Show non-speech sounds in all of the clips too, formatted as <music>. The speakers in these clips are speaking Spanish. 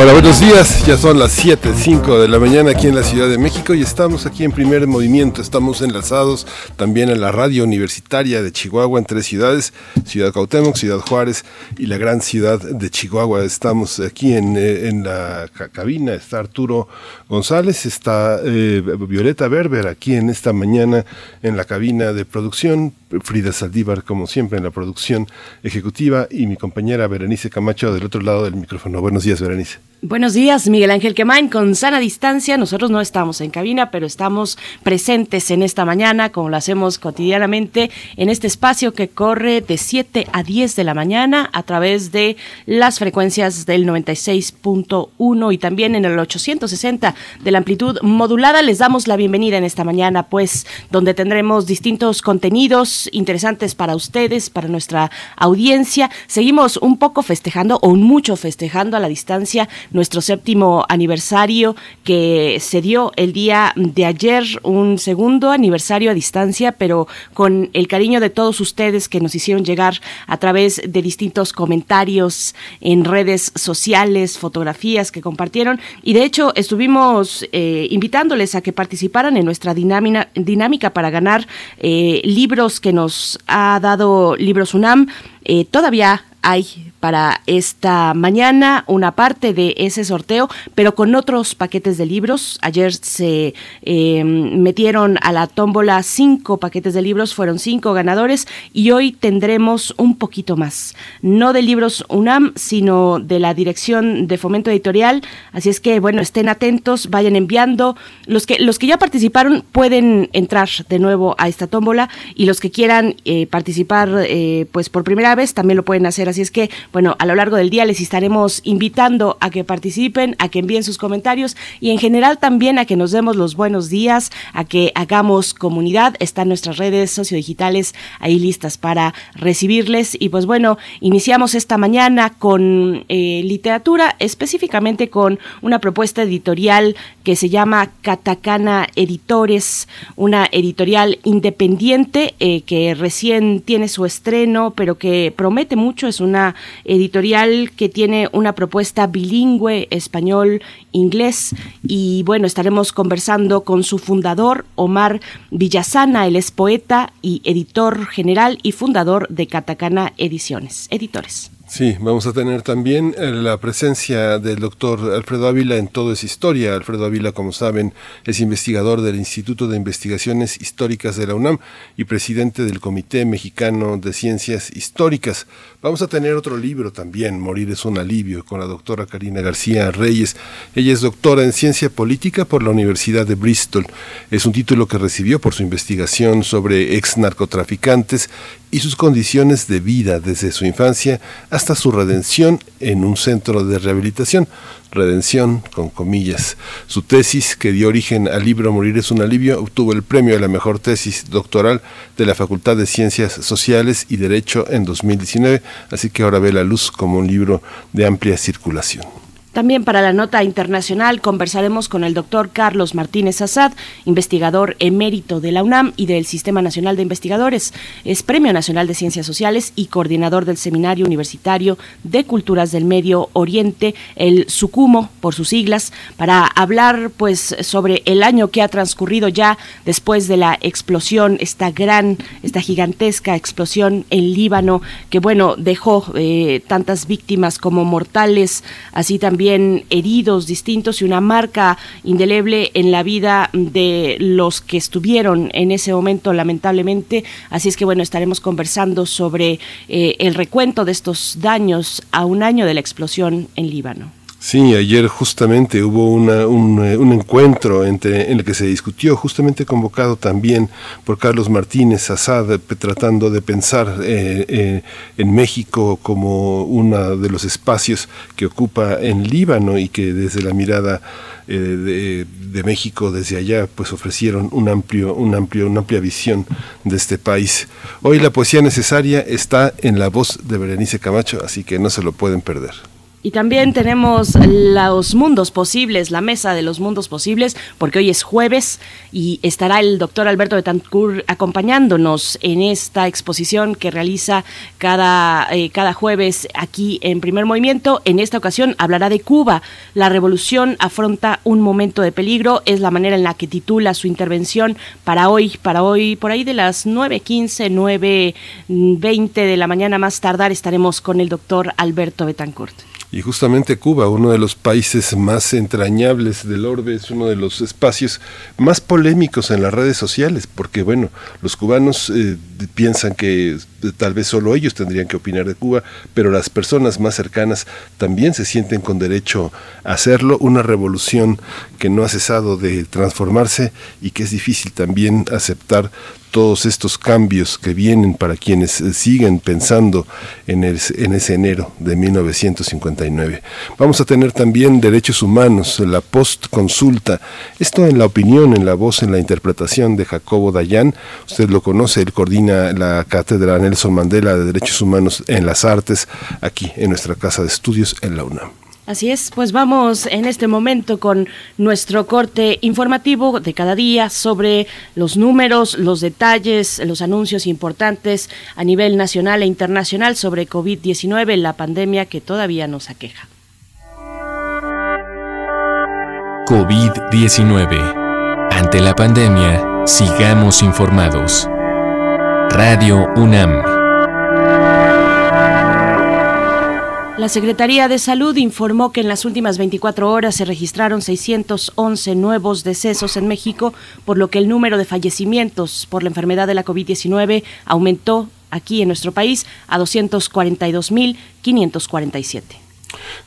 Hola, buenos días. Ya son las 7, 5 de la mañana aquí en la Ciudad de México y estamos aquí en primer movimiento. Estamos enlazados también en la radio universitaria de Chihuahua en tres ciudades, Ciudad Cuauhtémoc, Ciudad Juárez y la gran ciudad de Chihuahua. Estamos aquí en, eh, la cabina, está Arturo González, está eh, Violeta Berber aquí en esta mañana en la cabina de producción, Frida Saldívar como siempre en la producción ejecutiva y mi compañera Berenice Camacho del otro lado del micrófono. Buenos días, Berenice. Buenos días, Miguel Ángel Quemain, con sana distancia. Nosotros no estamos en cabina, pero estamos presentes en esta mañana, como lo hacemos cotidianamente, en este espacio que corre de 7 a 10 de la mañana a través de las frecuencias del 96.1 y también en el 860 de la amplitud modulada. Les damos la bienvenida en esta mañana, pues, donde tendremos distintos contenidos interesantes para ustedes, para nuestra audiencia. Seguimos un poco festejando, o mucho festejando a la distancia nuestro séptimo aniversario que se dio el día de ayer, un segundo aniversario a distancia, pero con el cariño de todos ustedes que nos hicieron llegar a través de distintos comentarios en redes sociales, fotografías que compartieron y de hecho estuvimos eh, invitándoles a que participaran en nuestra dinámica, dinámica para ganar eh, libros que nos ha dado Libros UNAM. Eh, todavía hay para esta mañana una parte de ese sorteo, pero con otros paquetes de libros. Ayer se eh, metieron a la tómbola cinco paquetes de libros, fueron cinco ganadores y hoy tendremos un poquito más, no de libros UNAM, sino de la Dirección de Fomento Editorial. Así es que, bueno, estén atentos, vayan enviando. Los que, los que ya participaron pueden entrar de nuevo a esta tómbola y los que quieran eh, participar eh, pues por primera vez también lo pueden hacer. Así es que bueno, a lo largo del día les estaremos invitando a que participen, a que envíen sus comentarios y en general también a que nos demos los buenos días, a que hagamos comunidad. Están nuestras redes sociodigitales ahí listas para recibirles. Y pues bueno, iniciamos esta mañana con eh, literatura, específicamente con una propuesta editorial que se llama Katakana Editores, una editorial independiente eh, que recién tiene su estreno, pero que promete mucho. Es una editorial que tiene una propuesta bilingüe español-inglés y bueno, estaremos conversando con su fundador, Omar Villasana, él es poeta y editor general y fundador de Catacana Ediciones, editores. Sí, vamos a tener también eh, la presencia del doctor Alfredo Ávila en Todo es Historia. Alfredo Ávila, como saben, es investigador del Instituto de Investigaciones Históricas de la UNAM y presidente del Comité Mexicano de Ciencias Históricas. Vamos a tener otro libro también, Morir es un alivio, con la doctora Karina García Reyes. Ella es doctora en Ciencia Política por la Universidad de Bristol. Es un título que recibió por su investigación sobre ex narcotraficantes y sus condiciones de vida desde su infancia su redención en un centro de rehabilitación redención, con comillas. Su tesis, que dio origen al libro Morir es un alivio, obtuvo el premio a la mejor tesis doctoral de la Facultad de Ciencias Sociales y Derecho en 2019, así que ahora ve la luz como un libro de amplia circulación. También para la nota internacional conversaremos con el doctor Carlos Martínez Azad, investigador emérito de la UNAM y del Sistema Nacional de Investigadores. Es Premio Nacional de Ciencias Sociales y coordinador del Seminario Universitario de Culturas del Medio Oriente, el SUCUMO, por sus siglas, para hablar pues sobre el año que ha transcurrido ya después de la explosión, esta gran, esta gigantesca explosión en Líbano, que bueno, dejó eh, tantas víctimas como mortales, así también heridos distintos y una marca indeleble en la vida de los que estuvieron en ese momento, lamentablemente. Así es que bueno, estaremos conversando sobre eh, el recuento de estos daños a un año de la explosión en Líbano. Sí, ayer justamente hubo una, un, eh, un, encuentro entre, en el que se discutió, justamente convocado también por Carlos Martínez Assad, eh, tratando de pensar eh, eh, en México como uno de los espacios que ocupa en Líbano y que desde la mirada eh, de, de, México, desde allá, pues ofrecieron un amplio, un amplio, una amplia visión de este país. Hoy la poesía necesaria está en la voz de Berenice Camacho, así que no se lo pueden perder. Y también tenemos los mundos posibles, la mesa de los mundos posibles, porque hoy es jueves y estará el doctor Alberto Betancourt acompañándonos en esta exposición que realiza cada, eh, cada jueves aquí en Primer Movimiento. En esta ocasión hablará de Cuba. La revolución afronta un momento de peligro, es la manera en la que titula su intervención para hoy, para hoy, por ahí de las 9.15, 9.20 de la mañana más tardar estaremos con el doctor Alberto Betancourt. Y justamente Cuba, uno de los países más entrañables del orbe, es uno de los espacios más polémicos en las redes sociales, porque bueno, los cubanos eh, piensan que tal vez solo ellos tendrían que opinar de Cuba, pero las personas más cercanas también se sienten con derecho a hacerlo, una revolución que no ha cesado de transformarse y que es difícil también aceptar todos estos cambios que vienen para quienes siguen pensando en, el, en ese enero de 1959. Vamos a tener también derechos humanos, la post-consulta, esto en la opinión, en la voz, en la interpretación de Jacobo Dayan, usted lo conoce, él coordina la cátedra Nelson Mandela de Derechos Humanos en las Artes, aquí en nuestra casa de estudios en la UNAM. Así es, pues vamos en este momento con nuestro corte informativo de cada día sobre los números, los detalles, los anuncios importantes a nivel nacional e internacional sobre COVID-19, la pandemia que todavía nos aqueja. COVID-19. Ante la pandemia, sigamos informados. Radio UNAM. La Secretaría de Salud informó que en las últimas 24 horas se registraron 611 nuevos decesos en México, por lo que el número de fallecimientos por la enfermedad de la COVID-19 aumentó aquí en nuestro país a 242.547.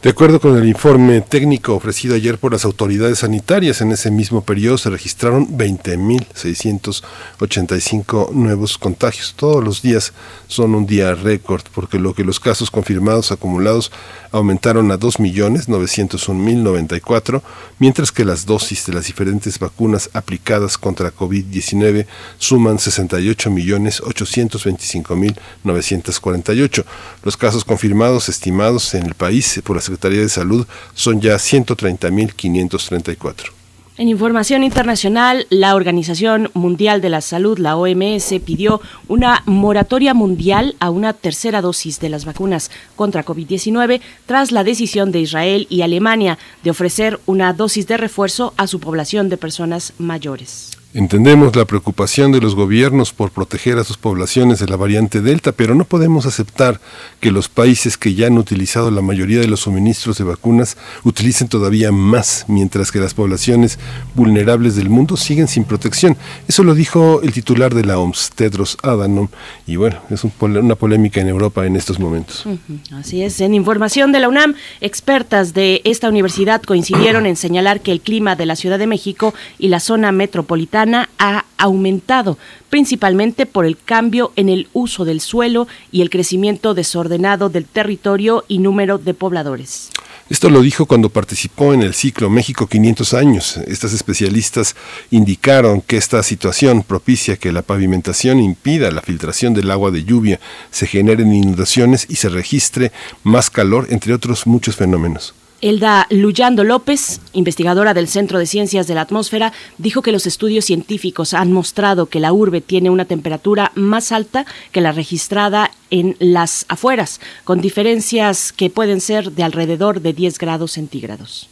De acuerdo con el informe técnico ofrecido ayer por las autoridades sanitarias, en ese mismo periodo se registraron 20.685 nuevos contagios. Todos los días son un día récord, porque lo que los casos confirmados acumulados aumentaron a 2.901.094, mientras que las dosis de las diferentes vacunas aplicadas contra COVID-19 suman 68.825.948. Los casos confirmados estimados en el país por la Secretaría de Salud son ya 130.534. En información internacional, la Organización Mundial de la Salud, la OMS, pidió una moratoria mundial a una tercera dosis de las vacunas contra COVID-19 tras la decisión de Israel y Alemania de ofrecer una dosis de refuerzo a su población de personas mayores. Entendemos la preocupación de los gobiernos por proteger a sus poblaciones de la variante Delta, pero no podemos aceptar que los países que ya han utilizado la mayoría de los suministros de vacunas utilicen todavía más, mientras que las poblaciones vulnerables del mundo siguen sin protección. Eso lo dijo el titular de la OMS, Tedros Adhanom, y bueno, es un, una polémica en Europa en estos momentos. Así es. En información de la UNAM, expertas de esta universidad coincidieron en señalar que el clima de la Ciudad de México y la zona metropolitana ha aumentado, principalmente por el cambio en el uso del suelo y el crecimiento desordenado del territorio y número de pobladores. Esto lo dijo cuando participó en el ciclo México 500 años. Estas especialistas indicaron que esta situación propicia que la pavimentación impida la filtración del agua de lluvia, se generen inundaciones y se registre más calor, entre otros muchos fenómenos. Elda Luyando López, investigadora del Centro de Ciencias de la Atmósfera, dijo que los estudios científicos han mostrado que la urbe tiene una temperatura más alta que la registrada en las afueras, con diferencias que pueden ser de alrededor de 10 grados centígrados.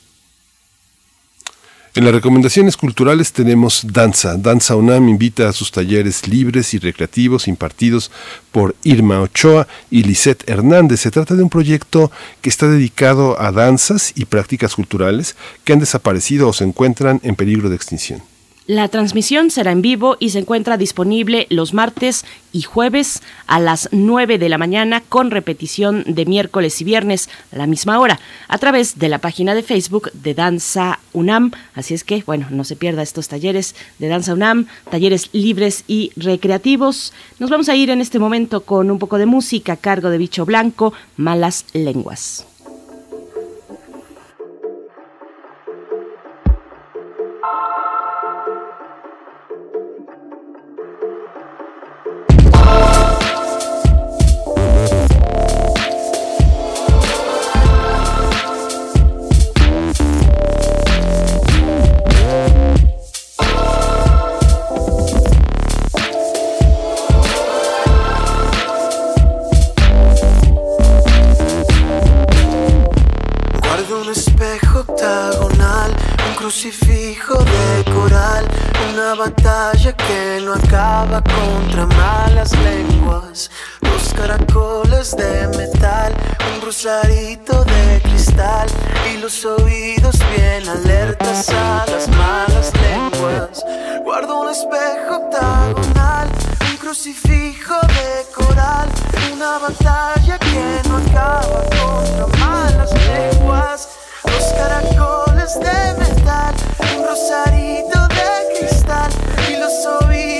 En las recomendaciones culturales tenemos danza. Danza UNAM invita a sus talleres libres y recreativos impartidos por Irma Ochoa y Lisette Hernández. Se trata de un proyecto que está dedicado a danzas y prácticas culturales que han desaparecido o se encuentran en peligro de extinción. La transmisión será en vivo y se encuentra disponible los martes y jueves a las 9 de la mañana con repetición de miércoles y viernes a la misma hora a través de la página de Facebook de Danza UNAM. Así es que, bueno, no se pierda estos talleres de Danza UNAM, talleres libres y recreativos. Nos vamos a ir en este momento con un poco de música a cargo de Bicho Blanco, Malas Lenguas. más. Los caracoles de metal, un rosarito de cristal y los oídos bien alertas a las malas lenguas. Guardo un espejo octagonal, un crucifijo de coral, una batalla que no acaba contra malas lenguas. Los caracoles de metal, un rosarito de cristal y los oídos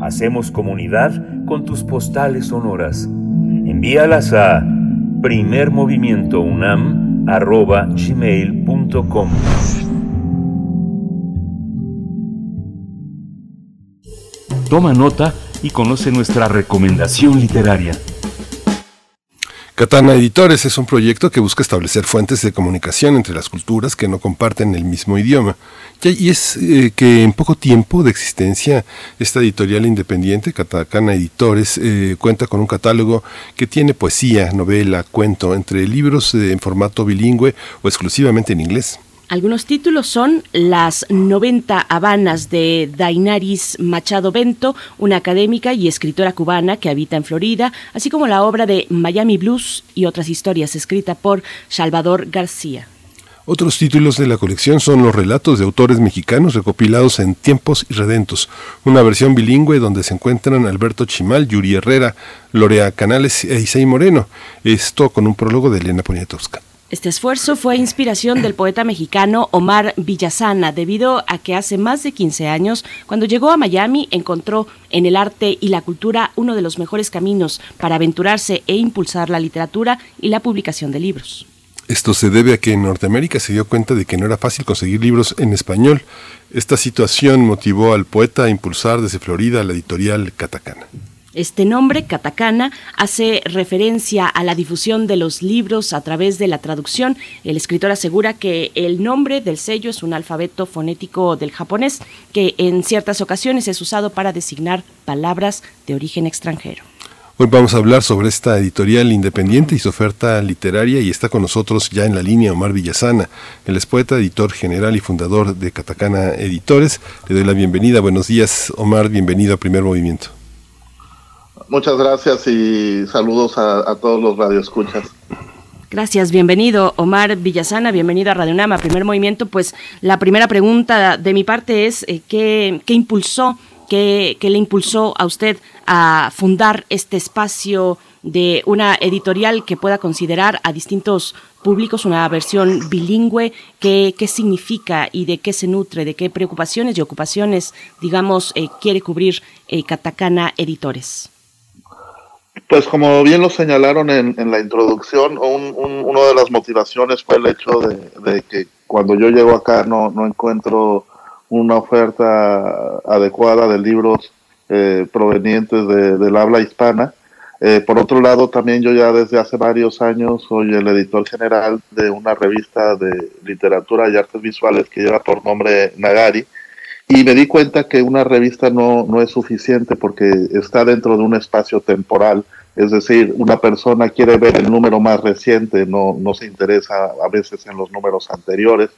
Hacemos comunidad con tus postales sonoras. Envíalas a primermovimientounam.gmail.com Toma nota y conoce nuestra recomendación literaria. Katana Editores es un proyecto que busca establecer fuentes de comunicación entre las culturas que no comparten el mismo idioma. Y es eh, que en poco tiempo de existencia esta editorial independiente, Katana Editores, eh, cuenta con un catálogo que tiene poesía, novela, cuento, entre libros en formato bilingüe o exclusivamente en inglés. Algunos títulos son Las 90 Habanas de Dainaris Machado Bento, una académica y escritora cubana que habita en Florida, así como la obra de Miami Blues y otras historias escrita por Salvador García. Otros títulos de la colección son los relatos de autores mexicanos recopilados en Tiempos y Redentos, una versión bilingüe donde se encuentran Alberto Chimal, Yuri Herrera, Lorea Canales e Isai Moreno, esto con un prólogo de Elena Poniatowska. Este esfuerzo fue inspiración del poeta mexicano Omar Villasana, debido a que hace más de 15 años, cuando llegó a Miami, encontró en el arte y la cultura uno de los mejores caminos para aventurarse e impulsar la literatura y la publicación de libros. Esto se debe a que en Norteamérica se dio cuenta de que no era fácil conseguir libros en español. Esta situación motivó al poeta a impulsar desde Florida la editorial Catacana. Este nombre, katakana, hace referencia a la difusión de los libros a través de la traducción. El escritor asegura que el nombre del sello es un alfabeto fonético del japonés que en ciertas ocasiones es usado para designar palabras de origen extranjero. Hoy vamos a hablar sobre esta editorial independiente y su oferta literaria y está con nosotros ya en la línea Omar Villasana. Él es poeta, editor general y fundador de Katakana Editores. Le doy la bienvenida. Buenos días, Omar. Bienvenido a Primer Movimiento. Muchas gracias y saludos a, todos los radioescuchas. Gracias, bienvenido Omar Villasana, bienvenido a Radio Nama, primer movimiento. Pues la primera pregunta de mi parte es, eh, ¿qué, impulsó, qué, le impulsó a usted a fundar este espacio de una editorial que pueda considerar a distintos públicos una versión bilingüe, qué, qué significa y de qué se nutre, de qué preocupaciones y ocupaciones, digamos, eh, quiere cubrir eh, Katakana Editores? Pues como bien lo señalaron en, la introducción, un, una de las motivaciones fue el hecho de, que cuando yo llego acá no, no encuentro una oferta adecuada de libros eh, provenientes del habla hispana. Eh, por otro lado, también yo ya desde hace varios años soy el editor general de una revista de literatura y artes visuales que lleva por nombre Nagari. Y me di cuenta que una revista no, no es suficiente porque está dentro de un espacio temporal. Es decir, una persona quiere ver el número más reciente, no, no se interesa a veces en los números anteriores.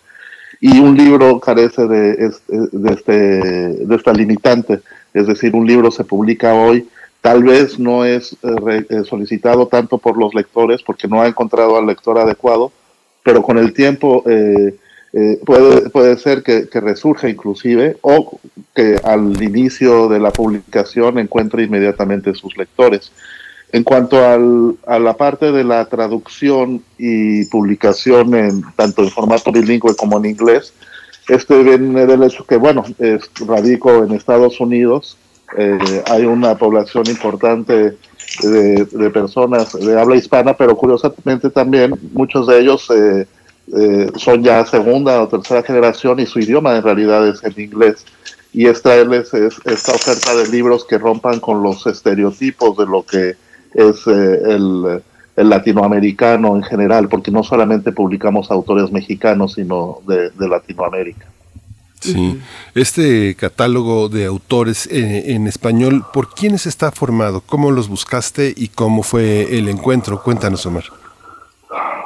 Y un libro carece de, de, este, de esta limitante. Es decir, un libro se publica hoy Tal vez no es eh, eh, solicitado tanto por los lectores porque no ha encontrado al lector adecuado, pero con el tiempo eh, puede, puede ser que, que resurja inclusive o que al inicio de la publicación encuentre inmediatamente sus lectores. En cuanto al, a la parte de la traducción y publicación en, tanto en formato bilingüe como en inglés, este viene del hecho que, bueno, radico en Estados Unidos eh, hay una población importante de, personas de habla hispana, pero curiosamente también muchos de ellos eh, eh, son ya segunda o tercera generación y su idioma en realidad es el inglés. Y esta es esta oferta de libros que rompan con los estereotipos de lo que es el, el, latinoamericano en general, porque no solamente publicamos autores mexicanos, sino de Latinoamérica. Sí, este catálogo de autores en, español, ¿por quiénes está formado? ¿Cómo los buscaste y cómo fue el encuentro? Cuéntanos, Omar.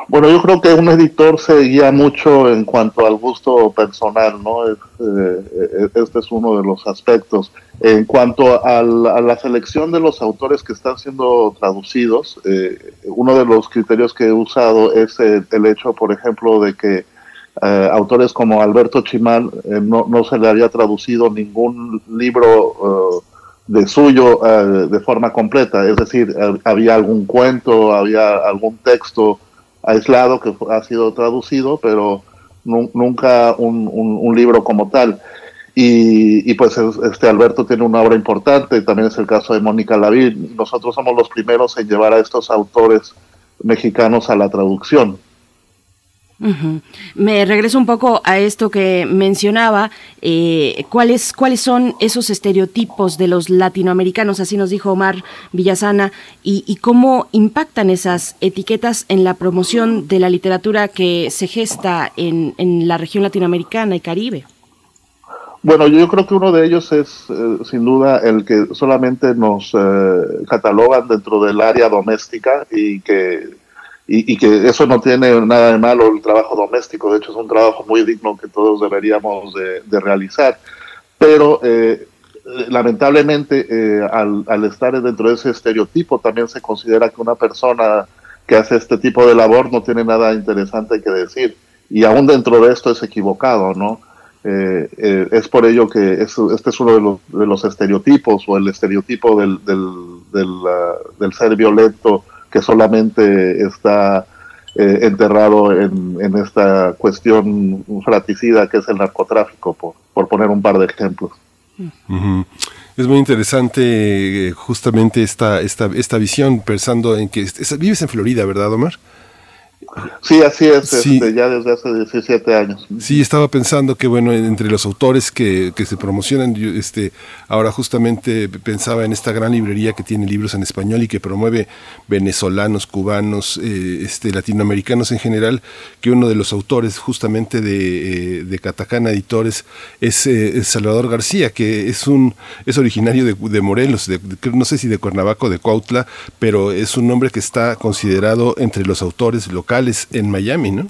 Bueno, yo creo que un editor se guía mucho en cuanto al gusto personal, ¿no? Eh, este es uno de los aspectos. En cuanto a la, selección de los autores que están siendo traducidos, eh, uno de los criterios que he usado es el hecho, por ejemplo, de que eh, autores como Alberto Chimal, no, no, se le había traducido ningún libro de suyo de forma completa, es decir, había algún cuento, había algún texto aislado que ha sido traducido, pero nunca un, un, libro como tal. Y, y, pues este Alberto tiene una obra importante, también es el caso de Mónica Lavín. Nosotros somos los primeros en llevar a estos autores mexicanos a la traducción. Me regreso un poco a esto que mencionaba, eh, ¿cuáles, cuáles son esos estereotipos de los latinoamericanos, así nos dijo Omar Villasana, y, cómo impactan esas etiquetas en la promoción de la literatura que se gesta en, la región latinoamericana y Caribe. Bueno, yo creo que uno de ellos es eh, sin duda el que solamente nos eh, catalogan dentro del área doméstica y que y, que eso no tiene nada de malo el trabajo doméstico, de hecho es un trabajo muy digno que todos deberíamos de, realizar, pero eh, lamentablemente eh, al, estar dentro de ese estereotipo también se considera que una persona que hace este tipo de labor no tiene nada interesante que decir y aún dentro de esto es equivocado, ¿no? Eh, es por ello que este es uno de los, de los, estereotipos o el estereotipo del, del, del ser violento que solamente está eh, enterrado en, en, esta cuestión fratricida que es el narcotráfico, por, por poner un par de ejemplos. Es muy interesante eh, justamente esta, esta, esta visión, pensando en que vives en Florida, ¿verdad, Omar? Sí, así es, este, ya desde hace 17 años. Sí, estaba pensando que, bueno, entre los autores que, que se promocionan, este, ahora justamente pensaba en esta gran librería que tiene libros en español y que promueve venezolanos, cubanos, eh, este, latinoamericanos en general, que uno de los autores justamente de, eh, de Catacana Editores es, eh, Salvador García, que es un es originario de, de Morelos, de, no sé si de Cuernavaca de Cuautla, pero es un hombre que está considerado entre los autores locales en Miami, ¿no?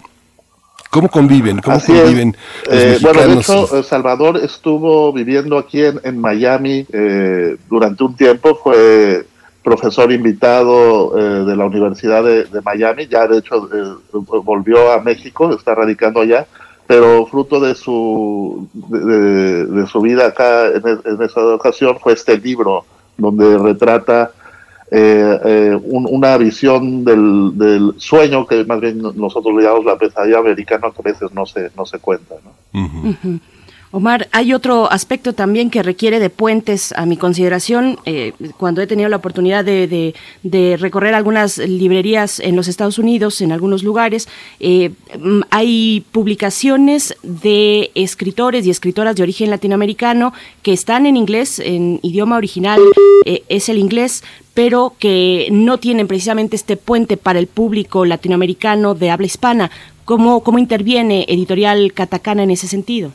¿Cómo conviven? ¿Cómo conviven eh, bueno, de hecho, Salvador estuvo viviendo aquí en, Miami eh, durante un tiempo, fue profesor invitado eh, de la Universidad de, Miami, ya de hecho volvió a México, está radicando allá, pero fruto de su, de, su vida acá en, en, esa ocasión fue este libro donde retrata eh, eh, una visión del, del, sueño que más bien nosotros le llamamos la pesadilla americana que a veces no se, no se cuenta. ¿no? Omar, hay otro aspecto también que requiere de puentes, a mi consideración, eh, cuando he tenido la oportunidad de, recorrer algunas librerías en los Estados Unidos, en algunos lugares, eh, mm, hay publicaciones de escritores y escritoras de origen latinoamericano que están en inglés, en idioma original eh, es el inglés, pero que no tienen precisamente este puente para el público latinoamericano de habla hispana. ¿Cómo, cómo interviene Editorial Catacana en ese sentido?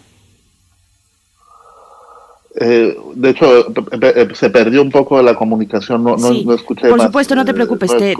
Eh, de hecho, se perdió un poco la comunicación, no, no, escuché. Por supuesto, no te preocupes, te,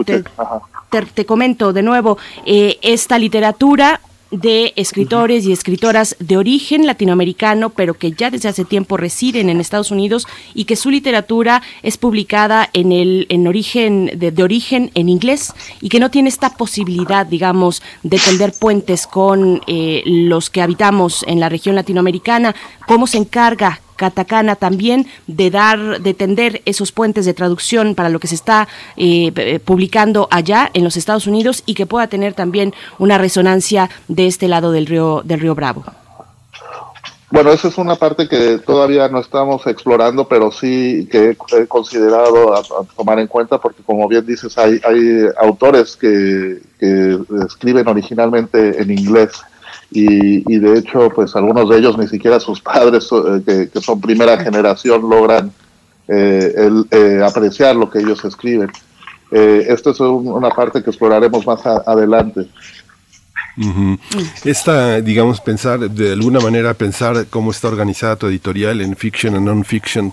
te, comento de nuevo, eh, esta literatura de escritores y escritoras de origen latinoamericano, pero que ya desde hace tiempo residen en Estados Unidos y que su literatura es publicada en el en origen de, origen en inglés y que no tiene esta posibilidad, digamos, de tender puentes con eh, los que habitamos en la región latinoamericana. ¿Cómo se encarga Katakana también de dar, de tender esos puentes de traducción para lo que se está eh, eh, publicando allá en los Estados Unidos y que pueda tener también una resonancia de este lado del río, del río Bravo. Bueno, esa es una parte que todavía no estamos explorando, pero sí que he considerado a, tomar en cuenta, porque como bien dices, hay, hay autores que, que escriben originalmente en inglés y, de hecho, pues algunos de ellos, ni siquiera sus padres, eh, que, son primera generación, logran eh, el, eh, apreciar lo que ellos escriben. esto es una parte que exploraremos más adelante. Esta, digamos, pensar, de alguna manera pensar cómo está organizada tu editorial en fiction y non-fiction,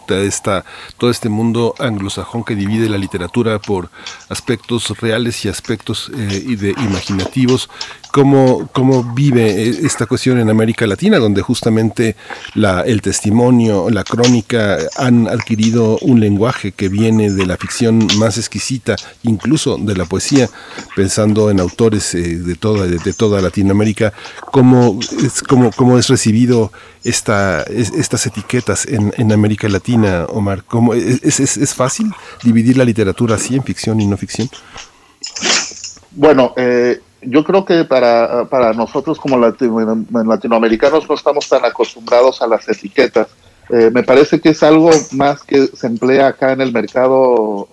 todo este mundo anglosajón que divide la literatura por aspectos reales y aspectos de imaginativos, cómo, cómo vive esta cuestión en América Latina, donde justamente la, el testimonio, la crónica han adquirido un lenguaje que viene de la ficción más exquisita, incluso de la poesía, pensando en autores eh, de, toda, de, toda Latinoamérica, cómo es, cómo, cómo es recibido esta, estas etiquetas en, en, América Latina, Omar. ¿Cómo, es, es, ¿Es fácil dividir la literatura así en ficción y no ficción? Bueno, eh, yo creo que para, para nosotros como latinoamericanos no estamos tan acostumbrados a las etiquetas. Eh, me parece que es algo más que se emplea acá en el mercado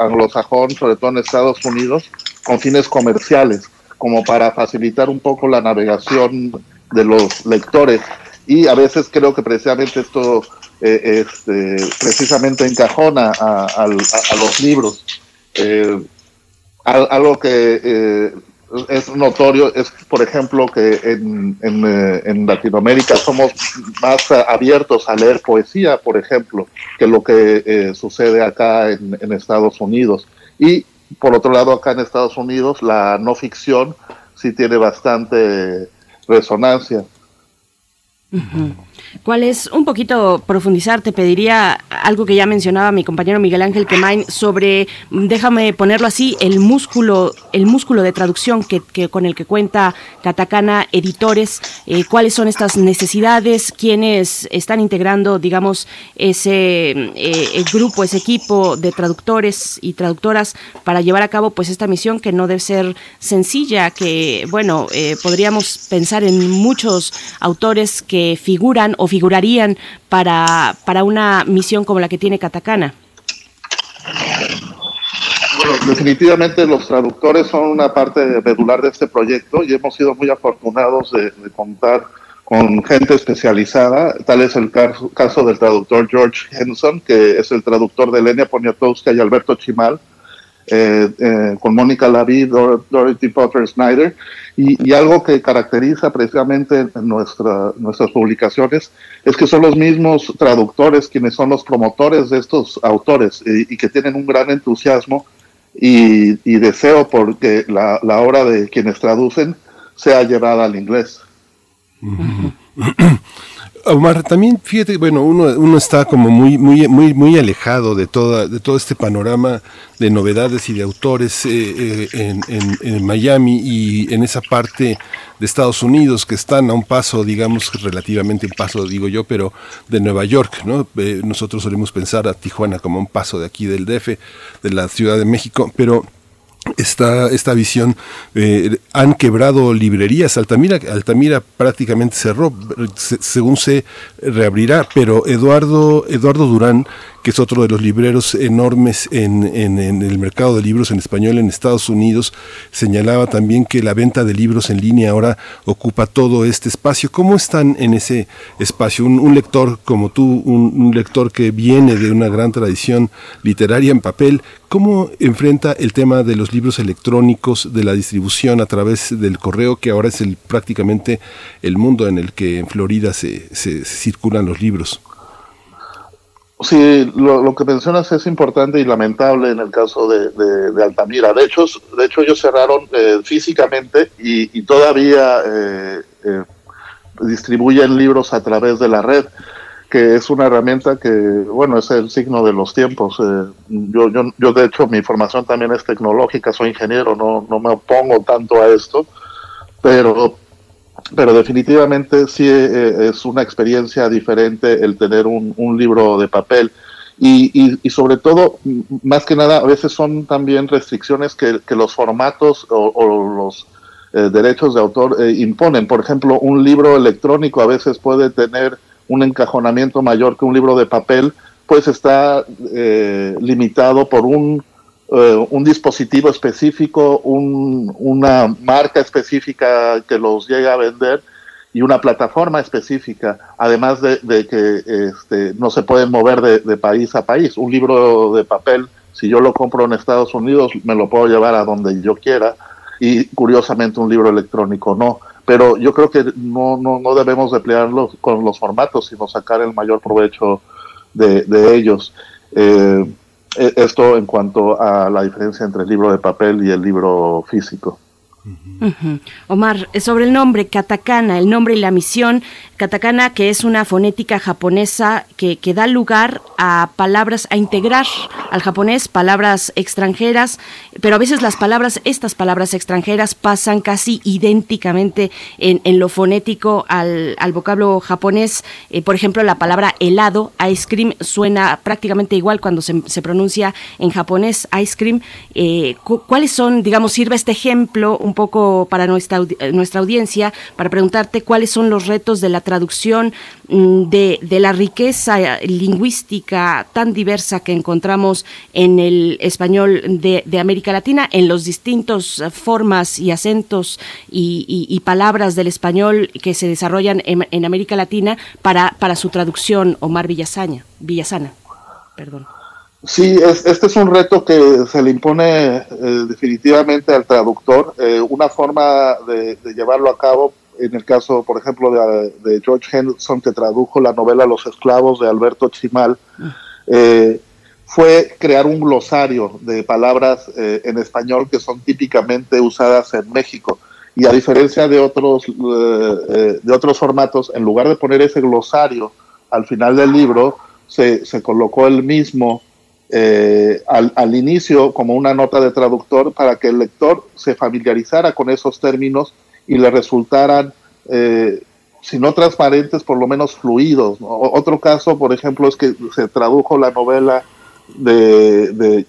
anglosajón, sobre todo en Estados Unidos, con fines comerciales, como para facilitar un poco la navegación de los lectores. Y a veces creo que precisamente esto eh, este, precisamente encajona a, los libros. Eh, algo que es notorio es, por ejemplo, que en, eh, en, Latinoamérica somos más abiertos a leer poesía, por ejemplo, que lo que eh, sucede acá en, en, Estados Unidos. Y, por otro lado, acá en Estados Unidos, la no ficción sí tiene bastante resonancia. ¿Cuál es un poquito profundizar? Te pediría algo que ya mencionaba mi compañero Miguel Ángel Quemain sobre, déjame ponerlo así, el músculo, el músculo de traducción que, con el que cuenta Katakana Editores. Eh, ¿Cuáles son estas necesidades? ¿Quiénes están integrando, digamos, ese eh, grupo, ese equipo de traductores y traductoras para llevar a cabo pues esta misión que no debe ser sencilla, que bueno, eh, podríamos pensar en muchos autores que figuran o figurarían para, para una misión como la que tiene Katakana? Bueno, definitivamente los traductores son una parte medular de este proyecto y hemos sido muy afortunados de, contar con gente especializada. Tal es el caso, caso, del traductor George Henson, que es el traductor de Lenia Poniatowska y Alberto Chimal, eh, eh, con Mónica Laví, Dorothy Potter Snyder, y, algo que caracteriza precisamente nuestra, nuestras publicaciones es que son los mismos traductores quienes son los promotores de estos autores y, que tienen un gran entusiasmo y, deseo porque la, la, obra de quienes traducen sea llevada al inglés. <laughs> Omar, también fíjate, bueno, uno, uno está como muy, muy, muy, muy alejado de toda, de todo este panorama de novedades y de autores eh, eh, en, Miami y en esa parte de Estados Unidos que están a un paso, digamos, relativamente un paso, digo yo, pero de Nueva York, ¿no? Eh, nosotros solemos pensar a Tijuana como un paso de aquí del DF, de la Ciudad de México, pero esta, esta visión. Eh, han quebrado librerías. Altamira, Altamira prácticamente cerró, según se reabrirá, pero Eduardo, Eduardo Durán que es otro de los libreros enormes en, el mercado de libros en español en Estados Unidos, señalaba también que la venta de libros en línea ahora ocupa todo este espacio. ¿Cómo están en ese espacio? Un, lector como tú, un, lector que viene de una gran tradición literaria en papel, ¿cómo enfrenta el tema de los libros electrónicos, de la distribución a través del correo, que ahora es el, prácticamente el mundo en el que en Florida se circulan los libros? Sí, lo, que mencionas es importante y lamentable en el caso de, Altamira. De hecho, de hecho ellos cerraron eh, físicamente y, todavía eh, eh, distribuyen libros a través de la red, que es una herramienta que, bueno, es el signo de los tiempos. yo, yo, yo, de hecho, mi formación también es tecnológica, soy ingeniero, no, no me opongo tanto a esto, pero pero definitivamente sí eh, es una experiencia diferente el tener un, libro de papel. Y, y, sobre todo, más que nada, a veces son también restricciones que, los formatos o, los eh, derechos de autor eh, imponen. Por ejemplo, un libro electrónico a veces puede tener un encajonamiento mayor que un libro de papel, pues está limitado por un eh, un dispositivo específico, una marca específica que los llega a vender y una plataforma específica, además de, que este, no se pueden mover de, país a país. Un libro de papel, si yo lo compro en Estados Unidos, me lo puedo llevar a donde yo quiera y curiosamente un libro electrónico no. Pero yo creo que no, no, no debemos emplearlo con los formatos, sino sacar el mayor provecho de, de ellos. Eh, esto en cuanto a la diferencia entre el libro de papel y el libro físico. Omar, sobre el nombre katakana, el nombre y la misión, katakana que es una fonética japonesa que, que, da lugar a palabras, a integrar al japonés palabras extranjeras, pero a veces las palabras, estas palabras extranjeras pasan casi idénticamente en, en lo fonético al, al vocablo japonés. Eh, por ejemplo, la palabra helado, ice cream, suena prácticamente igual cuando se, se pronuncia en japonés, ice cream. Eh, ¿Cuáles son, digamos, sirve este ejemplo un poco para nuestra, nuestra audiencia, para preguntarte cuáles son los retos de la traducción mm, de, de la riqueza lingüística tan diversa que encontramos en el español de, de América Latina, en los distintos formas y acentos y, palabras del español que se desarrollan en, América Latina para, para su traducción, Omar Villasaña, Villasana. Perdón. Sí, este es un reto que se le impone eh, definitivamente al traductor. Eh, una forma de, llevarlo a cabo, en el caso, por ejemplo, de, George Henderson, que tradujo la novela Los esclavos de Alberto Chimal, ah. eh, fue crear un glosario de palabras en español que son típicamente usadas en México. Y a diferencia de otros, de otros formatos, en lugar de poner ese glosario al final del libro, se, se colocó el mismo eh, al, inicio como una nota de traductor para que el lector se familiarizara con esos términos y le resultaran, eh, si no transparentes, por lo menos fluidos. Otro caso, por ejemplo, es que se tradujo la novela de, de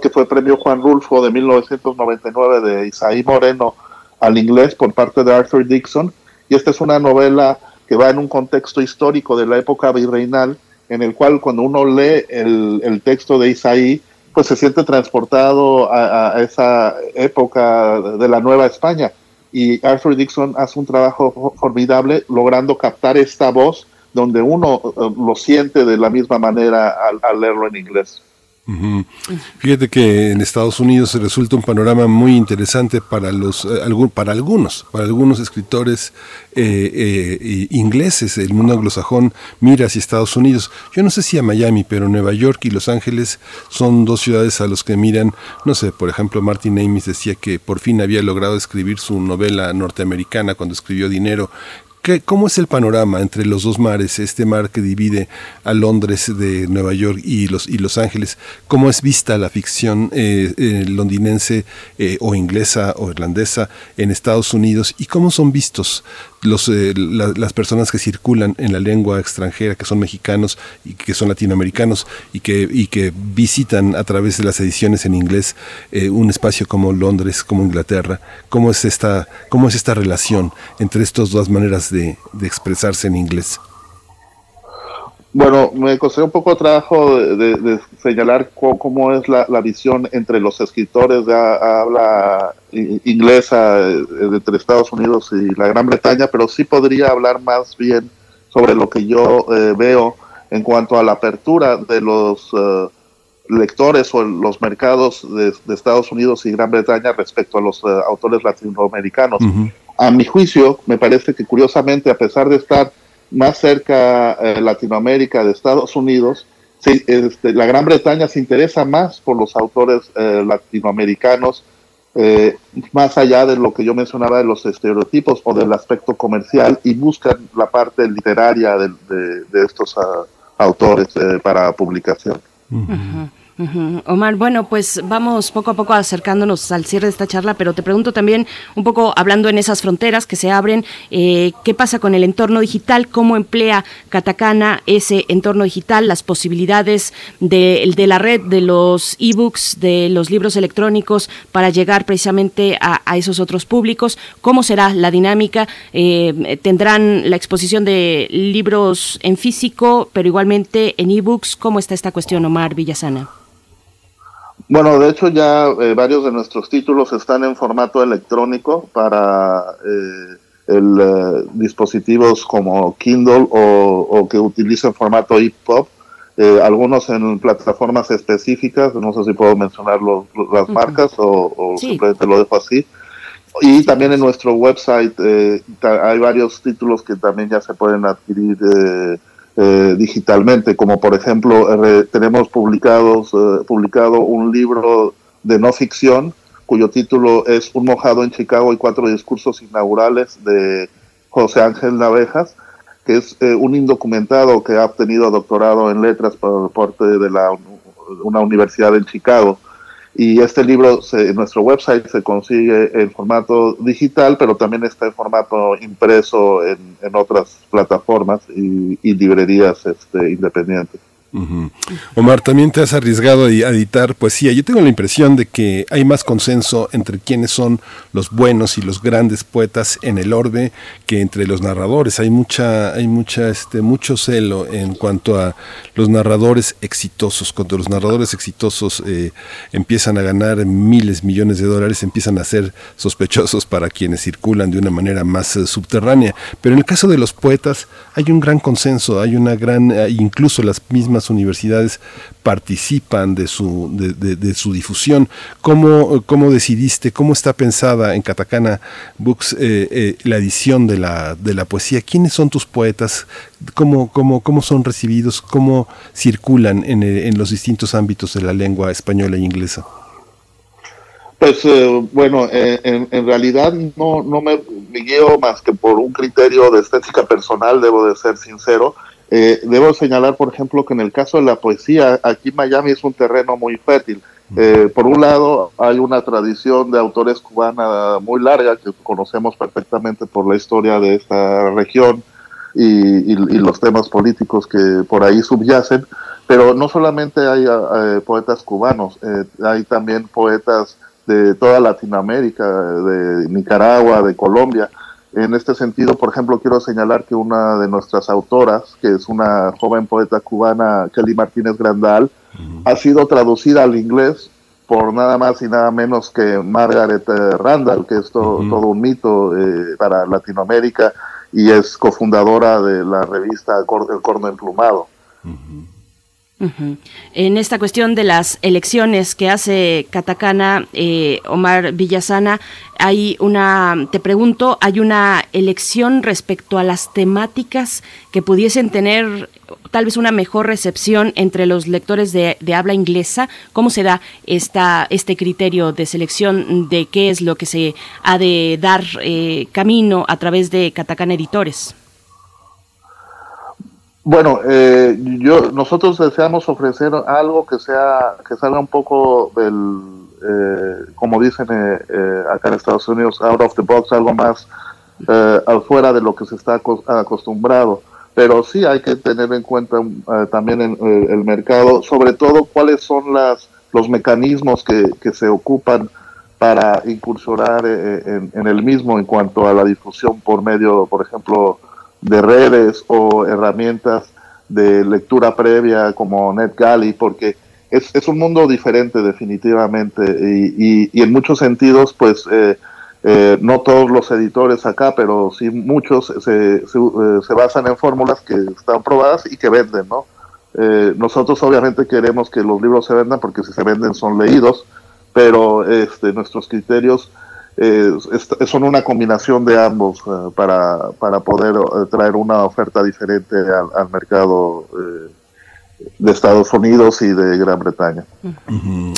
que fue premio Juan Rulfo de 1999 de Isaí Moreno al inglés por parte de Arthur Dixon. Y esta es una novela que va en un contexto histórico de la época virreinal en el cual cuando uno lee el, texto de Isaí, pues se siente transportado a, esa época de la Nueva España. Y Arthur Dixon hace un trabajo formidable logrando captar esta voz donde uno eh, lo siente de la misma manera al leerlo en inglés. Fíjate que en Estados Unidos resulta un panorama muy interesante para los eh, para algunos, para algunos escritores eh, eh, ingleses. El mundo anglosajón mira hacia Estados Unidos. Yo no sé si a Miami, pero Nueva York y Los Ángeles son dos ciudades a los que miran. No sé, por ejemplo, Martin Amis decía que por fin había logrado escribir su novela norteamericana cuando escribió Dinero ¿Cómo es el panorama entre los dos mares, este mar que divide a Londres de Nueva York y Los, Ángeles? ¿Cómo es vista la ficción eh, eh, londinense eh, o inglesa o irlandesa en Estados Unidos? ¿Y cómo son vistos los, eh, las personas que circulan en la lengua extranjera, que son mexicanos y que son latinoamericanos y que, y que visitan a través de las ediciones en inglés eh, un espacio como Londres, como Inglaterra? ¿Cómo es esta, cómo es esta relación entre estas dos maneras de, de expresarse en inglés? Bueno, me costó un poco trabajo de, señalar cómo, es la, visión entre los escritores de habla inglesa eh, entre Estados Unidos y la Gran Bretaña, pero sí podría hablar más bien sobre lo que yo eh, veo en cuanto a la apertura de los eh, lectores o los mercados de, Estados Unidos y Gran Bretaña respecto a los autores latinoamericanos. A mi juicio, me parece que curiosamente, a pesar de estar más cerca eh, Latinoamérica de Estados Unidos, este, la Gran Bretaña se interesa más por los autores eh, latinoamericanos, eh, más allá de lo que yo mencionaba de los estereotipos o del aspecto comercial, y buscan la parte literaria de, estos ah, autores para publicación. Omar, bueno, pues vamos poco a poco acercándonos al cierre de esta charla, pero te pregunto también, un poco hablando en esas fronteras que se abren, eh, ¿qué pasa con el entorno digital? ¿Cómo emplea Katakana ese entorno digital, las posibilidades de, la red, de los ebooks, de los libros electrónicos para llegar precisamente a, esos otros públicos? ¿Cómo será la dinámica? Eh, ¿Tendrán la exposición de libros en físico, pero igualmente en ebooks? ¿Cómo está esta cuestión, Omar Villasana? Bueno, de hecho ya eh, varios de nuestros títulos están en formato electrónico para eh, el, eh, dispositivos como Kindle o, que utilizan formato EPUB. algunos en plataformas específicas, no sé si puedo mencionar las marcas o, simplemente lo dejo así. Y también en nuestro website hay varios títulos que también ya se pueden adquirir eh, digitalmente, como por ejemplo eh, tenemos publicados, eh, publicado un libro de no ficción cuyo título es Un mojado en Chicago y cuatro discursos inaugurales de José Ángel Navejas, que es un indocumentado que ha obtenido doctorado en letras por parte de la, una universidad en Chicago y este libro en nuestro website se consigue en formato digital, pero también está en formato impreso en, otras plataformas y, y librerías este, independientes. Omar, también te has arriesgado a editar poesía. Yo tengo la impresión de que hay más consenso entre quienes son los buenos y los grandes poetas en el orbe que entre los narradores. Hay mucha, hay mucha, este, mucho celo en cuanto a los narradores exitosos. Cuando los narradores exitosos eh, empiezan a ganar miles, millones de dólares, empiezan a ser sospechosos para quienes circulan de una manera más eh, subterránea. Pero en el caso de los poetas hay un gran consenso, hay una gran, incluso las mismas universidades participan de su, de, su difusión. ¿Cómo, ¿Cómo, decidiste, cómo está pensada en Katakana Books eh, eh, la edición de la, de la poesía? ¿Quiénes son tus poetas? ¿Cómo, cómo, cómo son recibidos? ¿Cómo circulan en, eh, en los distintos ámbitos de la lengua española e inglesa? Pues bueno, en, realidad no, no me, me, guío más que por un criterio de estética personal, debo de ser sincero. Eh, debo señalar, por ejemplo, que en el caso de la poesía, aquí Miami es un terreno muy fértil. Eh, por un lado, hay una tradición de autores cubana muy larga que conocemos perfectamente por la historia de esta región y, los temas políticos que por ahí subyacen, pero no solamente hay eh, poetas cubanos, hay también poetas de toda Latinoamérica, de Nicaragua, de Colombia, en este sentido, por ejemplo, quiero señalar que una de nuestras autoras, que es una joven poeta cubana, Kelly Martínez Grandal, ha sido traducida al inglés por nada más y nada menos que Margaret eh, Randall, que es todo un mito eh, para Latinoamérica y es cofundadora de la revista El Corno Emplumado. En esta cuestión de las elecciones que hace Catacana, eh, Omar Villasana, hay una, te pregunto, hay una elección respecto a las temáticas que pudiesen tener tal vez una mejor recepción entre los lectores de, habla inglesa. ¿Cómo se da esta, este criterio de selección de qué es lo que se ha de dar eh, camino a través de Catacana Editores? Bueno, eh, yo nosotros deseamos ofrecer algo que sea que salga un poco del, eh, como dicen eh, acá en Estados Unidos, out of the box, algo más eh, afuera de lo que se está acostumbrado. Pero sí hay que tener en cuenta eh, también en, el mercado, sobre todo cuáles son las, los mecanismos que, que se ocupan para incursionar en, en, el mismo en cuanto a la difusión por medio, por ejemplo, de redes o herramientas de lectura previa como NetGalley, porque es, es un mundo diferente definitivamente y, y, en muchos sentidos, pues eh, eh, no todos los editores acá, pero sí muchos se, se, eh, se basan en fórmulas que están probadas y que venden, ¿no? nosotros obviamente queremos que los libros se vendan porque si se venden son leídos, pero este, nuestros criterios son una combinación de ambos para, para poder traer una oferta diferente al, al mercado de Estados Unidos y de Gran Bretaña.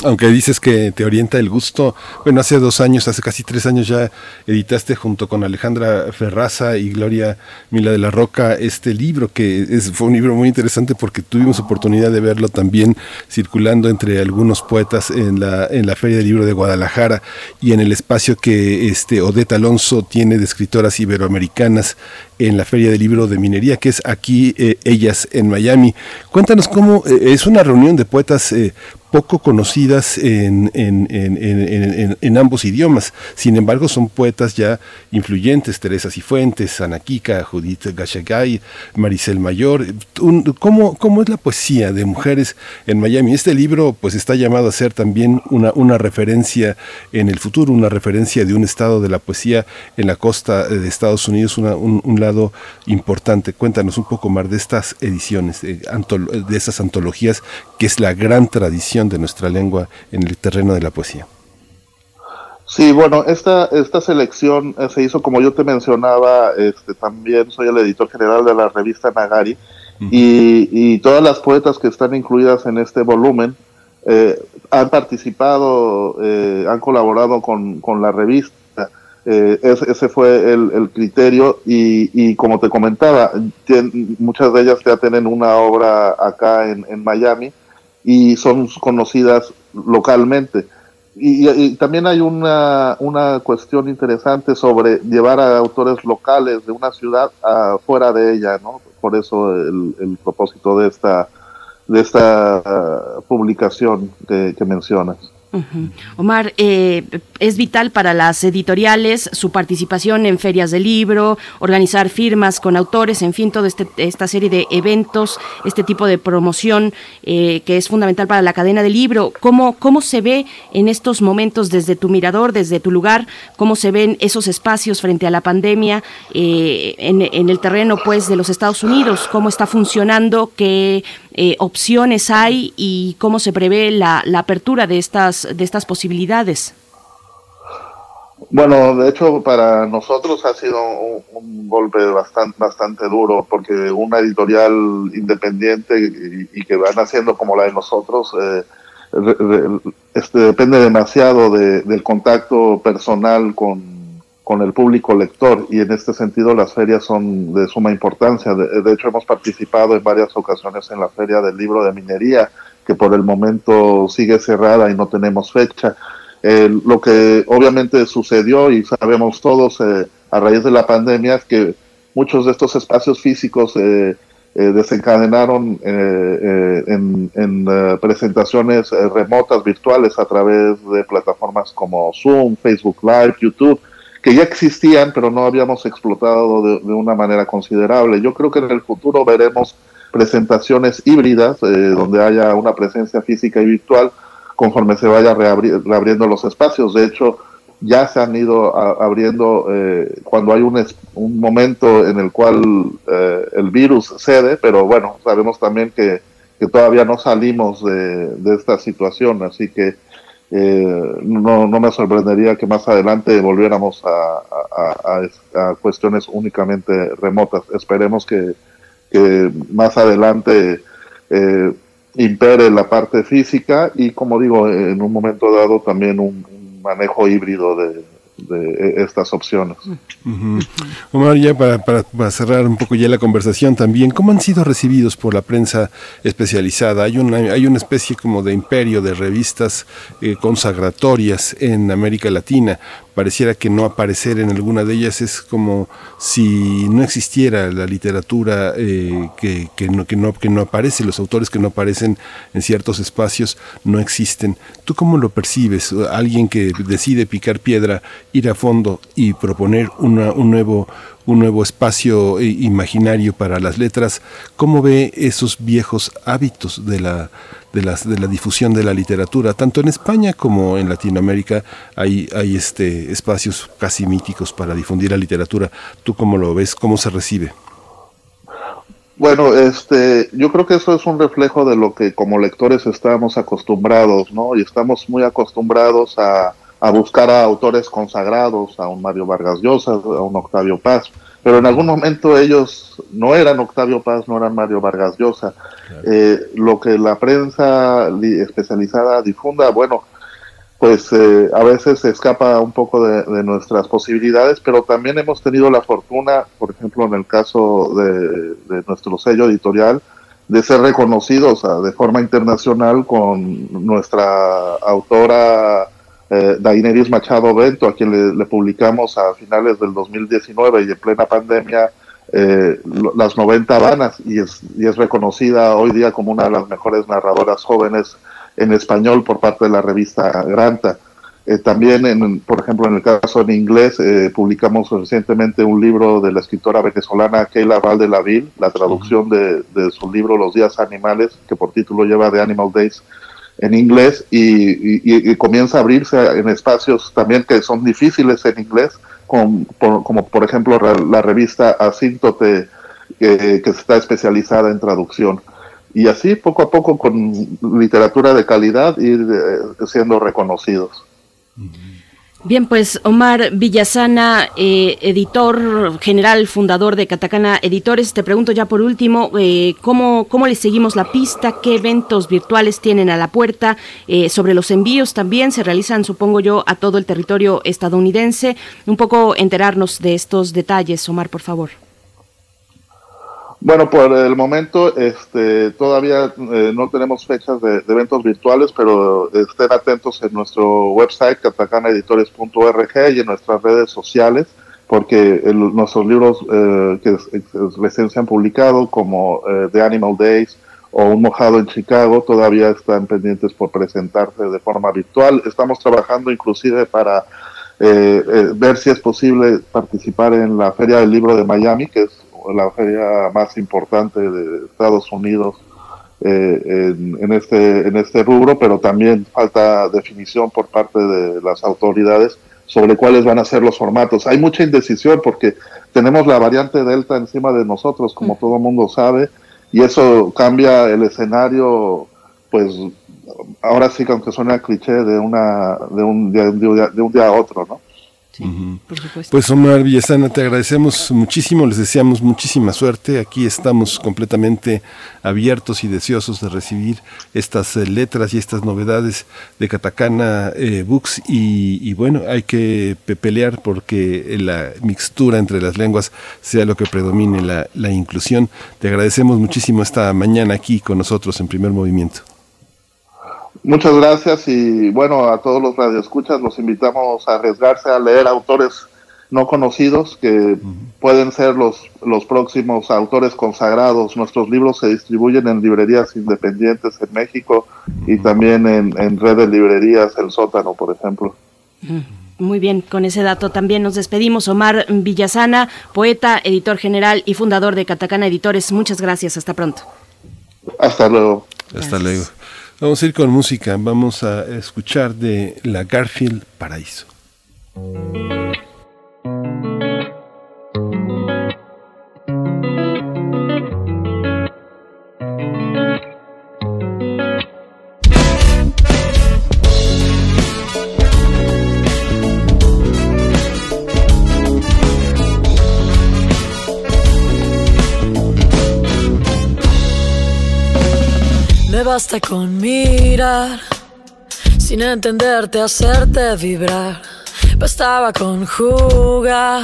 Aunque dices que te orienta el gusto, bueno, hace dos años, hace casi tres años ya editaste junto con Alejandra Ferraza y Gloria Mila de la Roca este libro, que es, fue un libro muy interesante porque tuvimos oportunidad de verlo también circulando entre algunos poetas en la, en la Feria del Libro de Guadalajara y en el espacio que este Odette Alonso tiene de escritoras iberoamericanas en la Feria del Libro de Minería, que es aquí eh, Ellas en Miami. Cuéntanos cómo eh, es una reunión de poetas eh, poco conocidas en, en, en, ambos idiomas. Sin embargo, son poetas ya influyentes, Teresa Cifuentes, Ana Kika, Judith Gachagay, Maricel Mayor. ¿cómo, ¿Cómo es la poesía de mujeres en Miami? Este libro pues está llamado a ser también una, una referencia en el futuro, una referencia de un estado de la poesía en la costa de Estados Unidos, un, un, lado importante. Cuéntanos un poco más de estas ediciones, de, de esas antologías, que es la gran tradición de nuestra lengua en el terreno de la poesía. Sí, bueno, esta, esta selección eh, se hizo, como yo te mencionaba, este, también soy el editor general de la revista Nagari, y, todas las poetas que están incluidas en este volumen eh, han participado, eh, han colaborado con, la revista. ese, fue el, criterio y, como te comentaba, muchas de ellas ya tienen una obra acá en, en Miami y son conocidas localmente. Y, también hay una, una, cuestión interesante sobre llevar a autores locales de una ciudad fuera de ella, ¿no? Por eso el, el propósito de esta, de esta uh, publicación que mencionas. Omar, eh, es vital para las editoriales su participación en ferias de libro, organizar firmas con autores, en fin, toda este, esta serie de eventos, este tipo de promoción eh, que es fundamental para la cadena de libro. ¿Cómo, ¿Cómo se ve en estos momentos desde tu mirador, desde tu lugar? ¿Cómo se ven esos espacios frente a la pandemia eh, en, en, el terreno pues de los Estados Unidos? ¿Cómo está funcionando? ¿Qué eh, opciones hay y cómo se prevé la, la, apertura de estas, de estas posibilidades? Bueno, de hecho para nosotros ha sido un, golpe bastante, bastante duro porque una editorial independiente y, que van haciendo como la de nosotros eh, este, depende demasiado del contacto personal con, con el público lector y en este sentido las ferias son de suma importancia. De, hecho hemos participado en varias ocasiones en la feria del libro de minería que por el momento sigue cerrada y no tenemos fecha. Eh, lo que obviamente sucedió y sabemos todos eh, a raíz de la pandemia es que muchos de estos espacios físicos eh, desencadenaron en, en presentaciones remotas virtuales a través de plataformas como Zoom, Facebook Live, YouTube que ya existían, pero no habíamos explotado de, una manera considerable. Yo creo que en el futuro veremos presentaciones híbridas, eh, donde haya una presencia física y virtual, conforme se vaya reabriendo los espacios. De hecho, ya se han ido abriendo eh, cuando hay un, un, momento en el cual eh, el virus cede, pero bueno, sabemos también que, que todavía no salimos de, de, esta situación, así que eh, no, no me sorprendería que más adelante volviéramos a, cuestiones únicamente remotas. Esperemos que, más adelante eh, impere la parte física y, como digo, en un momento dado también un manejo híbrido de, de estas opciones. Omar, ya para, cerrar un poco ya la conversación también, ¿cómo han sido recibidos por la prensa especializada? Hay una, hay una especie como de imperio de revistas eh, consagratorias en América Latina. Pareciera que no aparecer en alguna de ellas es como si no existiera la literatura eh, que, que, no, que, no, que no aparece, los autores que no aparecen en ciertos espacios no existen. ¿Tú cómo lo percibes? Alguien que decide picar piedra, ir a fondo y proponer una, un nuevo un nuevo espacio eh, imaginario para las letras. ¿Cómo ve esos viejos hábitos de la, de, las, de la difusión de la literatura? Tanto en España como en Latinoamérica hay, hay este, espacios casi míticos para difundir la literatura. ¿Tú cómo lo ves? ¿Cómo se recibe? Bueno, este, yo creo que eso es un reflejo de lo que como lectores estamos acostumbrados, ¿no? Y estamos muy acostumbrados a, a buscar a autores consagrados, a un Mario Vargas Llosa, a un Octavio Paz, pero en algún momento ellos no eran Octavio Paz, no eran Mario Vargas Llosa. Eh, lo que la prensa especializada difunda, bueno, pues eh, a veces se escapa un poco de, nuestras posibilidades, pero también hemos tenido la fortuna, por ejemplo, en el caso de, de nuestro sello editorial, de ser reconocidos de forma internacional con nuestra autora eh, Daineris Machado Bento, a quien le, publicamos a finales del 2019 y en plena pandemia eh, las 90 Habanas y es, y es reconocida hoy día como una de las mejores narradoras jóvenes en español por parte de la revista Granta. Eh, también, en, por ejemplo, en el caso en inglés, eh, publicamos recientemente un libro de la escritora venezolana Keila Valdelaville, la traducción de, de, su libro Los días animales, que por título lleva The Animal Days, en inglés y, comienza a abrirse en espacios también que son difíciles en inglés, como por, como por ejemplo la revista Asíntote, que está especializada en traducción. Y así poco a poco con literatura de calidad ir eh, siendo reconocidos. Bien, pues Omar Villasana, eh, editor general, fundador de Catacana Editores, te pregunto ya por último, eh, ¿cómo, ¿cómo le seguimos la pista? ¿Qué eventos virtuales tienen a la puerta? Eh, sobre los envíos también se realizan, supongo yo, a todo el territorio estadounidense. Un poco enterarnos de estos detalles, Omar, por favor. Bueno, por el momento este, todavía eh, no tenemos fechas de, eventos virtuales, pero estén atentos en nuestro website catacanaeditores.org y en nuestras redes sociales, porque nuestros libros eh, que recién se han publicado, como eh, The Animal Days o Un mojado en Chicago, todavía están pendientes por presentarse de forma virtual. Estamos trabajando inclusive para ver si es posible participar en la Feria del Libro de Miami, que es la feria más importante de Estados Unidos eh, en, este, en este rubro, pero también falta definición por parte de las autoridades sobre cuáles van a ser los formatos. Hay mucha indecisión porque tenemos la variante Delta encima de nosotros, como todo el mundo sabe, y eso cambia el escenario, pues ahora sí que aunque suena cliché de una de un de un día a otro, ¿no? Pues Omar Villasana, te agradecemos muchísimo, les deseamos muchísima suerte. Aquí estamos completamente abiertos y deseosos de recibir estas eh, letras y estas novedades de Catacana eh, Books. Y, bueno, hay que pelear porque la mixtura entre las lenguas sea lo que predomine la, la inclusión. Te agradecemos muchísimo esta mañana aquí con nosotros en primer movimiento. Muchas gracias y bueno, a todos los radioescuchas los invitamos a arriesgarse a leer autores no conocidos que pueden ser los, los próximos autores consagrados. Nuestros libros se distribuyen en librerías independientes en México y también en, en red de librerías El Sótano, por ejemplo. Muy bien, con ese dato también nos despedimos. Omar Villasana, poeta, editor general y fundador de Catacana Editores. Muchas gracias, hasta pronto. Hasta luego. Hasta luego. Vamos a ir con música, vamos a escuchar de la Garfield Paraíso. Basta con mirar, sin entenderte, hacerte vibrar. Bastaba con jugar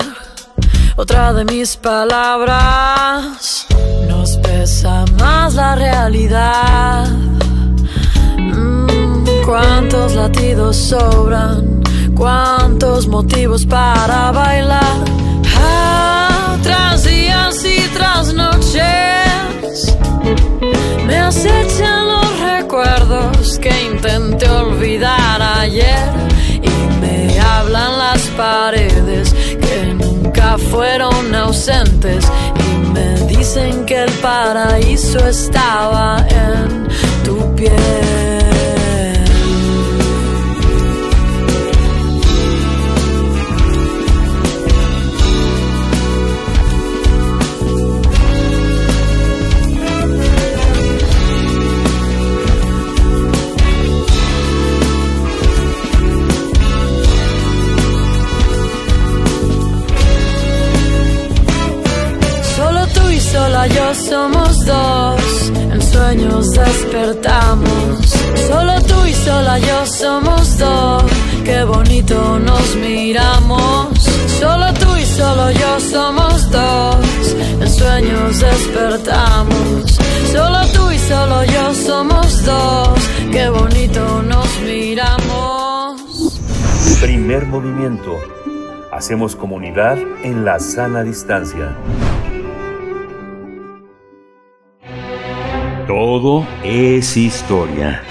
otra de mis palabras. Nos pesa más la realidad. Mm, cuántos latidos sobran cuántos motivos para bailar. Ah, acechan los recuerdos que intenté olvidar ayer y me hablan las paredes que nunca fueron ausentes y me dicen que el paraíso estaba en tu piel. Somos dos, en sueños despertamos. Solo tú y sola yo somos dos, qué bonito nos miramos. Solo tú y solo yo somos dos, en sueños despertamos. Solo tú y solo yo somos dos, qué bonito nos miramos. Primer movimiento. Hacemos comunidad en la sana distancia. Todo es historia.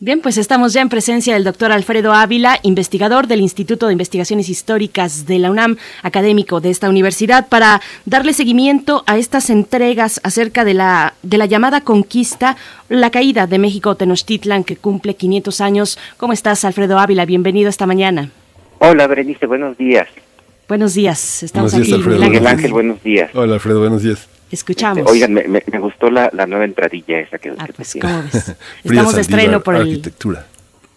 Bien, pues estamos ya en presencia del doctor Alfredo Ávila, investigador del Instituto de Investigaciones Históricas de la UNAM, académico de esta universidad, para darle seguimiento a estas entregas acerca de la, de la llamada conquista, la caída de México Tenochtitlan, que cumple 500 años. ¿Cómo estás, Alfredo Ávila? Bienvenido esta mañana. Hola, Berenice, buenos días. Buenos días, estamos Buenos días, aquí. Alfredo. Miguel Ángel, buenos días. Hola, Alfredo, buenos días. Escuchamos. Este, oigan, me, me- me gustó la, la nueva entradilla esa que, Ah, que pues. ¿cómo ves? <laughs> Estamos de estreno por el, Arquitectura.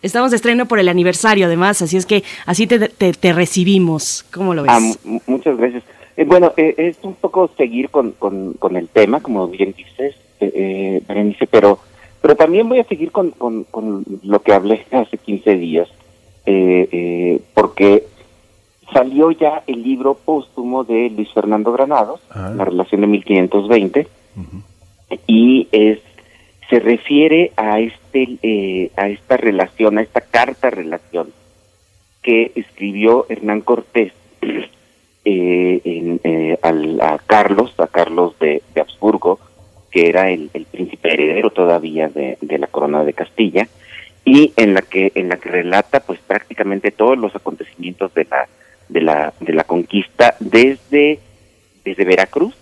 estamos de estreno por el aniversario, además, así es que así te, te, te recibimos. ¿Cómo lo ves? Ah, mu- muchas gracias. Eh, bueno, eh, es un poco seguir con, con, con el tema, como bien dices, eh, eh, Berenice, pero, pero también voy a seguir con, con, con lo que hablé hace 15 días, eh, eh, porque salió ya el libro póstumo de Luis Fernando Granados, Ah. La relación de 1520, y es se refiere a este eh, a esta relación, a esta carta relación que escribió Hernán Cortés <clears throat> eh, en, eh, al- a Carlos, a Carlos de, de Habsburgo, que era el, el príncipe heredero todavía de, de la corona de Castilla, y en la que en la que relata pues prácticamente todos los acontecimientos de la de la de la conquista desde desde Veracruz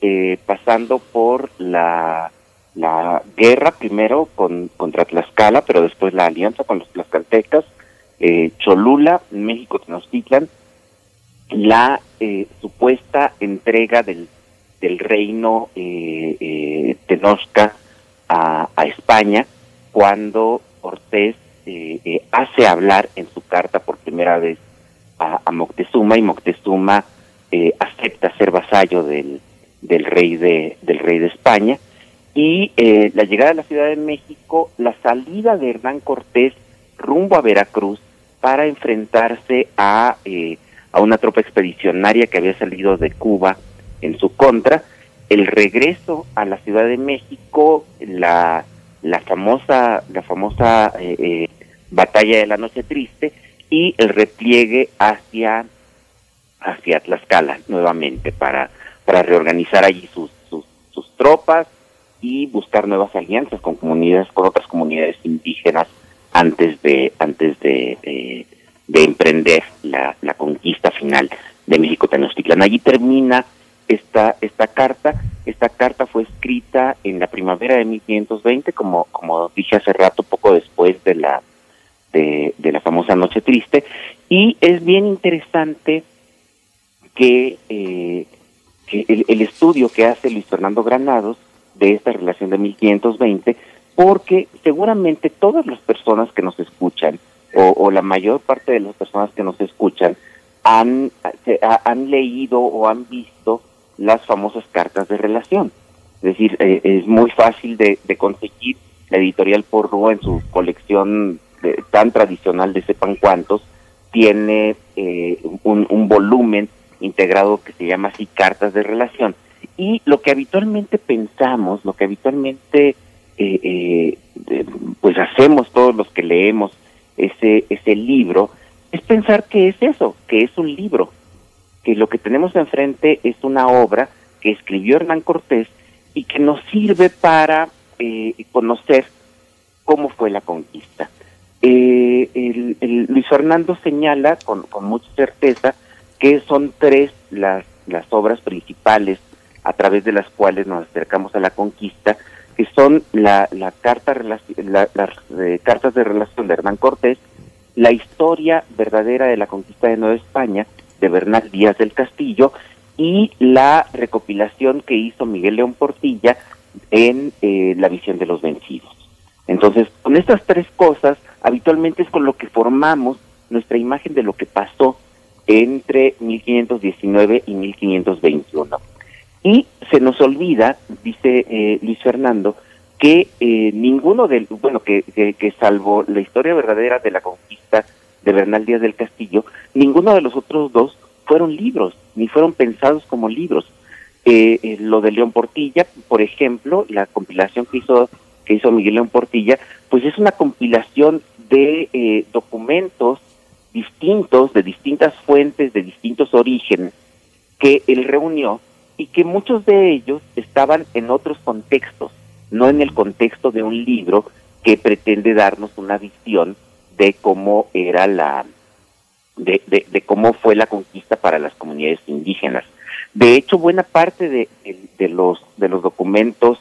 eh, pasando por la la guerra primero con contra Tlaxcala pero después la alianza con los tlaxcaltecas eh, Cholula México Tenochtitlan la eh, supuesta entrega del del reino eh, eh, a España cuando Cortés eh, eh, hace hablar en su carta por primera vez a, Moctezuma y Moctezuma eh, acepta ser vasallo del, del rey de del rey de España. Y eh, la llegada a la Ciudad de México, la salida de Hernán Cortés rumbo a Veracruz para enfrentarse a a una tropa expedicionaria que había salido de Cuba en su contra, el regreso a la Ciudad de México, la la famosa la famosa eh, eh, batalla de la noche triste y el repliegue hacia hacia Tlaxcala nuevamente para para reorganizar allí sus sus, tropas y buscar nuevas alianzas con comunidades con otras comunidades indígenas antes de antes de eh, de emprender la, la conquista final de México Tenochtitlan. Allí termina esta esta carta. Esta carta fue escrita en la primavera de 1520, como como dije hace rato, poco después de la de, la famosa Noche Triste, y es bien interesante que, eh, el, estudio que hace Luis Fernando Granados de esta relación de 1520, porque seguramente todas las personas que nos escuchan, o, o la mayor parte de las personas que nos escuchan, han, se- ha- han leído o han visto las famosas cartas de relación. Es decir, eh, es muy fácil de, de conseguir la editorial Porro en su colección de- tan tradicional de sepan cuántos, tiene eh, un, un volumen integrado que se llama así Cartas de Relación. y lo que habitualmente pensamos, lo que habitualmente eh, eh, pues hacemos todos los que leemos ese, ese libro, es pensar que es eso, que es un libro, que lo que tenemos enfrente es una obra que escribió Hernán Cortés y que nos sirve para eh, conocer cómo fue la conquista. Eh, el, Luis Fernando señala con, con, mucha certeza que son tres las, las obras principales a través de las cuales nos acercamos a la conquista, que son la, carta las eh, cartas de relación de Hernán Cortés, la historia verdadera de la conquista de Nueva España de Bernal Díaz del Castillo y la recopilación que hizo Miguel León Portilla en eh, La visión de los vencidos. Entonces, con estas tres cosas, habitualmente es con lo que formamos nuestra imagen de lo que pasó entre 1519 y 1521. Y se nos olvida, dice eh, Luis Fernando, que eh, ninguno del, bueno, que, que, salvo la historia verdadera de la conquista de Bernal Díaz del Castillo, ninguno de los otros dos fueron libros, ni fueron pensados como libros. Eh, eh, lo de León Portilla, por ejemplo, la compilación que hizo que hizo Miguel León Portilla, pues es una compilación de eh, documentos distintos, de distintas fuentes, de distintos orígenes, que él reunió y que muchos de ellos estaban en otros contextos, no en el contexto de un libro que pretende darnos una visión de cómo era la, de, cómo fue la conquista para las comunidades indígenas. De hecho, buena parte de, de los, de los documentos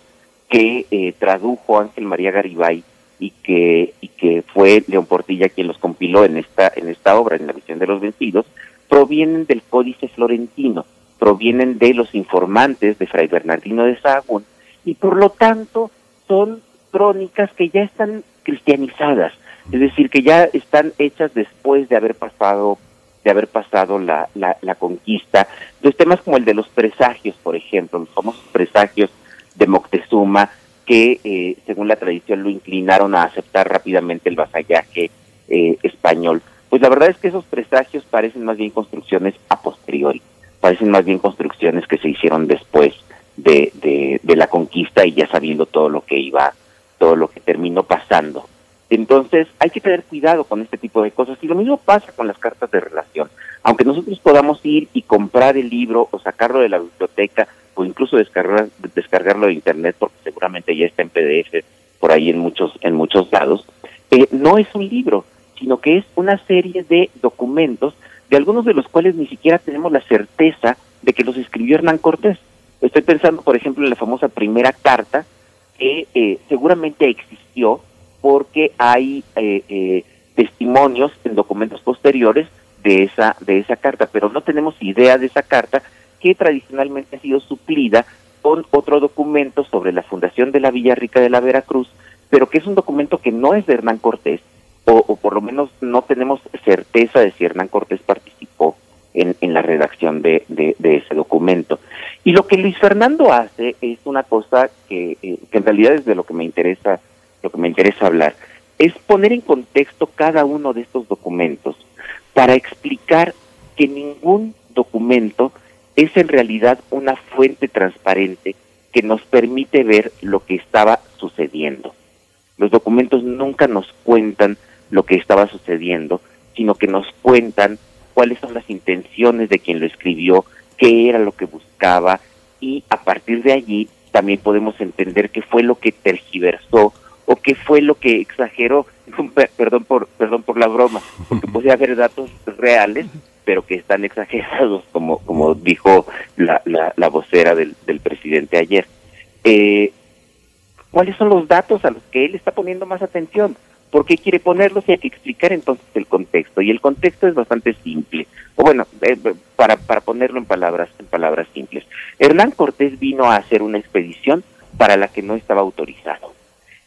que eh, tradujo Ángel María Garibay y que, y que fue León Portilla quien los compiló en esta, en esta obra, en la visión de los vencidos, provienen del Códice Florentino, provienen de los informantes de Fray Bernardino de Sahagún, y por lo tanto son crónicas que ya están cristianizadas, es decir, que ya están hechas después de haber pasado de haber pasado la, la, la conquista. Los temas como el de los presagios, por ejemplo, los famosos presagios de Moctezuma, que eh, según la tradición lo inclinaron a aceptar rápidamente el vasallaje eh, español. Pues la verdad es que esos presagios parecen más bien construcciones a posteriori, parecen más bien construcciones que se hicieron después de, de, de la conquista y ya sabiendo todo lo que iba, todo lo que terminó pasando. Entonces hay que tener cuidado con este tipo de cosas y lo mismo pasa con las cartas de relación. Aunque nosotros podamos ir y comprar el libro o sacarlo de la biblioteca o incluso descargar, descargarlo de internet porque seguramente ya está en PDF por ahí en muchos en muchos lados, eh, no es un libro, sino que es una serie de documentos de algunos de los cuales ni siquiera tenemos la certeza de que los escribió Hernán Cortés. Estoy pensando, por ejemplo, en la famosa primera carta que eh, seguramente existió porque hay eh, eh, testimonios en documentos posteriores de esa de esa carta, pero no tenemos idea de esa carta que tradicionalmente ha sido suplida con otro documento sobre la fundación de la Villa Rica de la Veracruz, pero que es un documento que no es de Hernán Cortés, o, por lo menos no tenemos certeza de si Hernán Cortés participó en, en la redacción de, ese documento. Y lo que Luis Fernando hace es una cosa que, eh, que en realidad es de lo que me interesa lo que me interesa hablar, es poner en contexto cada uno de estos documentos para explicar que ningún documento es en realidad una fuente transparente que nos permite ver lo que estaba sucediendo. Los documentos nunca nos cuentan lo que estaba sucediendo, sino que nos cuentan cuáles son las intenciones de quien lo escribió, qué era lo que buscaba y a partir de allí también podemos entender qué fue lo que tergiversó o qué fue lo que exageró, <laughs> perdón por, perdón por la broma, porque <laughs> puede haber datos reales, pero que están exagerados, como, como dijo la, la, vocera del, del, presidente ayer. Eh, ¿Cuáles son los datos a los que él está poniendo más atención? ¿Por qué quiere ponerlos? Y hay que explicar entonces el contexto. Y el contexto es bastante simple. O bueno, eh, para, para ponerlo en palabras, en palabras simples. Hernán Cortés vino a hacer una expedición para la que no estaba autorizado.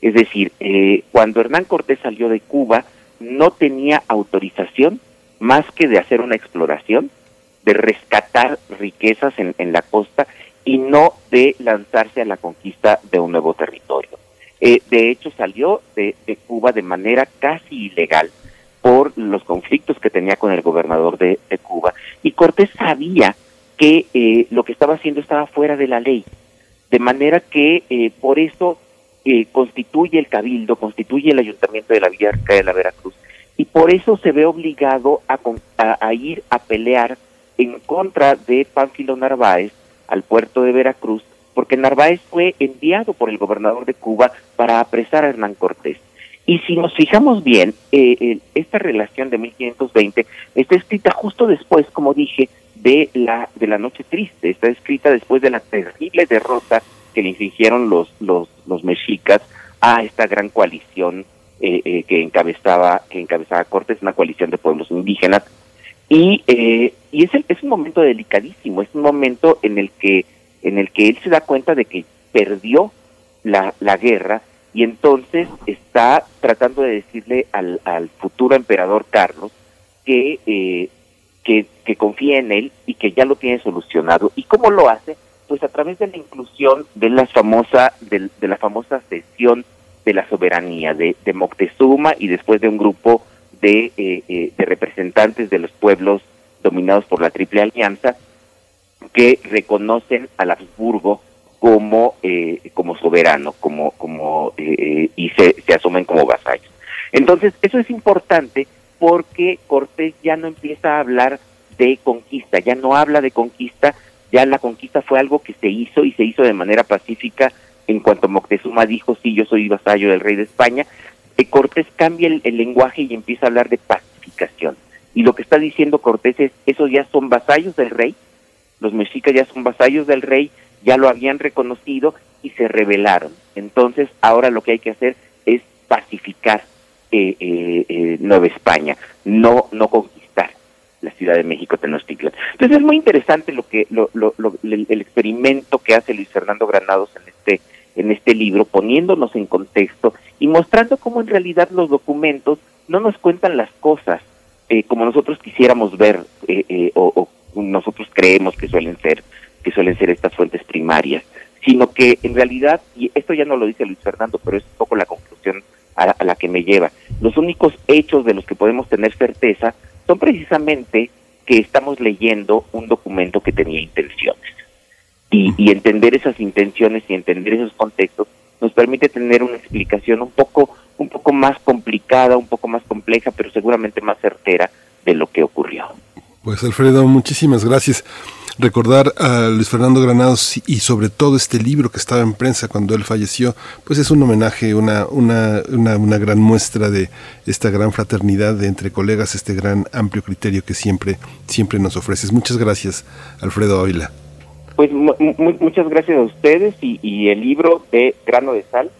Es decir, eh, cuando Hernán Cortés salió de Cuba, no tenía autorización más que de hacer una exploración, de rescatar riquezas en, en la costa y no de lanzarse a la conquista de un nuevo territorio. Eh, de hecho, salió de, Cuba de manera casi ilegal por los conflictos que tenía con el gobernador de, de Cuba y Cortés sabía que eh, lo que estaba haciendo estaba fuera de la ley. De manera que eh, por eso eh, constituye el cabildo, constituye el ayuntamiento de la Villa de la Veracruz, y por eso se ve obligado a, a, ir a pelear en contra de Pánfilo Narváez al puerto de Veracruz, porque Narváez fue enviado por el gobernador de Cuba para apresar a Hernán Cortés. Y si nos fijamos bien, eh, esta relación de 1520 está escrita justo después, como dije, de la de la noche triste. Está escrita después de la terrible derrota que le infligieron los los los mexicas a esta gran coalición eh, eh, que encabezaba que encabezaba Cortés, una coalición de pueblos indígenas. Y y es es un momento delicadísimo. Es un momento en el que en el que él se da cuenta de que perdió la, la guerra y entonces está tratando de decirle al, al futuro emperador Carlos que, eh, que, que confía en él y que ya lo tiene solucionado. ¿Y cómo lo hace? Pues a través de la inclusión de la famosa, de, la famosa sesión de la soberanía de, de, Moctezuma y después de un grupo de, eh, eh, de representantes de los pueblos dominados por la Triple Alianza que reconocen al Habsburgo como, eh, como soberano, como, como, eh, y se asumen como vasallos. Entonces, eso es importante porque Cortés ya no empieza a hablar de conquista, ya no habla de conquista, ya la conquista fue algo que se hizo y se hizo de manera pacífica en cuanto Moctezuma dijo, sí, yo soy vasallo del rey de España, que Cortés cambia el, el, lenguaje y empieza a hablar de pacificación. Y lo que está diciendo Cortés es, esos ya son vasallos del rey, los mexicas ya son vasallos del rey, ya lo habían reconocido y se rebelaron. Entonces, ahora lo que hay que hacer es pacificar eh, eh, eh, Nueva España, no, no conquistar la Ciudad de México Tenochtitlan. Entonces es muy interesante lo que lo, lo, el, el, experimento que hace Luis Fernando Granados en este en este libro, poniéndonos en contexto y mostrando cómo en realidad los documentos no nos cuentan las cosas eh, como nosotros quisiéramos ver eh, eh, o, o nosotros creemos que suelen ser que suelen ser estas fuentes primarias, sino que en realidad, y esto ya no lo dice Luis Fernando, pero es un poco la conclusión a la que me lleva, los únicos hechos de los que podemos tener certeza son precisamente que estamos leyendo un documento que tenía intenciones. Y, y, entender esas intenciones y entender esos contextos nos permite tener una explicación un poco, un poco más complicada, un poco más compleja, pero seguramente más certera de lo que ocurrió. Pues Alfredo, muchísimas gracias recordar a Luis Fernando Granados y sobre todo este libro que estaba en prensa cuando él falleció, pues es un homenaje, una, una, una, una gran muestra de esta gran fraternidad de entre colegas, este gran amplio criterio que siempre, siempre nos ofreces. Muchas gracias, Alfredo Ávila. Pues muchas gracias a ustedes y, y, el libro de Grano de Sal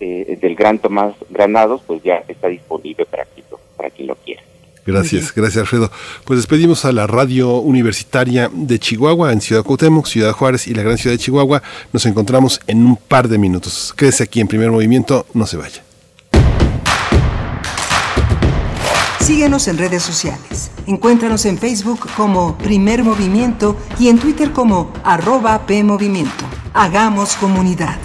eh, del gran Tomás Granados pues ya está disponible para quien, para quien lo quiera. Gracias, gracias Alfredo. Pues despedimos a la radio universitaria de Chihuahua en Ciudad Cuauhtémoc, Ciudad Juárez y la gran ciudad de Chihuahua. Nos encontramos en un par de minutos. Quédese aquí en primer movimiento, no se vaya. Síguenos en redes sociales. Encuéntranos en Facebook como Primer Movimiento y en Twitter como arroba PMovimiento. Hagamos comunidad.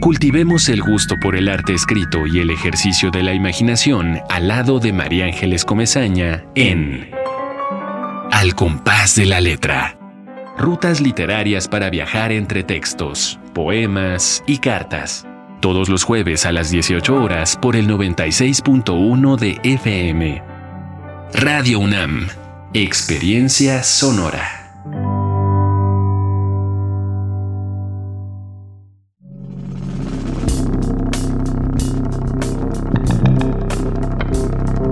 Cultivemos el gusto por el arte escrito y el ejercicio de la imaginación al lado de María Ángeles Comezaña en Al compás de la letra. Rutas literarias para viajar entre textos, poemas y cartas. Todos los jueves a las 18 horas por el 96.1 de FM. Radio UNAM. Experiencia sonora.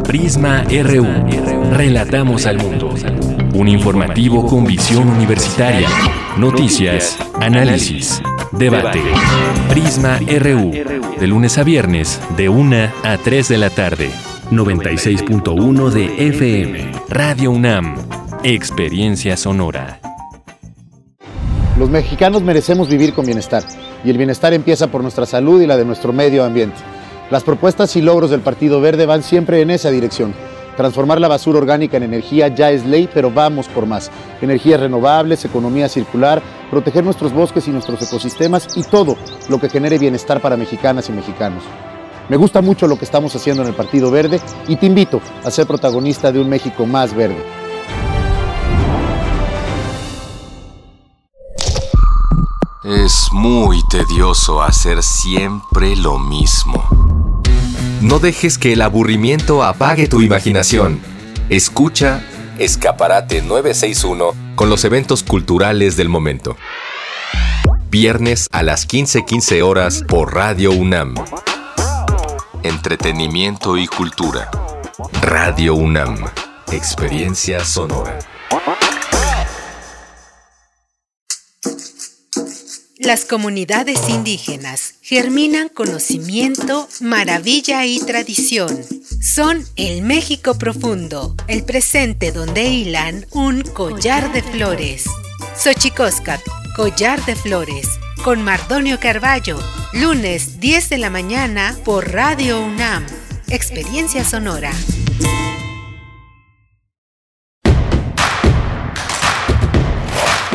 Prisma RU. Relatamos al mundo. Un informativo con visión universitaria. Noticias, análisis, debate. Prisma RU. De lunes a viernes, de 1 a 3 de la tarde. 96.1 de FM. Radio UNAM. Experiencia sonora. Los mexicanos merecemos vivir con bienestar. Y el bienestar empieza por nuestra salud y la de nuestro medio ambiente. Las propuestas y logros del Partido Verde van siempre en esa dirección. Transformar la basura orgánica en energía ya es ley, pero vamos por más. Energías renovables, economía circular, proteger nuestros bosques y nuestros ecosistemas y todo lo que genere bienestar para mexicanas y mexicanos. Me gusta mucho lo que estamos haciendo en el Partido Verde y te invito a ser protagonista de un México más verde. Es muy tedioso hacer siempre lo mismo. No dejes que el aburrimiento apague tu imaginación. Escucha Escaparate 961 con los eventos culturales del momento. Viernes a las 15:15 horas por Radio UNAM. Entretenimiento y cultura. Radio UNAM. Experiencia sonora. Las comunidades indígenas germinan conocimiento, maravilla y tradición. Son el México profundo, el presente donde hilan un collar de flores. Xochicóscat, collar de flores, con Mardonio Carballo, lunes 10 de la mañana por Radio UNAM. Experiencia sonora.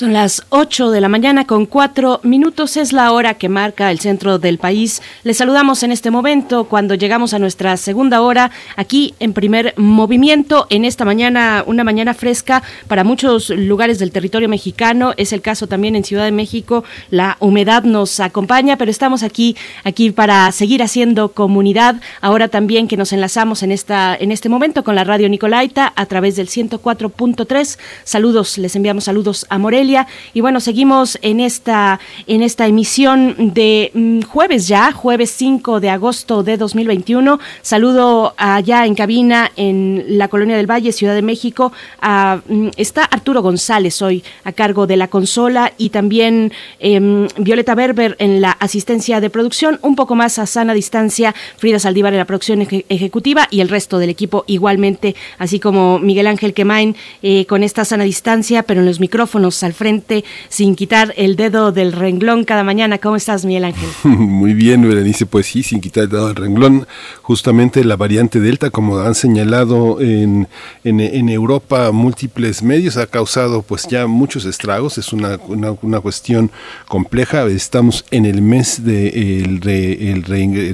Son las 8 de la mañana con 4 minutos. Es la hora que marca el centro del país. Les saludamos en este momento cuando llegamos a nuestra segunda hora aquí en primer movimiento. En esta mañana, una mañana fresca para muchos lugares del territorio mexicano. Es el caso también en Ciudad de México. La humedad nos acompaña, pero estamos aquí, aquí para seguir haciendo comunidad. Ahora también que nos enlazamos en, esta, en este momento con la radio Nicolaita a través del 104.3. Saludos, les enviamos saludos a Morelia y bueno, seguimos en esta, en esta emisión de mm, jueves ya, jueves 5 de agosto de 2021. Saludo allá en cabina en la Colonia del Valle, Ciudad de México. Mm, está Arturo González hoy a cargo de la consola y también em, Violeta Berber en la asistencia de producción. Un poco más a sana distancia, Frida Saldívar en la producción ejecutiva y el resto del equipo igualmente, así como Miguel Ángel Quemain eh, con esta sana distancia, pero en los micrófonos frente sin quitar el dedo del renglón cada mañana. ¿Cómo estás, Miguel Ángel? <laughs> Muy bien, Berenice, pues sí, sin quitar el dedo del renglón. Justamente la variante Delta, como han señalado en, en, Europa múltiples medios, ha causado pues ya muchos estragos. Es una, una, cuestión compleja. Estamos en el mes del de el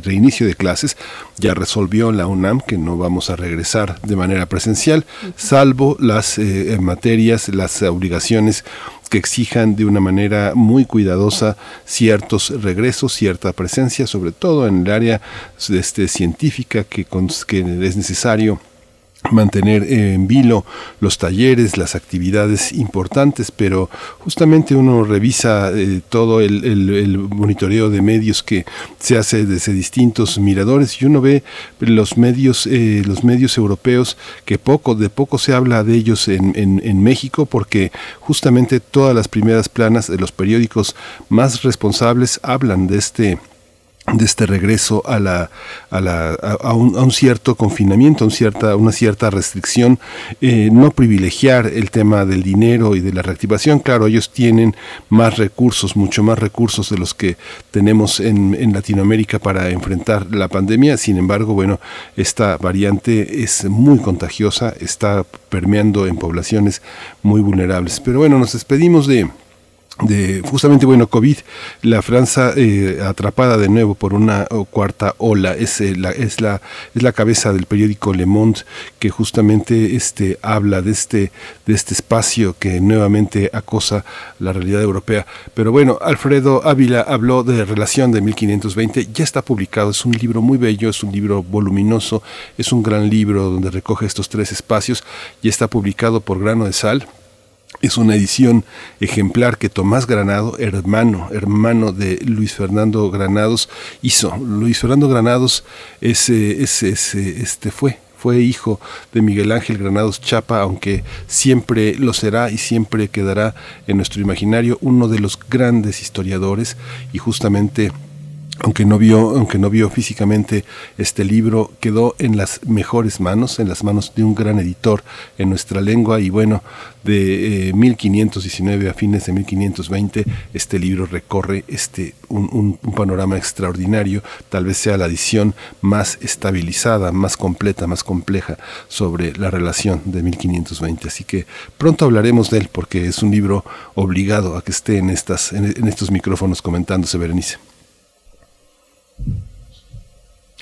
reinicio de clases. Ya resolvió la UNAM que no vamos a regresar de manera presencial, salvo las eh, materias, las obligaciones que exijan de una manera muy cuidadosa ciertos regresos, cierta presencia, sobre todo en el área este, científica que, que es necesario mantener en vilo los talleres, las actividades importantes, pero justamente uno revisa eh, todo el, monitoreo de medios que se hace desde distintos miradores y uno ve los medios, eh, los medios europeos que poco, de poco se habla de ellos en, en México porque justamente todas las primeras planas de los periódicos más responsables hablan de este de este regreso a, la, a, la, a, un, a un, cierto confinamiento, a un cierta, una cierta restricción, eh, no privilegiar el tema del dinero y de la reactivación. Claro, ellos tienen más recursos, mucho más recursos de los que tenemos en, en Latinoamérica para enfrentar la pandemia. Sin embargo, bueno, esta variante es muy contagiosa, está permeando en poblaciones muy vulnerables. Pero bueno, nos despedimos de justamente bueno COVID la Francia eh, atrapada de nuevo por una cuarta ola. Es eh, la es la es la cabeza del periódico Le Monde que justamente este habla de este de este espacio que nuevamente acosa la realidad europea. Pero bueno Alfredo Ávila habló de relación de 1520 ya está publicado. Es un libro muy bello es un libro voluminoso. Es un gran libro donde recoge estos tres espacios. Y está publicado por Grano de Sal es una edición ejemplar que Tomás Granado, hermano, hermano de Luis Fernando Granados, hizo. Luis Fernando Granados ese, ese, este fue, fue hijo de Miguel Ángel Granados Chapa, aunque siempre lo será y siempre quedará en nuestro imaginario uno de los grandes historiadores y justamente aunque no vio, aunque no vio físicamente este libro, quedó en las mejores manos, en las manos de un gran editor en nuestra lengua y bueno, de 1519 eh, a fines de 1520 este libro recorre este un, panorama extraordinario, tal vez sea la edición más estabilizada, más completa, más compleja sobre la relación de 1520. Así que pronto hablaremos de él porque es un libro obligado a que esté en estas en estos micrófonos comentándose Berenice.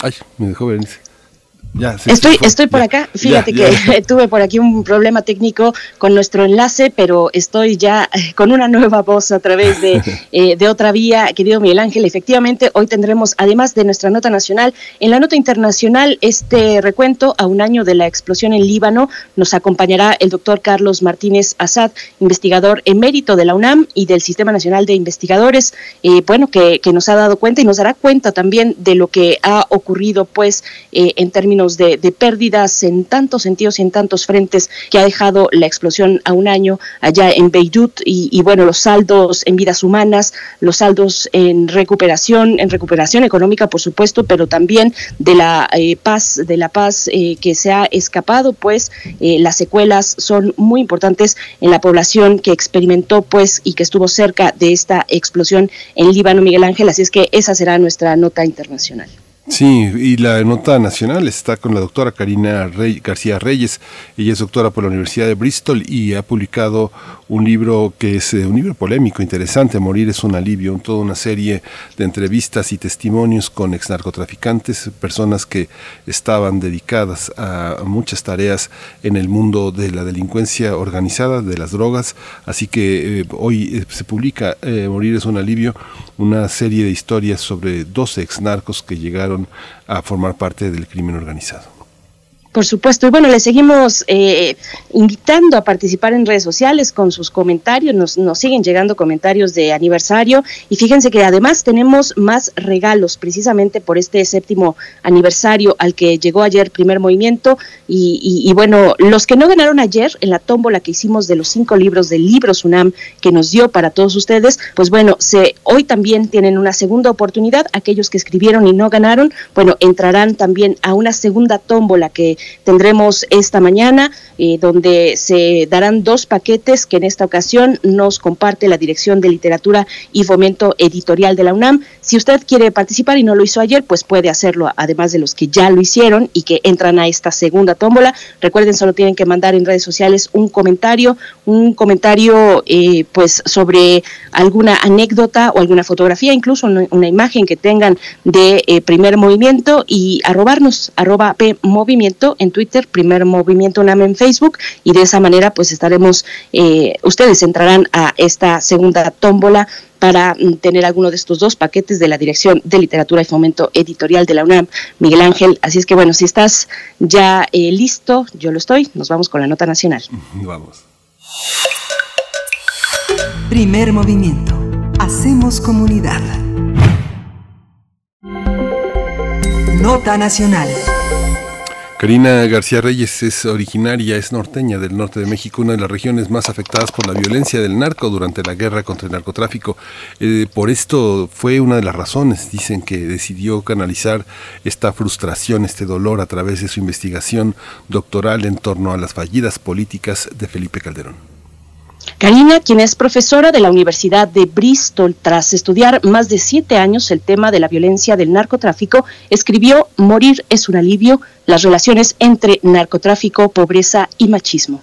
Ay, me dejó ver. Ya, estoy, estoy por acá. Fíjate que <laughs> <laughs> tuve por aquí un problema técnico con nuestro enlace, pero estoy ya eh, con una nueva voz a través de, <laughs> eh, de otra vía, querido Miguel Ángel. Efectivamente, hoy tendremos, además de nuestra nota nacional, en la nota internacional, este recuento a un año de la explosión en Líbano. Nos acompañará el doctor Carlos Martínez Azad, investigador emérito de la UNAM y del Sistema Nacional de Investigadores, eh, bueno, que, que, nos ha dado cuenta y nos dará cuenta también de lo que ha ocurrido, pues, en términos de, pérdidas en tantos sentidos y en tantos frentes que ha dejado la explosión a un año allá en Beirut y, bueno, los saldos en vidas humanas, los saldos en recuperación, en recuperación económica, por supuesto, pero también de la eh, paz, de la paz eh, que se ha escapado, pues eh, las secuelas son muy importantes en la población que experimentó, pues, y que estuvo cerca de esta explosión en Líbano, Miguel Ángel. Así es que esa será nuestra nota internacional. Sí, y la nota nacional está con la doctora Karina García Reyes. Ella es doctora por la Universidad de Bristol y ha publicado un libro que es eh, un libro polémico, interesante, Morir es un alivio, toda una serie de entrevistas y testimonios con ex narcotraficantes, personas que estaban dedicadas a muchas tareas en el mundo de la delincuencia organizada, de las drogas. Así que eh, hoy eh, se publica Morir es un alivio, una serie de historias sobre 12 ex narcos que llegaron a formar parte del crimen organizado. Por supuesto. Y bueno, le seguimos eh, invitando a participar en redes sociales con sus comentarios. Nos, nos siguen llegando comentarios de aniversario. Y fíjense que además tenemos más regalos precisamente por este séptimo aniversario al que llegó ayer primer movimiento. Y, bueno, los que no ganaron ayer en la tómbola que hicimos de los cinco libros del libro Sunam que nos dio para todos ustedes, pues bueno, se, hoy también tienen una segunda oportunidad. Aquellos que escribieron y no ganaron, bueno, entrarán también a una segunda tómbola que tendremos esta mañana, eh, donde se darán dos paquetes que en esta ocasión nos comparte la Dirección de Literatura y Fomento Editorial de la UNAM. Si usted quiere participar y no lo hizo ayer, pues puede hacerlo, además de los que ya lo hicieron y que entran a esta segunda tómbola. Recuerden, solo tienen que mandar en redes sociales un comentario, un comentario eh, pues sobre alguna anécdota o alguna fotografía, incluso una, imagen que tengan de eh, primer movimiento y arrobarnos, arroba P movimiento en Twitter, primer movimiento UNAM en Facebook y de esa manera pues estaremos, eh, ustedes entrarán a esta segunda tómbola para mm, tener alguno de estos dos paquetes de la Dirección de Literatura y Fomento Editorial de la UNAM, Miguel Ángel. Así es que bueno, si estás ya eh, listo, yo lo estoy, nos vamos con la nota nacional. <laughs> Vamos. Primer movimiento. Hacemos comunidad. Nota nacional. Karina García Reyes es originaria, es norteña del norte de México, una de las regiones más afectadas por la violencia del narco durante la guerra contra el narcotráfico. Eh, por esto fue una de las razones, dicen, que decidió canalizar esta frustración, este dolor a través de su investigación doctoral en torno a las fallidas políticas de Felipe Calderón. Karina, quien es profesora de la Universidad de Bristol, tras estudiar más de siete años el tema de la violencia del narcotráfico, escribió Morir es un alivio, las relaciones entre narcotráfico, pobreza y machismo.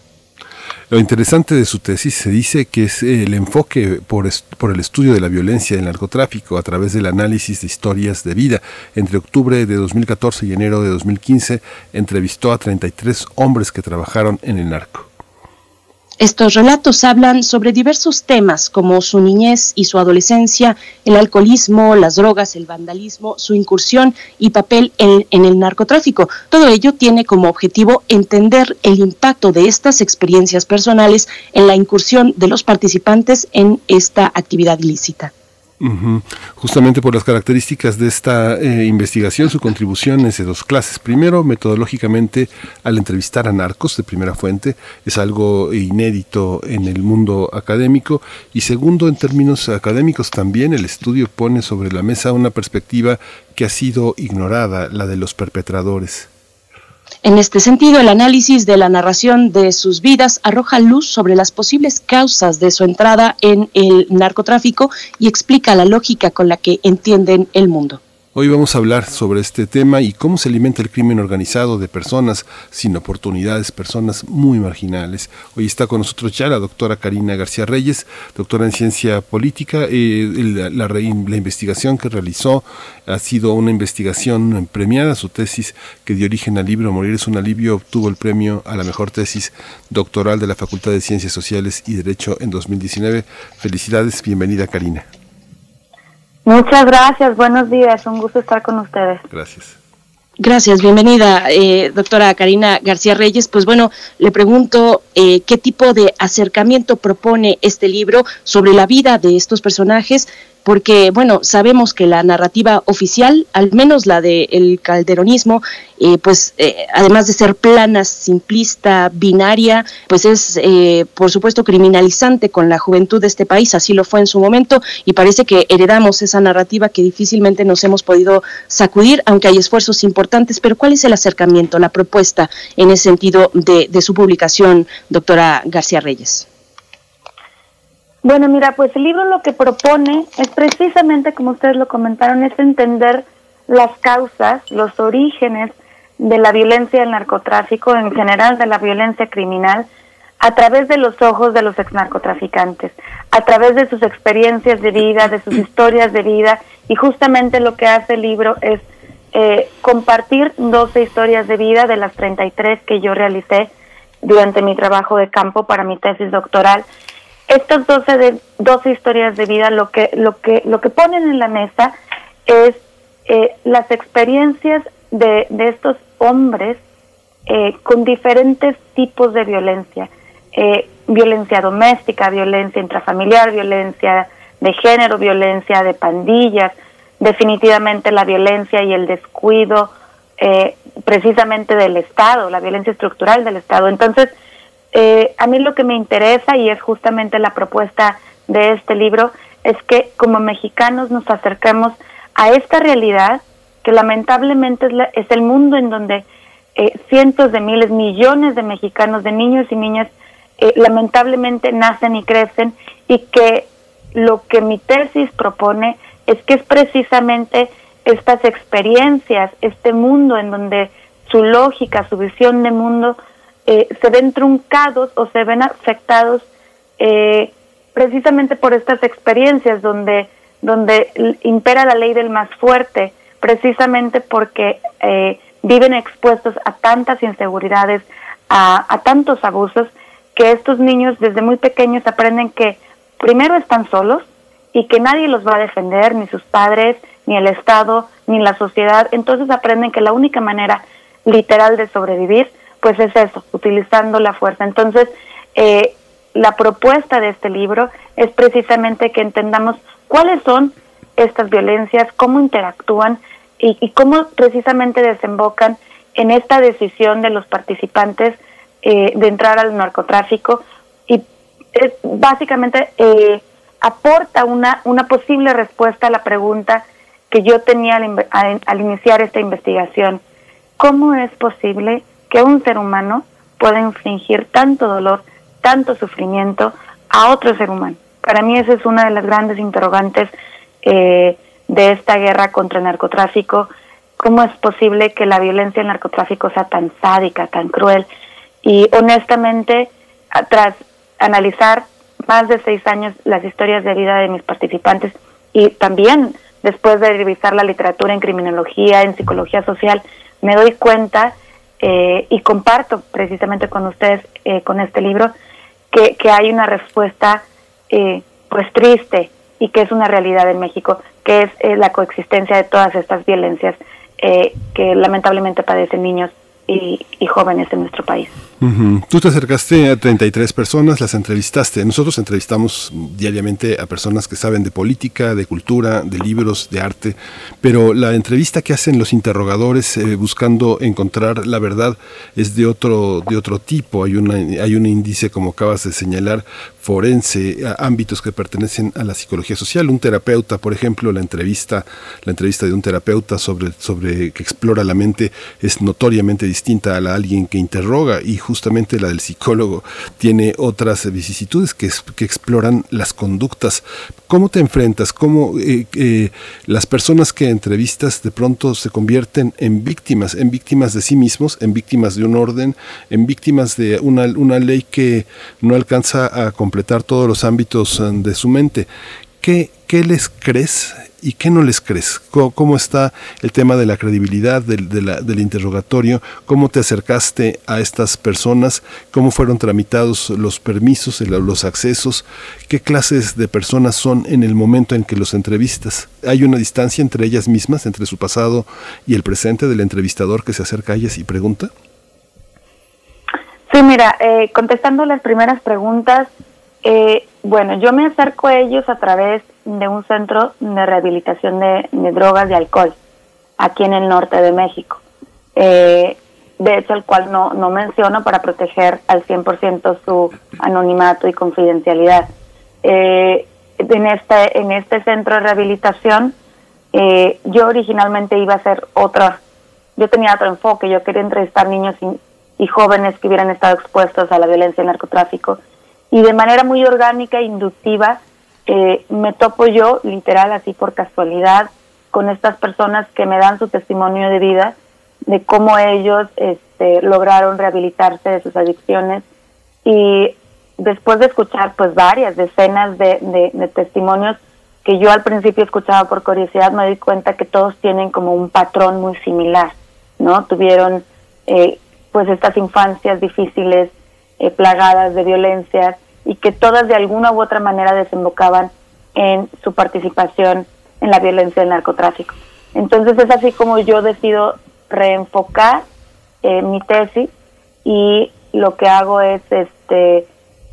Lo interesante de su tesis se dice que es el enfoque por, por, el estudio de la violencia del narcotráfico a través del análisis de historias de vida. Entre octubre de 2014 y enero de 2015 entrevistó a 33 hombres que trabajaron en el narco. Estos relatos hablan sobre diversos temas como su niñez y su adolescencia, el alcoholismo, las drogas, el vandalismo, su incursión y papel en, el narcotráfico. Todo ello tiene como objetivo entender el impacto de estas experiencias personales en la incursión de los participantes en esta actividad ilícita. Justamente por las características de esta eh, investigación, su contribución es de dos clases. Primero, metodológicamente, al entrevistar a narcos de primera fuente, es algo inédito en el mundo académico. Y segundo, en términos académicos también, el estudio pone sobre la mesa una perspectiva que ha sido ignorada, la de los perpetradores. En este sentido, el análisis de la narración de sus vidas arroja luz sobre las posibles causas de su entrada en el narcotráfico y explica la lógica con la que entienden el mundo. Hoy vamos a hablar sobre este tema y cómo se alimenta el crimen organizado de personas sin oportunidades, personas muy marginales. Hoy está con nosotros ya la doctora Karina García Reyes, doctora en ciencia política. Eh, la, la, investigación que realizó ha sido una investigación premiada. Su tesis que dio origen al libro Morir es un alivio obtuvo el premio a la mejor tesis doctoral de la Facultad de Ciencias Sociales y Derecho en 2019. Felicidades, bienvenida Karina. Muchas gracias, buenos días, un gusto estar con ustedes. Gracias. Gracias, bienvenida, eh, doctora Karina García Reyes. Pues bueno, le pregunto eh, qué tipo de acercamiento propone este libro sobre la vida de estos personajes porque, bueno, sabemos que la narrativa oficial, al menos la del calderonismo, eh, pues eh, además de ser plana, simplista, binaria, pues es, eh, por supuesto, criminalizante con la juventud de este país, así lo fue en su momento, y parece que heredamos esa narrativa que difícilmente nos hemos podido sacudir, aunque hay esfuerzos importantes, pero ¿cuál es el acercamiento, la propuesta en ese sentido de, de su publicación, doctora García Reyes? Bueno, mira, pues el libro lo que propone es precisamente, como ustedes lo comentaron, es entender las causas, los orígenes de la violencia del narcotráfico, en general de la violencia criminal, a través de los ojos de los exnarcotraficantes, a través de sus experiencias de vida, de sus historias de vida, y justamente lo que hace el libro es eh, compartir 12 historias de vida de las 33 que yo realicé durante mi trabajo de campo para mi tesis doctoral estas 12, de, 12 historias de vida lo que, lo, que, lo que ponen en la mesa es eh, las experiencias de, de estos hombres eh, con diferentes tipos de violencia. Eh, violencia doméstica, violencia intrafamiliar, violencia de género, violencia de pandillas, definitivamente la violencia y el descuido precisamente del Estado, la violencia estructural del Estado. Entonces, eh, a mí lo que me interesa y es justamente la propuesta de este libro es que como mexicanos nos acerquemos a esta realidad que lamentablemente es, el mundo en donde eh, cientos de miles, millones de mexicanos, de niños y niñas, eh, lamentablemente nacen y crecen y que lo que mi tesis propone es que es precisamente estas experiencias, este mundo en donde su lógica, su visión de mundo eh, se ven truncados o se ven afectados eh, precisamente por estas experiencias donde, donde impera la ley del más fuerte, precisamente porque eh, viven expuestos a tantas inseguridades, a, a tantos abusos, que estos niños desde muy pequeños aprenden que primero están solos y que nadie los va a defender, ni sus padres, ni el Estado, ni la sociedad. Entonces aprenden que la única manera literal de sobrevivir pues es eso, utilizando la fuerza. Entonces, eh, la propuesta de este libro es precisamente que entendamos cuáles son estas violencias, cómo interactúan y, cómo precisamente desembocan en esta decisión de los participantes eh, de entrar al narcotráfico y básicamente eh, aporta una, una posible respuesta a la pregunta que yo tenía al iniciar esta investigación. ¿Cómo es posible que un ser humano pueda infligir tanto dolor, tanto sufrimiento a otro ser humano. Para mí esa es una de las grandes interrogantes eh, de esta guerra contra el narcotráfico. ¿Cómo es posible que la violencia del narcotráfico sea tan sádica, tan cruel? Y honestamente, tras analizar más de seis años las historias de vida de mis participantes y también después de revisar la literatura en criminología, en psicología social, me doy cuenta eh, y comparto precisamente con ustedes eh, con este libro que, que hay una respuesta eh, pues triste y que es una realidad en México, que es la coexistencia de todas estas violencias que lamentablemente padecen niños y, y jóvenes en nuestro país. Tú te acercaste a 33 personas, las entrevistaste. Nosotros entrevistamos diariamente a personas que saben de política, de cultura, de libros, de arte, pero la entrevista que hacen los interrogadores eh, buscando encontrar la verdad es de otro, de otro tipo. Hay, una, hay un índice, como acabas de señalar, forense, a ámbitos que pertenecen a la psicología social. Un terapeuta, por ejemplo, la entrevista, la entrevista de un terapeuta sobre, sobre que explora la mente es notoriamente distinta a la de alguien que interroga y justamente la del psicólogo tiene otras vicisitudes que, que exploran las conductas. ¿Cómo te enfrentas? ¿Cómo eh, eh, las personas que entrevistas de pronto se convierten en víctimas, en víctimas de sí mismos, en víctimas de un orden, en víctimas de una, una ley que no alcanza a completar todos los ámbitos eh, de su mente? ¿Qué, qué les crees y qué no les crees? ¿Cómo, está el tema de la credibilidad del, del, interrogatorio? ¿Cómo te acercaste a estas personas? ¿Cómo fueron tramitados los permisos, los accesos? ¿Qué clases de personas son en el momento en que los entrevistas? ¿Hay una distancia entre ellas mismas, entre su pasado y el presente del entrevistador que se acerca a ellas y pregunta? Sí, mira, eh, contestando las primeras preguntas, eh, bueno, yo me acerco a ellos a través de un centro de rehabilitación de, drogas y alcohol aquí en el norte de México. Eh, de hecho, el cual no, no menciono para proteger al 100% su anonimato y confidencialidad. Eh, en, este, en este centro de rehabilitación, eh, yo originalmente iba a hacer otra, yo tenía otro enfoque, yo quería entrevistar niños y, y jóvenes que hubieran estado expuestos a la violencia y narcotráfico y de manera muy orgánica e inductiva eh, me topo yo, literal, así por casualidad, con estas personas que me dan su testimonio de vida, de cómo ellos este, lograron rehabilitarse de sus adicciones y después de escuchar pues varias decenas de, de, testimonios que yo al principio escuchaba por curiosidad, me di cuenta que todos tienen como un patrón muy similar, ¿no? Tuvieron eh, pues estas infancias difíciles, eh, plagadas de violencia y que todas de alguna u otra manera desembocaban en su participación en la violencia del narcotráfico. Entonces es así como yo decido reenfocar eh, mi tesis y lo que hago es, este,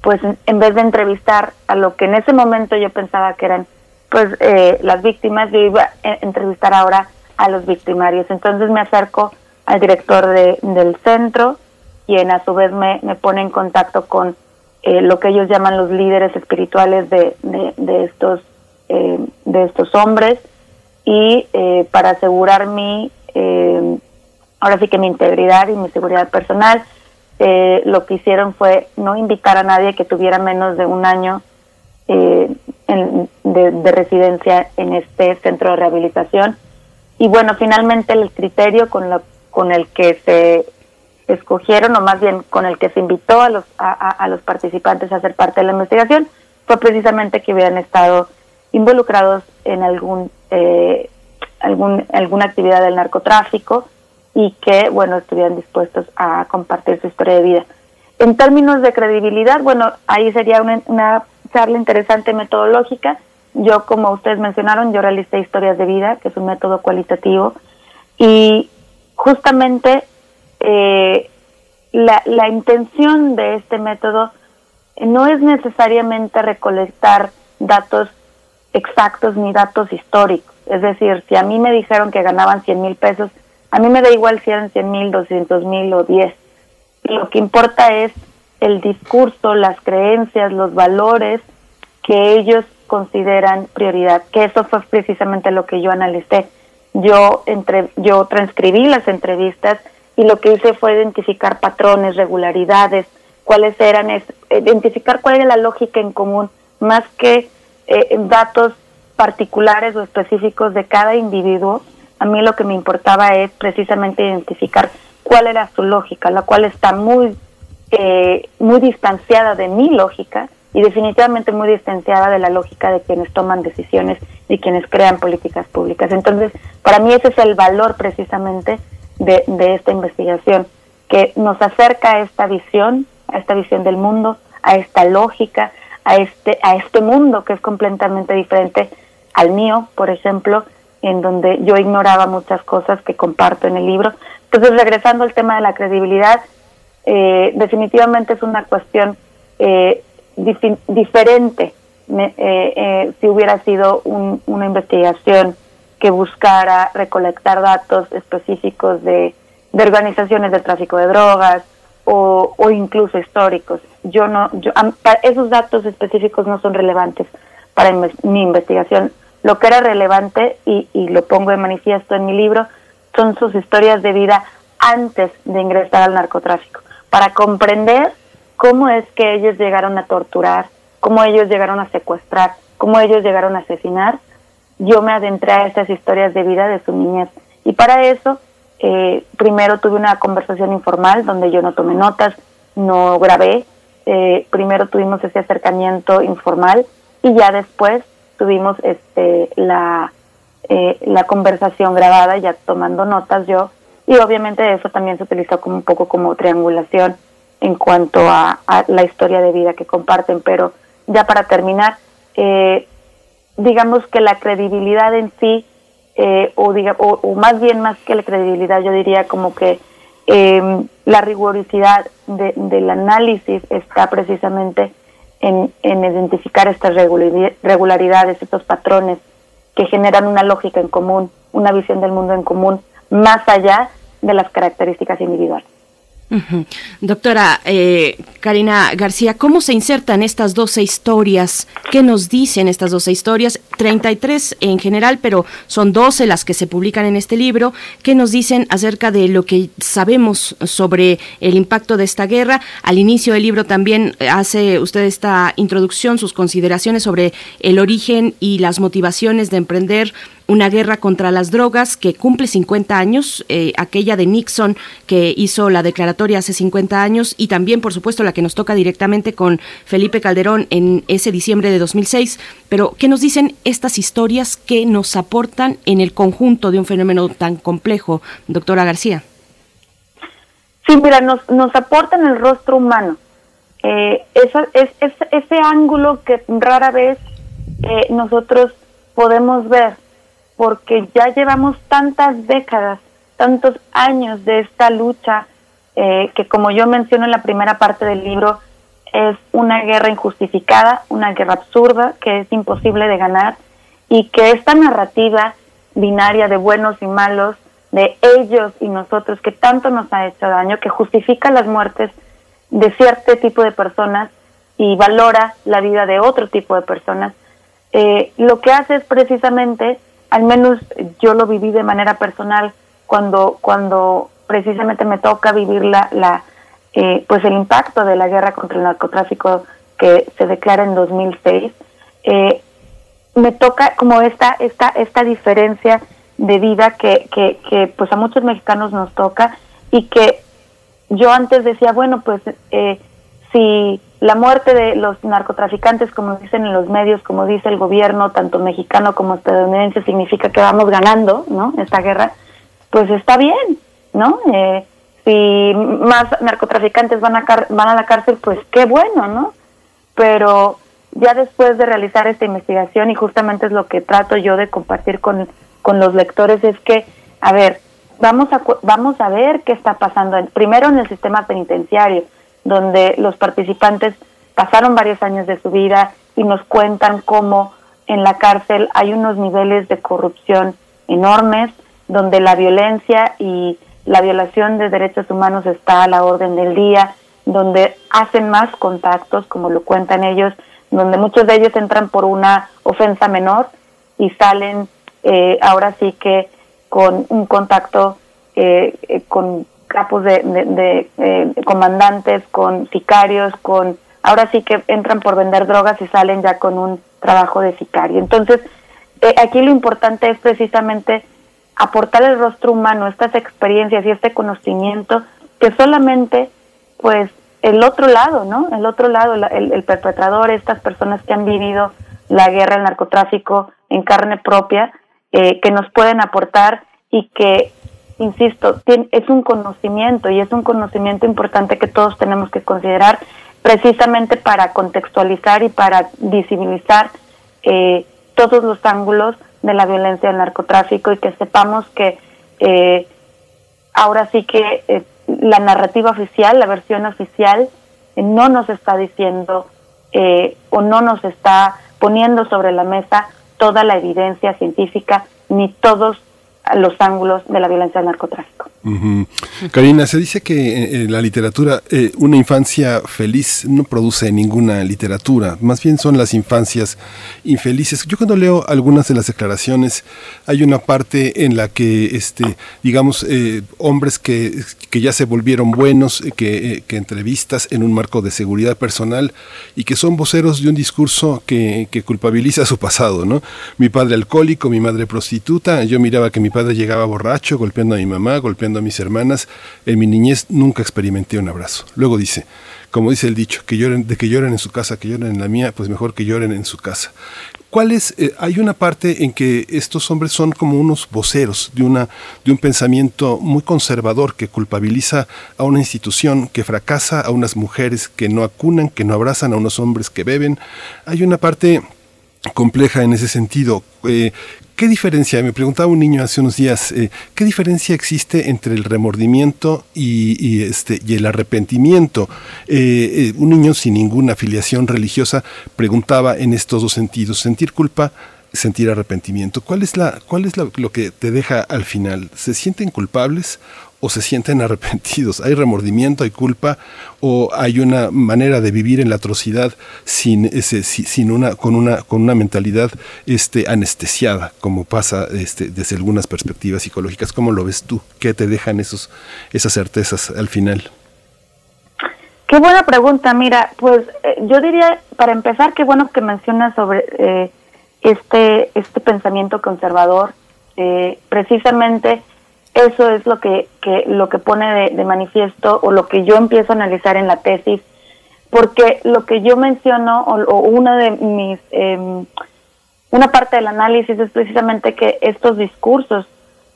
pues en vez de entrevistar a lo que en ese momento yo pensaba que eran pues eh, las víctimas, yo iba a entrevistar ahora a los victimarios. Entonces me acerco al director de, del centro, quien a su vez me, me pone en contacto con eh, lo que ellos llaman los líderes espirituales de, de, estos, eh, de estos hombres y eh, para asegurar mi, ahora sí que mi integridad y mi seguridad personal, lo que hicieron fue no invitar a nadie que tuviera menos de un año de, de residencia en este centro de rehabilitación. Y bueno, finalmente el criterio con, la, con el que se escogieron, o más bien con el que se invitó a los, a, los participantes a hacer parte de la investigación, fue precisamente que hubieran estado involucrados en algún, eh, algún alguna actividad del narcotráfico y que, bueno, estuvieran dispuestos a compartir su historia de vida. En términos de credibilidad, bueno, ahí sería una, una charla interesante metodológica. Yo, como ustedes mencionaron, yo realicé historias de vida, que es un método cualitativo, y justamente eh, la, la intención de este método no es necesariamente recolectar datos exactos ni datos históricos. Es decir, si a mí me dijeron que ganaban 100 mil pesos, a mí me da igual si eran 100 mil, 200 mil o 10. Lo que importa es el discurso, las creencias, los valores que ellos consideran prioridad, que eso fue precisamente lo que yo analicé. Yo, entre, yo transcribí las entrevistas y lo que hice fue identificar patrones, regularidades, cuáles eran, es, identificar cuál era la lógica en común, más que eh, datos particulares o específicos de cada individuo. A mí lo que me importaba es precisamente identificar cuál era su lógica, la cual está muy, eh, muy distanciada de mi lógica y definitivamente muy distanciada de la lógica de quienes toman decisiones y quienes crean políticas públicas. Entonces, para mí ese es el valor precisamente de, de esta investigación, que nos acerca a esta visión, a esta visión del mundo, a esta lógica, a este, a este mundo que es completamente diferente al mío, por ejemplo, en donde yo ignoraba muchas cosas que comparto en el libro. Entonces, regresando al tema de la credibilidad, eh, definitivamente es una cuestión eh, diferente eh, si hubiera sido una investigación que buscara recolectar datos específicos de, organizaciones de tráfico de drogas o, incluso históricos. Yo no, yo, esos datos específicos no son relevantes para mi investigación. Lo que era relevante, y, y lo pongo de manifiesto en mi libro, son sus historias de vida antes de ingresar al narcotráfico, para comprender cómo es que ellos llegaron a torturar, cómo ellos llegaron a secuestrar, cómo ellos llegaron a asesinar, yo me adentré a esas historias de vida de su niñez. Y para eso, eh, primero tuve una conversación informal donde yo no tomé notas, no grabé, eh, primero tuvimos ese acercamiento informal y ya después tuvimos este la, eh, la conversación grabada, ya tomando notas yo, y obviamente eso también se utilizó como un poco como triangulación en cuanto a, la historia de vida que comparten, pero ya para terminar, eh, digamos que la credibilidad en sí, eh, o, diga, o, más bien más que la credibilidad, yo diría como que em, la rigurosidad del análisis está precisamente en, en identificar estas regularidades, estos patrones que generan una lógica en común, una visión del mundo en común, más allá de las características individuales. Doctora eh, Karina García, ¿cómo se insertan estas 12 historias? ¿Qué nos dicen estas 12 historias? 33 en general, pero son 12 las que se publican en este libro. ¿Qué nos dicen acerca de lo que sabemos sobre el impacto de esta guerra? Al inicio del libro también hace usted esta introducción, sus consideraciones sobre el origen y las motivaciones de emprender una guerra contra las drogas que cumple 50 años, eh, aquella de Nixon que hizo la declaratoria hace 50 años y también, por supuesto, la que nos toca directamente con Felipe Calderón en ese diciembre de 2006. Pero, ¿qué nos dicen estas historias que nos aportan en el conjunto de un fenómeno tan complejo, doctora García? Sí, mira, nos, nos aportan el rostro humano. Eh, es, ese ángulo que rara vez eh, nosotros podemos ver porque ya llevamos tantas décadas, tantos años de esta lucha, eh, que como yo menciono en la primera parte del libro, es una guerra injustificada, una guerra absurda, que es imposible de ganar, y que esta narrativa binaria de buenos y malos, de ellos y nosotros, que tanto nos ha hecho daño, que justifica las muertes de cierto tipo de personas y valora la vida de otro tipo de personas, eh, lo que hace es precisamente al menos yo lo viví de manera personal cuando, cuando precisamente me toca vivir la, la eh, pues el impacto de la guerra contra el narcotráfico que se declara en 2006. Eh, me toca como esta, esta, esta diferencia de vida que, que, que pues a muchos mexicanos nos toca y que yo antes decía, bueno, pues eh, si la muerte de los narcotraficantes, como dicen en los medios, como dice el gobierno, tanto mexicano como estadounidense, significa que vamos ganando, ¿no? Esta guerra, pues está bien, ¿no? Eh, si más narcotraficantes van a, van a la cárcel, pues qué bueno, ¿no? Pero ya después de realizar esta investigación, y justamente es lo que trato yo de compartir con, con los lectores, es que, a ver, vamos a, vamos a ver qué está pasando, primero en el sistema penitenciario, donde los participantes pasaron varios años de su vida y nos cuentan cómo en la cárcel hay unos niveles de corrupción enormes, donde la violencia y la violación de derechos humanos está a la orden del día, donde hacen más contactos, como lo cuentan ellos, donde muchos de ellos entran por una ofensa menor y salen eh, ahora sí que con un contacto eh, eh, con capos de, eh, comandantes, con sicarios, con ahora sí que entran por vender drogas y salen ya con un trabajo de sicario. Entonces, eh, aquí lo importante es precisamente aportar el rostro humano, estas experiencias y este conocimiento que solamente, pues, el otro lado, ¿no? El otro lado, el, perpetrador, estas personas que han vivido la guerra, el narcotráfico en carne propia, eh, que nos pueden aportar y que insisto, es un conocimiento y es un conocimiento importante que todos tenemos que considerar precisamente para contextualizar y para visibilizar eh, todos los ángulos de la violencia del narcotráfico y que sepamos que eh, ahora sí que eh, la narrativa oficial, la versión oficial, no nos está diciendo o no nos está poniendo sobre la mesa toda la evidencia científica ni todos los ángulos de la violencia del narcotráfico. Karina, se dice que en la literatura eh, una infancia feliz no produce ninguna literatura, más bien son las infancias infelices. Yo cuando leo algunas de las declaraciones hay una parte en la que, este, digamos, eh, hombres que, que, ya se volvieron buenos, eh, que, que, entrevistas en un marco de seguridad personal y que son voceros de un discurso que, que culpabiliza su pasado, ¿no? Mi padre alcohólico, mi madre prostituta, yo miraba que mi padre llegaba borracho, golpeando a mi mamá, golpeando a mis hermanas, en mi niñez nunca experimenté un abrazo. Luego dice, como dice el dicho, que lloren, de que lloren en su casa, que lloren en la mía, pues mejor que lloren en su casa. ¿Cuál es? Eh, hay una parte en que estos hombres son como unos voceros de, una, de un pensamiento muy conservador que culpabiliza a una institución, que fracasa a unas mujeres que no acunan, que no abrazan a unos hombres que beben. Hay una parte compleja en ese sentido. Eh, ¿Qué diferencia, me preguntaba un niño hace unos días, eh, qué diferencia existe entre el remordimiento y, este, el arrepentimiento? Eh, eh, un niño sin ninguna afiliación religiosa preguntaba en estos dos sentidos, sentir culpa, sentir arrepentimiento. ¿Cuál es, la, cuál es lo que te deja al final? ¿Se sienten culpables o se sienten <laughs> arrepentidos. Hay remordimiento, hay culpa o hay una manera de vivir en la atrocidad sin ese, sin una, con una, con una mentalidad este, anestesiada, como pasa este, desde algunas perspectivas psicológicas. ¿Cómo lo ves tú? ¿Qué te dejan esos, esas certezas al final? Qué buena pregunta. Mira, pues eh, yo diría, para empezar, qué bueno que mencionas sobre eh, este, este pensamiento conservador. Eh, precisamente eso es lo que, lo que pone de, manifiesto o lo que yo empiezo a analizar en la tesis, porque lo que yo menciono o, una de mis em, una parte del análisis es precisamente que estos discursos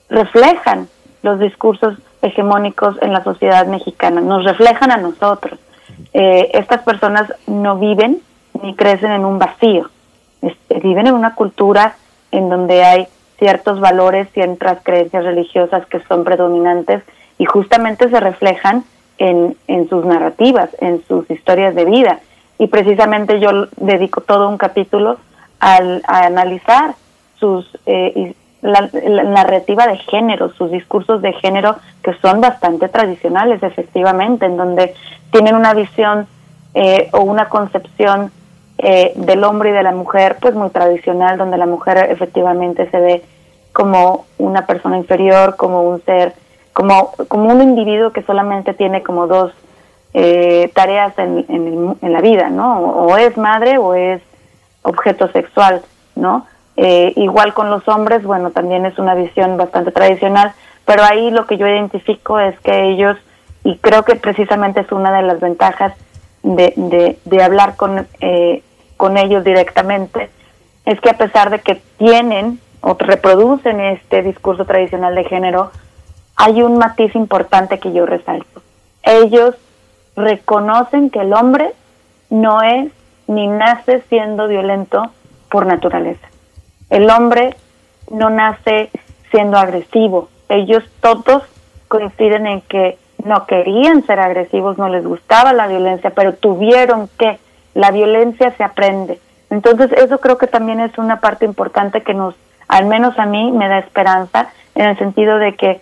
reflejan los discursos hegemónicos en la sociedad mexicana, nos reflejan a nosotros. Eh, estas personas no viven ni crecen en un vacío, este, viven en una cultura en donde hay ciertos valores, ciertas creencias religiosas que son predominantes y justamente se reflejan en, en sus narrativas, en sus historias de vida. Y precisamente yo dedico todo un capítulo al, a analizar sus eh, la, narrativa de género, sus discursos de género que son bastante tradicionales, efectivamente, en donde tienen una visión eh, o una concepción eh, del hombre y de la mujer, pues muy tradicional, donde la mujer efectivamente se ve como una persona inferior, como un ser, como, como un individuo que solamente tiene como dos eh, tareas en, en, la vida, ¿no? O es madre o es objeto sexual, ¿no? Eh, igual con los hombres, bueno, también es una visión bastante tradicional, pero ahí lo que yo identifico es que ellos, y creo que precisamente es una de las ventajas de, de, de hablar con eh, con ellos directamente, es que a pesar de que tienen o reproducen este discurso tradicional de género, hay un matiz importante que yo resalto. Ellos reconocen que el hombre no es ni nace siendo violento por naturaleza. El hombre no nace siendo agresivo. Ellos todos coinciden en que no querían ser agresivos, no les gustaba la violencia, pero tuvieron que la violencia se aprende. Entonces eso creo que también es una parte importante que nos, al menos a mí, me da esperanza en el sentido de que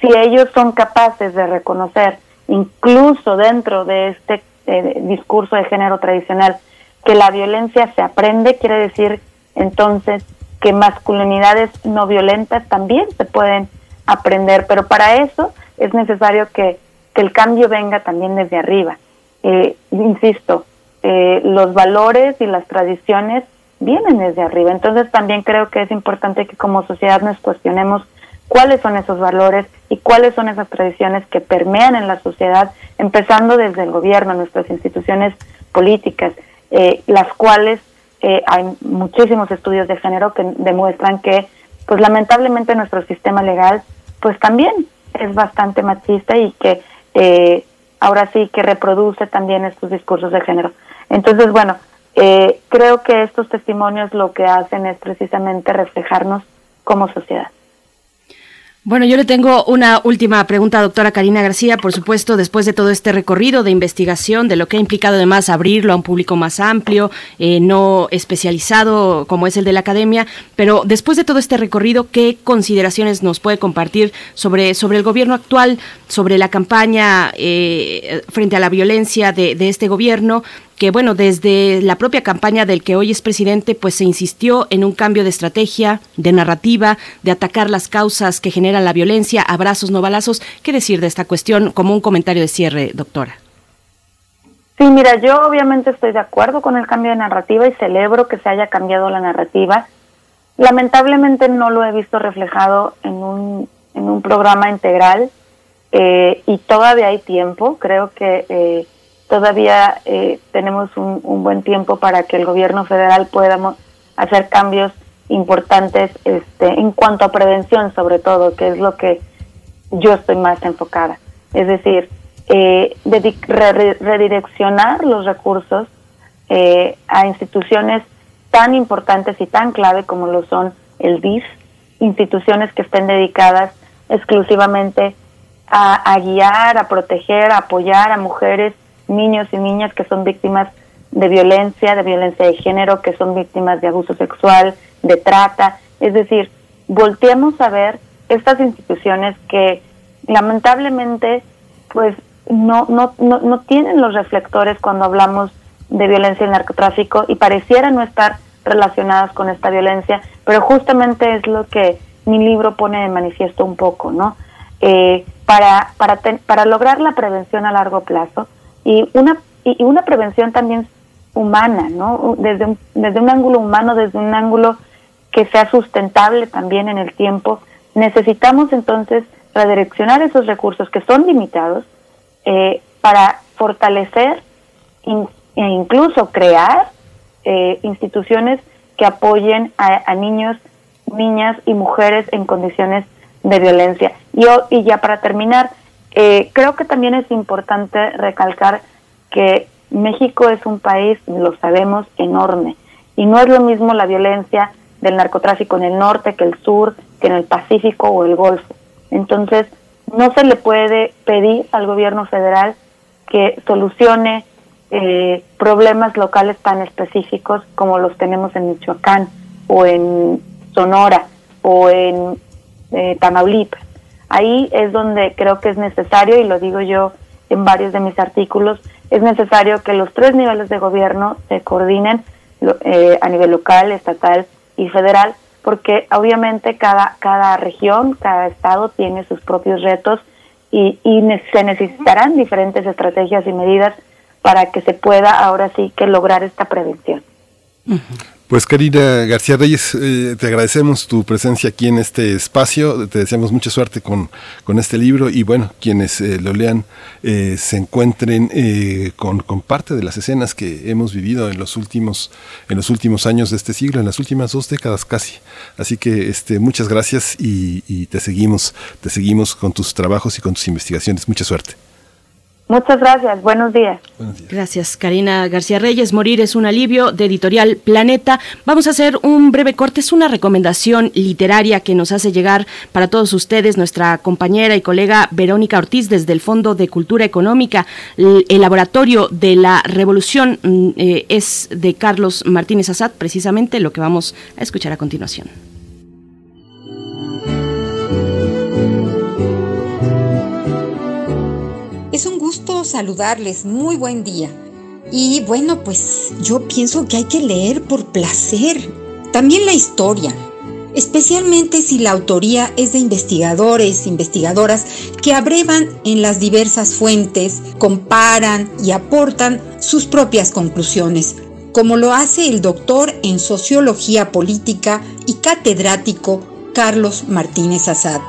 si ellos son capaces de reconocer, incluso dentro de este eh, discurso de género tradicional, que la violencia se aprende, quiere decir entonces que masculinidades no violentas también se pueden aprender, pero para eso es necesario que, que el cambio venga también desde arriba. Eh, insisto, eh, los valores y las tradiciones vienen desde arriba. Entonces también creo que es importante que como sociedad nos cuestionemos cuáles son esos valores y cuáles son esas tradiciones que permean en la sociedad, empezando desde el gobierno, nuestras instituciones políticas, eh, las cuales eh, hay muchísimos estudios de género que demuestran que, pues lamentablemente nuestro sistema legal, pues también es bastante machista y que eh, ahora sí que reproduce también estos discursos de género. Entonces, bueno, eh, creo que estos testimonios lo que hacen es precisamente reflejarnos como sociedad. Bueno, yo le tengo una última pregunta, doctora Karina García. Por supuesto, después de todo este recorrido de investigación, de lo que ha implicado además abrirlo a un público más amplio, eh, no especializado como es el de la academia, pero después de todo este recorrido, ¿qué consideraciones nos puede compartir sobre, sobre el gobierno actual, sobre la campaña eh, frente a la violencia de, de este gobierno? Que bueno, desde la propia campaña del que hoy es presidente, pues se insistió en un cambio de estrategia, de narrativa, de atacar las causas que generan la violencia, abrazos, no balazos. ¿Qué decir de esta cuestión como un comentario de cierre, doctora? Sí, mira, yo obviamente estoy de acuerdo con el cambio de narrativa y celebro que se haya cambiado la narrativa. Lamentablemente no lo he visto reflejado en un, en un programa integral eh, y todavía hay tiempo. Creo que eh, todavía eh, tenemos un, buen tiempo para que el gobierno federal pueda hacer cambios importantes este, en cuanto a prevención, sobre todo, que es lo que yo estoy más enfocada. Es decir, eh, redireccionar los recursos eh, a instituciones tan importantes y tan clave como lo son el DIF, instituciones que estén dedicadas exclusivamente a, a guiar, a proteger, a apoyar a mujeres niños y niñas que son víctimas de violencia, de violencia de género, que son víctimas de abuso sexual, de trata. Es decir, volteamos a ver estas instituciones que lamentablemente pues no, no, no, no tienen los reflectores cuando hablamos de violencia y narcotráfico y pareciera no estar relacionadas con esta violencia, pero justamente es lo que mi libro pone de manifiesto un poco, ¿no? Eh, para, para, para lograr la prevención a largo plazo, y una, y una prevención también humana, ¿no? Desde un, desde un ángulo humano, desde un ángulo que sea sustentable también en el tiempo, necesitamos entonces redireccionar esos recursos que son limitados eh, para fortalecer e incluso crear eh, instituciones que apoyen a, niños, niñas y mujeres en condiciones de violencia. Y, y ya para terminar, eh, creo que también es importante recalcar que México es un país, lo sabemos, enorme. Y no es lo mismo la violencia del narcotráfico en el norte que el sur, que en el Pacífico o el Golfo. Entonces, no se le puede pedir al gobierno federal que solucione eh, problemas locales tan específicos como los tenemos en Michoacán o en Sonora o en eh, Tamaulipas. Ahí es donde creo que es necesario, y lo digo yo en varios de mis artículos, es necesario que los tres niveles de gobierno se coordinen eh, a nivel local, estatal y federal, porque obviamente cada, cada región, cada estado tiene sus propios retos y, y se necesitarán diferentes estrategias y medidas para que se pueda ahora sí que lograr esta prevención. Pues Karina García Reyes, eh, te agradecemos tu presencia aquí en este espacio, te deseamos mucha suerte con, con este libro y bueno, quienes eh, lo lean eh, se encuentren con, con, parte de las escenas que hemos vivido en los últimos en los últimos años de este siglo, en las últimas dos décadas casi. Así que este, muchas gracias y, y te seguimos, te seguimos con tus trabajos y con tus investigaciones. Mucha suerte. Muchas gracias, buenos días. Gracias, Karina García Reyes. Morir es un alivio de editorial Planeta. Vamos a hacer un breve corte, es una recomendación literaria que nos hace llegar para todos ustedes nuestra compañera y colega Verónica Ortiz desde el Fondo de Cultura Económica. El, laboratorio de la revolución mm, eh, es de Carlos Martínez Azad, precisamente lo que vamos a escuchar a continuación. Es un gusto saludarles, muy buen día. Y bueno, pues yo pienso que hay que leer por placer. También la historia, especialmente si la autoría es de investigadores, investigadoras que abrevan en las diversas fuentes, comparan y aportan sus propias conclusiones, como lo hace el doctor en sociología política y catedrático Carlos Martínez Azad,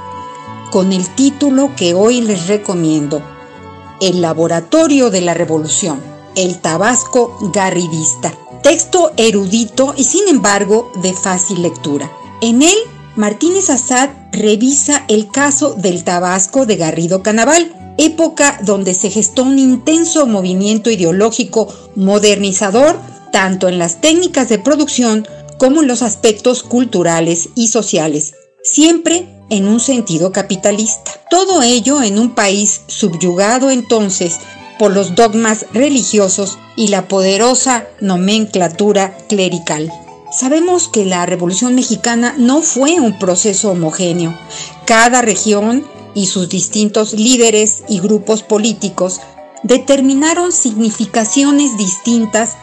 con el título que hoy les recomiendo, el Laboratorio de la Revolución, el Tabasco Garridista. Texto erudito y sin embargo de fácil lectura. En él, Martínez Assad revisa el caso del Tabasco de Garrido Canaval, época donde se gestó un intenso movimiento ideológico modernizador tanto en las técnicas de producción como en los aspectos culturales y sociales, siempre en un sentido capitalista. Todo ello en un país subyugado entonces por los dogmas religiosos y la poderosa nomenclatura clerical. Sabemos que la Revolución Mexicana no fue un proceso homogéneo. Cada región y sus distintos líderes y grupos políticos determinaron significaciones distintas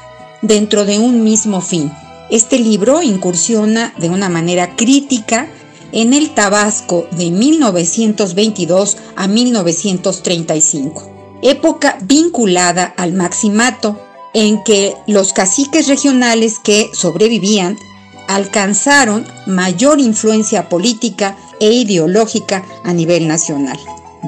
dentro de un mismo fin. Este libro incursiona de una manera crítica en el Tabasco de 1922 a 1935, época vinculada al maximato en que los caciques regionales que sobrevivían alcanzaron mayor influencia política e ideológica a nivel nacional.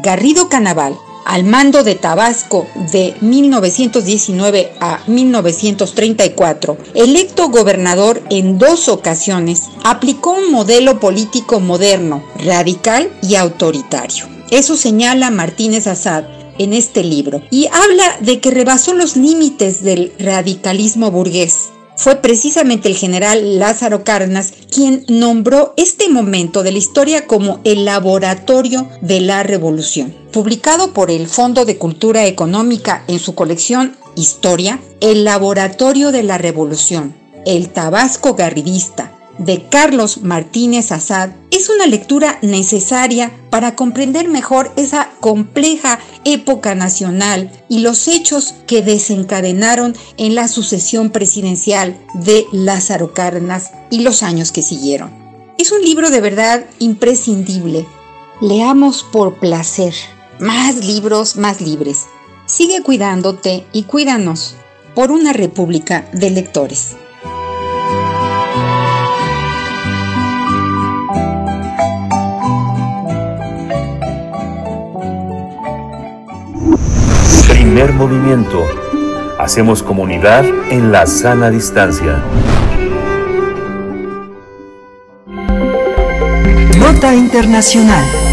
Garrido Canaval al mando de Tabasco de 1919 a 1934, electo gobernador en dos ocasiones, aplicó un modelo político moderno, radical y autoritario. Eso señala Martínez Assad en este libro y habla de que rebasó los límites del radicalismo burgués fue precisamente el general Lázaro Cárdenas quien nombró este momento de la historia como el laboratorio de la revolución. Publicado por el Fondo de Cultura Económica en su colección Historia, El Laboratorio de la Revolución, el Tabasco Garridista, de Carlos Martínez Azad es una lectura necesaria para comprender mejor esa compleja época nacional y los hechos que desencadenaron en la sucesión presidencial de Lázaro Cárdenas y los años que siguieron. Es un libro de verdad imprescindible. Leamos por placer. Más libros, más libres. Sigue cuidándote y cuídanos por una república de lectores. Primer movimiento. Hacemos comunidad en la sana distancia. Nota Internacional.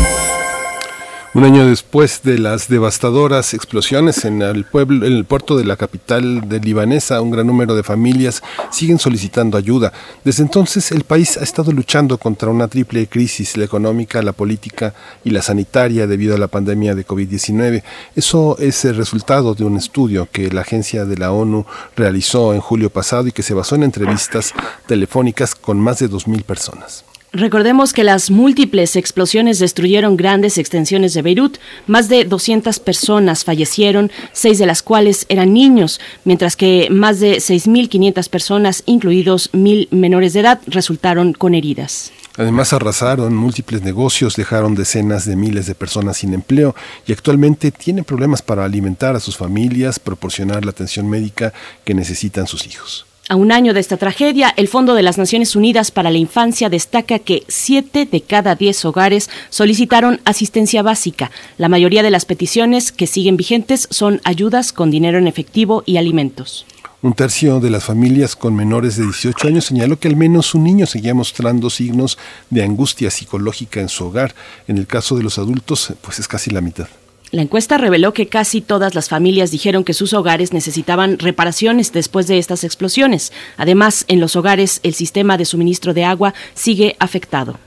Un año después de las devastadoras explosiones en el pueblo, en el puerto de la capital de libanesa, un gran número de familias siguen solicitando ayuda. Desde entonces, el país ha estado luchando contra una triple crisis, la económica, la política y la sanitaria debido a la pandemia de COVID-19. Eso es el resultado de un estudio que la agencia de la ONU realizó en julio pasado y que se basó en entrevistas telefónicas con más de 2.000 personas. Recordemos que las múltiples explosiones destruyeron grandes extensiones de Beirut. Más de 200 personas fallecieron, seis de las cuales eran niños, mientras que más de 6.500 personas, incluidos mil menores de edad, resultaron con heridas. Además arrasaron múltiples negocios, dejaron decenas de miles de personas sin empleo y actualmente tienen problemas para alimentar a sus familias, proporcionar la atención médica que necesitan sus hijos. A un año de esta tragedia, el Fondo de las Naciones Unidas para la Infancia destaca que siete de cada diez hogares solicitaron asistencia básica. La mayoría de las peticiones que siguen vigentes son ayudas con dinero en efectivo y alimentos. Un tercio de las familias con menores de 18 años señaló que al menos un niño seguía mostrando signos de angustia psicológica en su hogar. En el caso de los adultos, pues es casi la mitad. La encuesta reveló que casi todas las familias dijeron que sus hogares necesitaban reparaciones después de estas explosiones. Además, en los hogares el sistema de suministro de agua sigue afectado.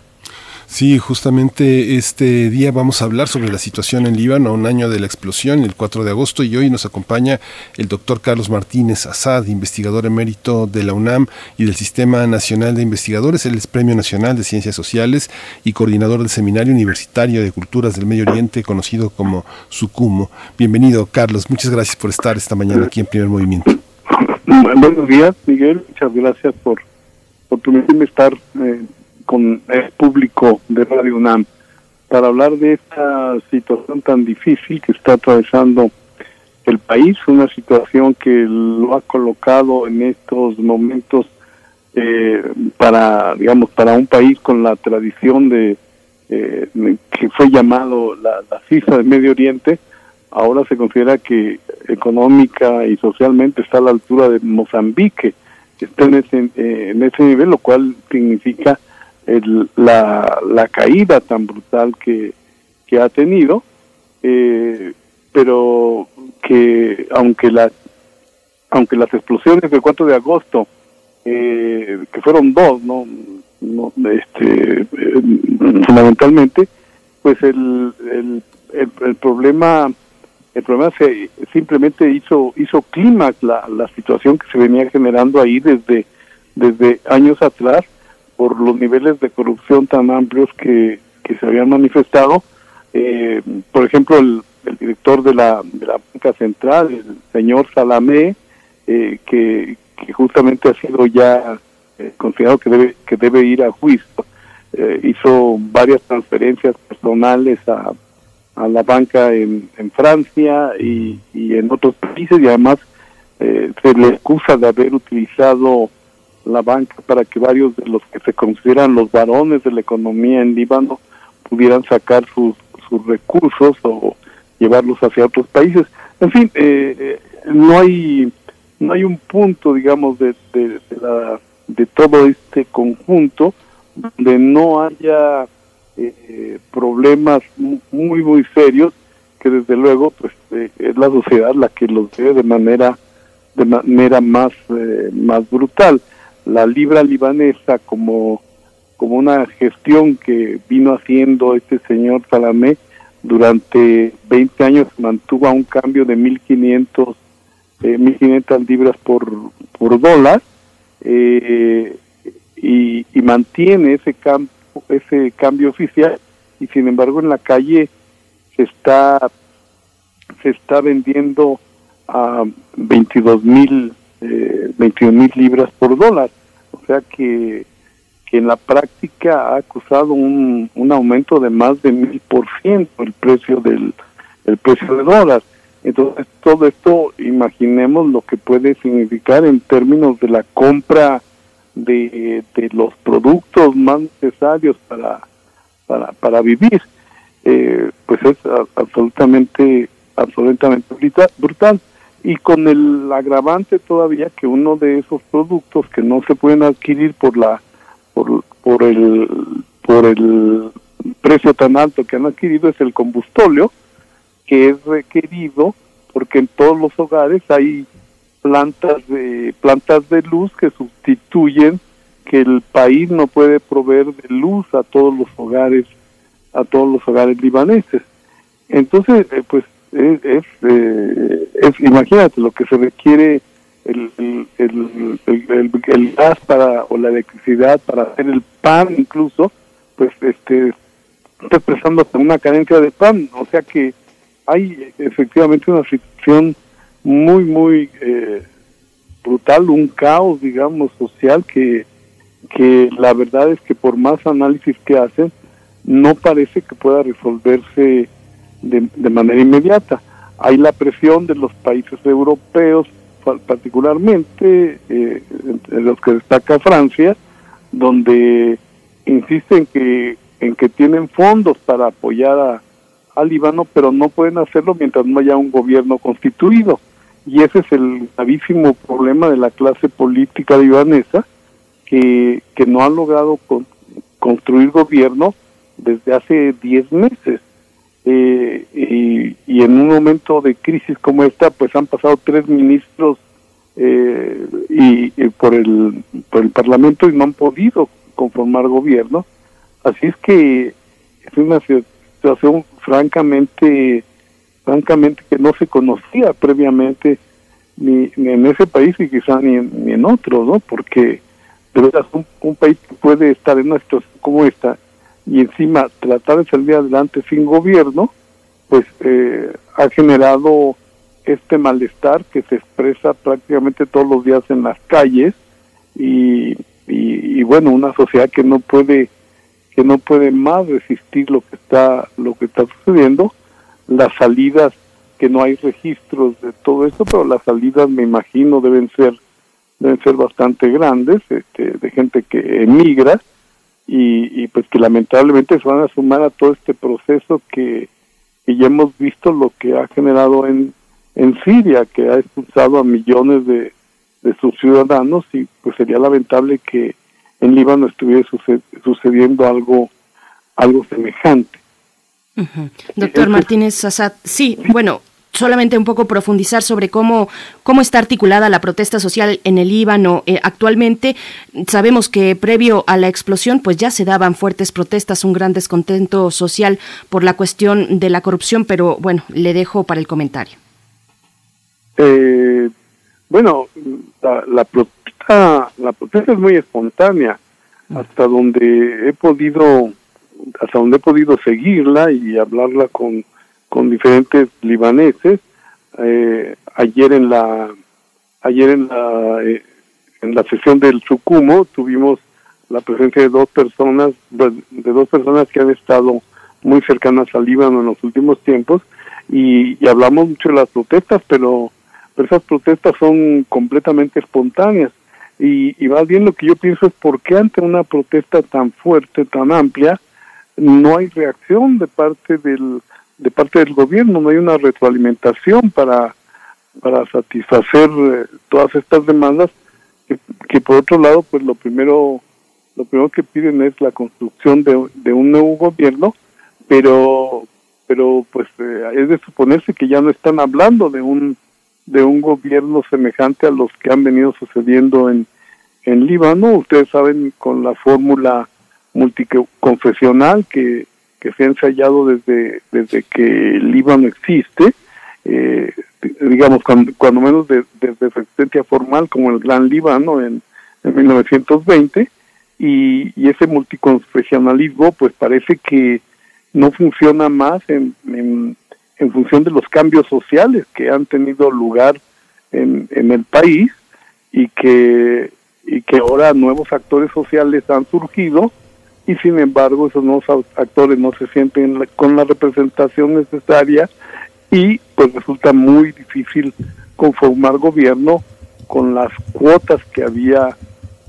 Sí, justamente este día vamos a hablar sobre la situación en Líbano, un año de la explosión, el 4 de agosto, y hoy nos acompaña el doctor Carlos Martínez Asad, investigador emérito de la UNAM y del Sistema Nacional de Investigadores, él es Premio Nacional de Ciencias Sociales y coordinador del Seminario Universitario de Culturas del Medio Oriente, conocido como SUCUMO. Bienvenido, Carlos, muchas gracias por estar esta mañana aquí en Primer Movimiento. Buenos días, Miguel, muchas gracias por, por permitirme estar... Eh, con el público de Radio UNAM para hablar de esta situación tan difícil que está atravesando el país, una situación que lo ha colocado en estos momentos eh, para, digamos, para un país con la tradición de eh, que fue llamado la, la CISA del Medio Oriente, ahora se considera que económica y socialmente está a la altura de Mozambique, está en ese, eh, en ese nivel, lo cual significa la, la, caída tan brutal que, que ha tenido, eh, pero que aunque la aunque las explosiones del 4 de agosto, eh, que fueron dos, no, no este, eh, fundamentalmente, pues el, el, el, problema el problema se simplemente hizo hizo clímax la, la situación que se venía generando ahí desde desde años atrás por los niveles de corrupción tan amplios que, que se habían manifestado. Eh, por ejemplo el, director de la, de la banca central el señor Salamé eh, que, justamente ha sido ya eh, considerado que debe que debe ir a juicio eh, hizo varias transferencias personales a, a la banca en, en Francia y, en otros países y además eh, se le acusa de haber utilizado la banca para que varios de los que se consideran los varones de la economía en Líbano pudieran sacar sus, sus recursos o llevarlos hacia otros países. En fin, eh, no hay no hay un punto, digamos, de, de, de, la, de todo este conjunto donde no haya eh, problemas muy muy serios que desde luego pues eh, es la sociedad la que los ve de manera de manera más eh, más brutal la libra libanesa como como una gestión que vino haciendo este señor Salamé durante 20 años mantuvo un cambio de 1500 eh, 1500 libras por por dólar eh, y, y mantiene ese, campo ese cambio oficial y sin embargo en la calle se está se está vendiendo a 22 mil eh, mil libras por dólar sea que, que en la práctica ha acusado un, un aumento de más de mil por ciento el precio del el precio de dólar entonces todo esto imaginemos lo que puede significar en términos de la compra de, de los productos más necesarios para, para, para vivir, eh, pues es absolutamente, absolutamente brutal. Y con el agravante todavía que uno de esos productos que no se pueden adquirir por la por, por el por el precio tan alto que han adquirido es el combustóleo que es requerido porque en todos los hogares hay plantas de plantas de luz que sustituyen que el país no puede proveer de luz a todos los hogares a todos los hogares libaneses. Entonces eh, pues es, eh, es, imagínate lo que se requiere el, el, el, el, gas para o la electricidad para hacer el pan incluso pues este está expresando una carencia de pan. O sea que hay efectivamente una situación muy, muy eh, brutal, un caos, digamos, social que, que la verdad es que por más análisis que hacen, no parece que pueda resolverse de, manera inmediata. Hay la presión de los países europeos, particularmente eh, los que destaca Francia, donde insisten que en que tienen fondos para apoyar a, al Líbano, pero no pueden hacerlo mientras no haya un gobierno constituido. Y ese es el gravísimo problema de la clase política libanesa, que, que no ha logrado construir gobierno desde hace 10 meses. Eh, y, y, en un momento de crisis como esta, pues han pasado tres ministros eh, y, por el por el Parlamento y no han podido conformar gobierno. Así es que es una situación francamente francamente que no se conocía previamente ni, ni en ese país y quizá ni en, ni en otro, ¿no? Porque de verdad un, un, país que puede estar en una situación como esta y encima tratar de salir adelante sin gobierno, pues eh, ha generado este malestar que se expresa prácticamente todos los días en las calles y, y, y bueno, una sociedad que no puede que no puede más resistir lo que está lo que está sucediendo las salidas que no hay registros de todo esto pero las salidas me imagino deben ser deben ser bastante grandes este, de gente que emigra y, y, pues que lamentablemente se van a sumar a todo este proceso que, que ya hemos visto lo que ha generado en en Siria que ha expulsado a millones de, de sus ciudadanos y pues sería lamentable que en Líbano estuviera sucediendo algo, algo semejante. Doctor Martínez Assad, sí, bueno, solamente un poco profundizar sobre cómo, cómo está articulada la protesta social en el Líbano eh, actualmente. Sabemos que previo a la explosión, pues ya se daban fuertes protestas, un gran descontento social por la cuestión de la corrupción, pero bueno, le dejo para el comentario. Eh, bueno, la, protesta, la protesta es muy espontánea, hasta donde he podido, hasta donde he podido seguirla y hablarla con con diferentes libaneses. Eh, ayer en la ayer en la eh, en la sesión del Sucumo tuvimos la presencia de dos personas de, dos personas que han estado muy cercanas al Líbano en los últimos tiempos y, hablamos mucho de las protestas, pero, esas protestas son completamente espontáneas. Y, y más bien lo que yo pienso es por qué ante una protesta tan fuerte, tan amplia, no hay reacción de parte del, de parte del gobierno, no hay una retroalimentación para, para satisfacer eh, todas estas demandas que, por otro lado pues lo primero lo primero que piden es la construcción de, de un nuevo gobierno pero pero pues eh, es de suponerse que ya no están hablando de un de un gobierno semejante a los que han venido sucediendo en en Líbano. Ustedes saben con la fórmula multiconfesional que que se ha ensayado desde, desde que Líbano existe, eh, digamos, cuando, menos desde su existencia formal como el Gran Líbano en, 1920, y, y, ese multiconfesionalismo pues parece que no funciona más en, en, función de los cambios sociales que han tenido lugar en, en el país y que, y que ahora nuevos actores sociales han surgido y sin embargo esos nuevos actores no se sienten con la representación necesaria y pues resulta muy difícil conformar gobierno con las cuotas que había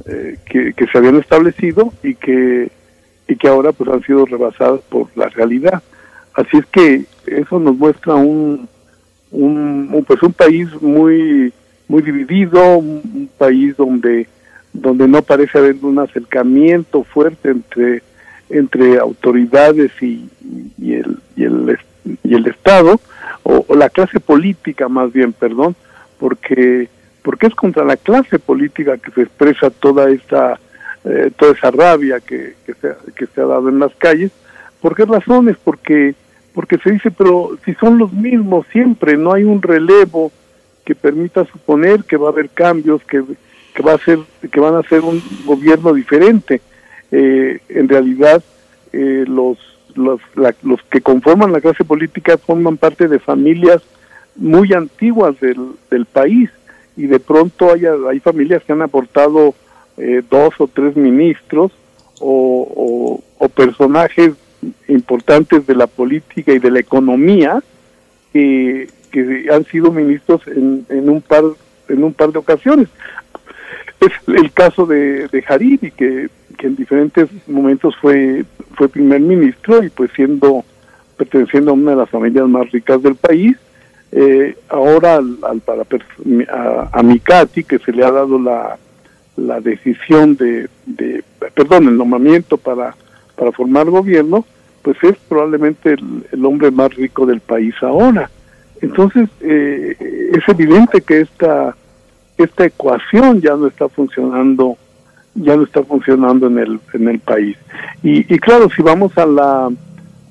eh, que, se habían establecido y que y que ahora pues han sido rebasadas por la realidad. Así es que eso nos muestra un un, pues un país muy muy dividido un país donde donde no parece haber un acercamiento fuerte entre entre autoridades y, y, el, y, el, y el Estado, o, la clase política más bien, perdón, porque, porque es contra la clase política que se expresa toda esta, eh, toda esa rabia que, que, se, que se ha dado en las calles. ¿Por qué razones? Porque, porque se dice, pero si son los mismos siempre, no hay un relevo que permita suponer que va a haber cambios, que que va a ser que van a ser un gobierno diferente. Eh, en realidad eh, los los, los que conforman la clase política forman parte de familias muy antiguas del, del país y de pronto hay, hay familias que han aportado eh, dos o tres ministros o, o, personajes importantes de la política y de la economía que, que han sido ministros en, en un par en un par de ocasiones es el caso de, de Hariri, que, que en diferentes momentos fue, fue primer ministro y pues siendo, perteneciendo a una de las familias más ricas del país, eh, ahora al, para, a, a, Mikati, que se le ha dado la, la decisión de, de, perdón, el nombramiento para, para formar gobierno, pues es probablemente el, hombre más rico del país ahora. Entonces, eh, es evidente que esta esta ecuación ya no está funcionando ya no está funcionando en el en el país. Y, claro si vamos a la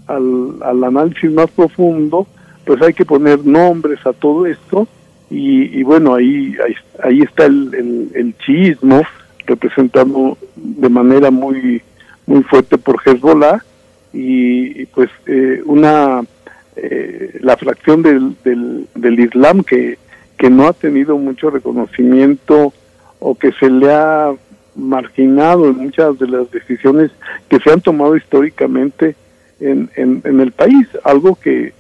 al, análisis más profundo pues hay que poner nombres a todo esto y, bueno ahí, ahí, está el, el, chiismo representado de manera muy muy fuerte por Hezbollah y, pues eh, una eh, la fracción del, del, del Islam que que no ha tenido mucho reconocimiento o que se le ha marginado en muchas de las decisiones que se han tomado históricamente en, en, el país, algo que,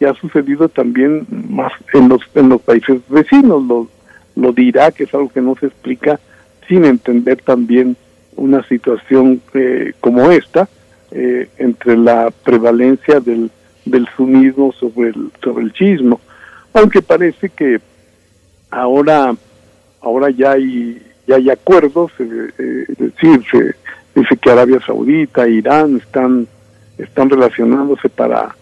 ya ha sucedido también más en los, en los países vecinos, lo, lo dirá que es algo que no se explica sin entender también una situación eh, como esta, eh, entre la prevalencia del, del sunismo sobre el, sobre el chismo, aunque parece que ahora ahora ya hay ya hay acuerdos eh, eh, es decir se dice que Arabia Saudita Irán están están relacionándose para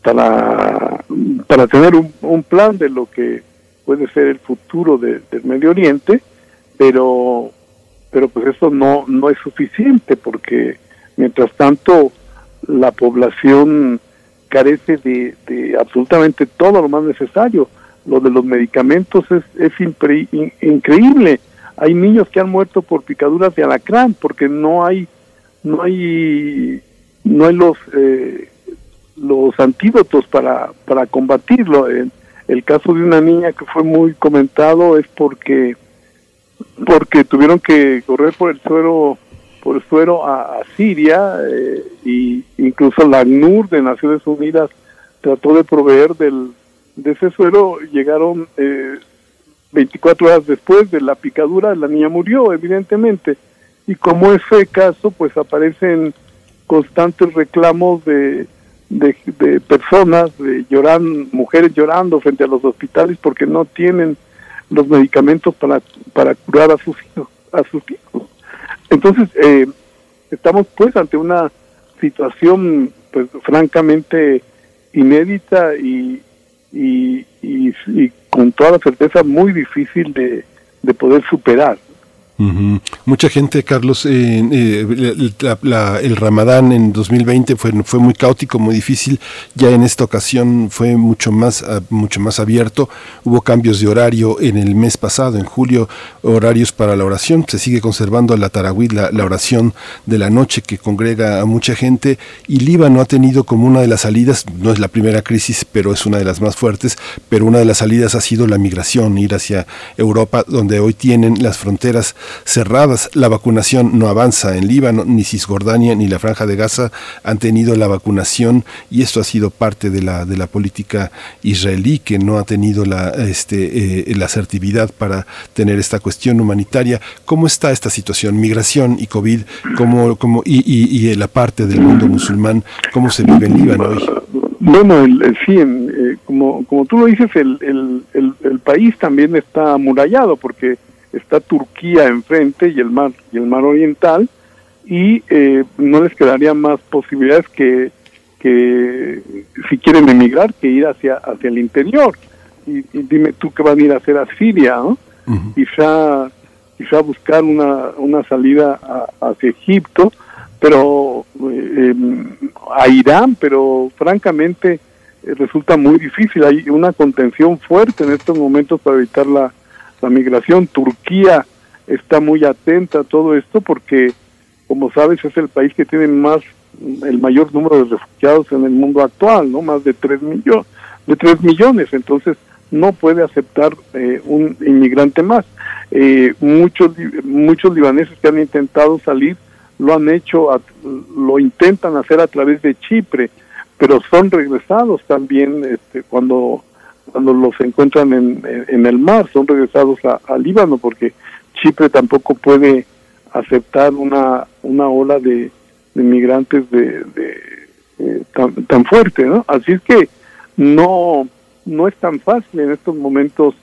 para, para tener un, un plan de lo que puede ser el futuro del Medio Oriente, pero pero pues eso no no es suficiente porque mientras tanto la población carece de, de absolutamente todo lo más necesario. Lo de los medicamentos es, es increíble. Hay niños que han muerto por picaduras de alacrán porque no hay no hay no hay los eh, los antídotos para para combatirlo. El caso de una niña que fue muy comentado es porque porque tuvieron que correr por el suero por el suero a, Siria eh, y incluso la ACNUR de Naciones Unidas trató de proveer del de ese suero llegaron eh, 24 horas después de la picadura la niña murió evidentemente y como es caso pues aparecen constantes reclamos de de, de personas de lloran mujeres llorando frente a los hospitales porque no tienen los medicamentos para, para curar a sus hijos, a sus hijos. Entonces, eh, estamos pues ante una situación pues francamente inédita y, y, y, con toda la certeza muy difícil de, de poder superar. Mucha gente, Carlos, eh, el Ramadán en 2020 fue, fue muy caótico, muy difícil. Ya en esta ocasión fue mucho más, ah, mucho más abierto. Hubo cambios de horario en el mes pasado, en julio, horarios para la oración. Se sigue conservando la tarawih, la, oración de la noche que congrega a mucha gente. Y Líbano ha tenido como una de las salidas, no es la primera crisis, pero es una de las más fuertes, pero una de las salidas ha sido la migración, ir hacia Europa, donde hoy tienen las fronteras cerradas. La vacunación no avanza en Líbano, ni Cisjordania ni la Franja de Gaza han tenido la vacunación y esto ha sido parte de la, de la política israelí que no ha tenido la, este, eh, la asertividad para tener esta cuestión humanitaria. ¿Cómo está esta situación? Migración y COVID ¿cómo, cómo, y, y, la parte del mundo musulmán, ¿cómo se vive en Líbano hoy? Bueno, el, sí, eh, como, como tú lo dices, el, el, el, país también está amurallado porque está Turquía enfrente y el mar y el mar oriental y eh, no les quedaría más posibilidades que, que si quieren emigrar que ir hacia hacia el interior. Y, dime tú qué van a ir a hacer a Siria ¿no? quizá quizá buscar una, una salida hacia Egipto pero eh, a Irán pero francamente eh, resulta muy difícil. Hay una contención fuerte en estos momentos para evitar la la migración. Turquía está muy atenta a todo esto porque, como sabes, es el país que tiene más el mayor número de refugiados en el mundo actual, no más de tres millones, de tres millones. Entonces no puede aceptar eh, un inmigrante más. Eh, muchos muchos libaneses que han intentado salir lo han hecho, lo intentan hacer a través de Chipre, pero son regresados también este, cuando cuando los encuentran en, en el mar, son regresados a, Líbano porque Chipre tampoco puede aceptar una, una ola de, de migrantes de, eh, tan, fuerte, ¿no? Así es que no, no es tan fácil en estos momentos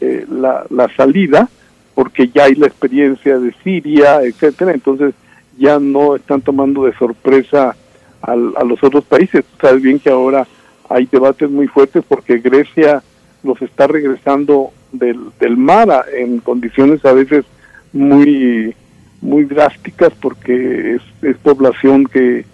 eh, la, la salida porque ya hay la experiencia de Siria, etcétera, entonces ya no están tomando de sorpresa a, a los otros países. Sabes bien que ahora hay debates muy fuertes porque Grecia los está regresando del, del mar en condiciones a veces muy muy drásticas porque es, es población que,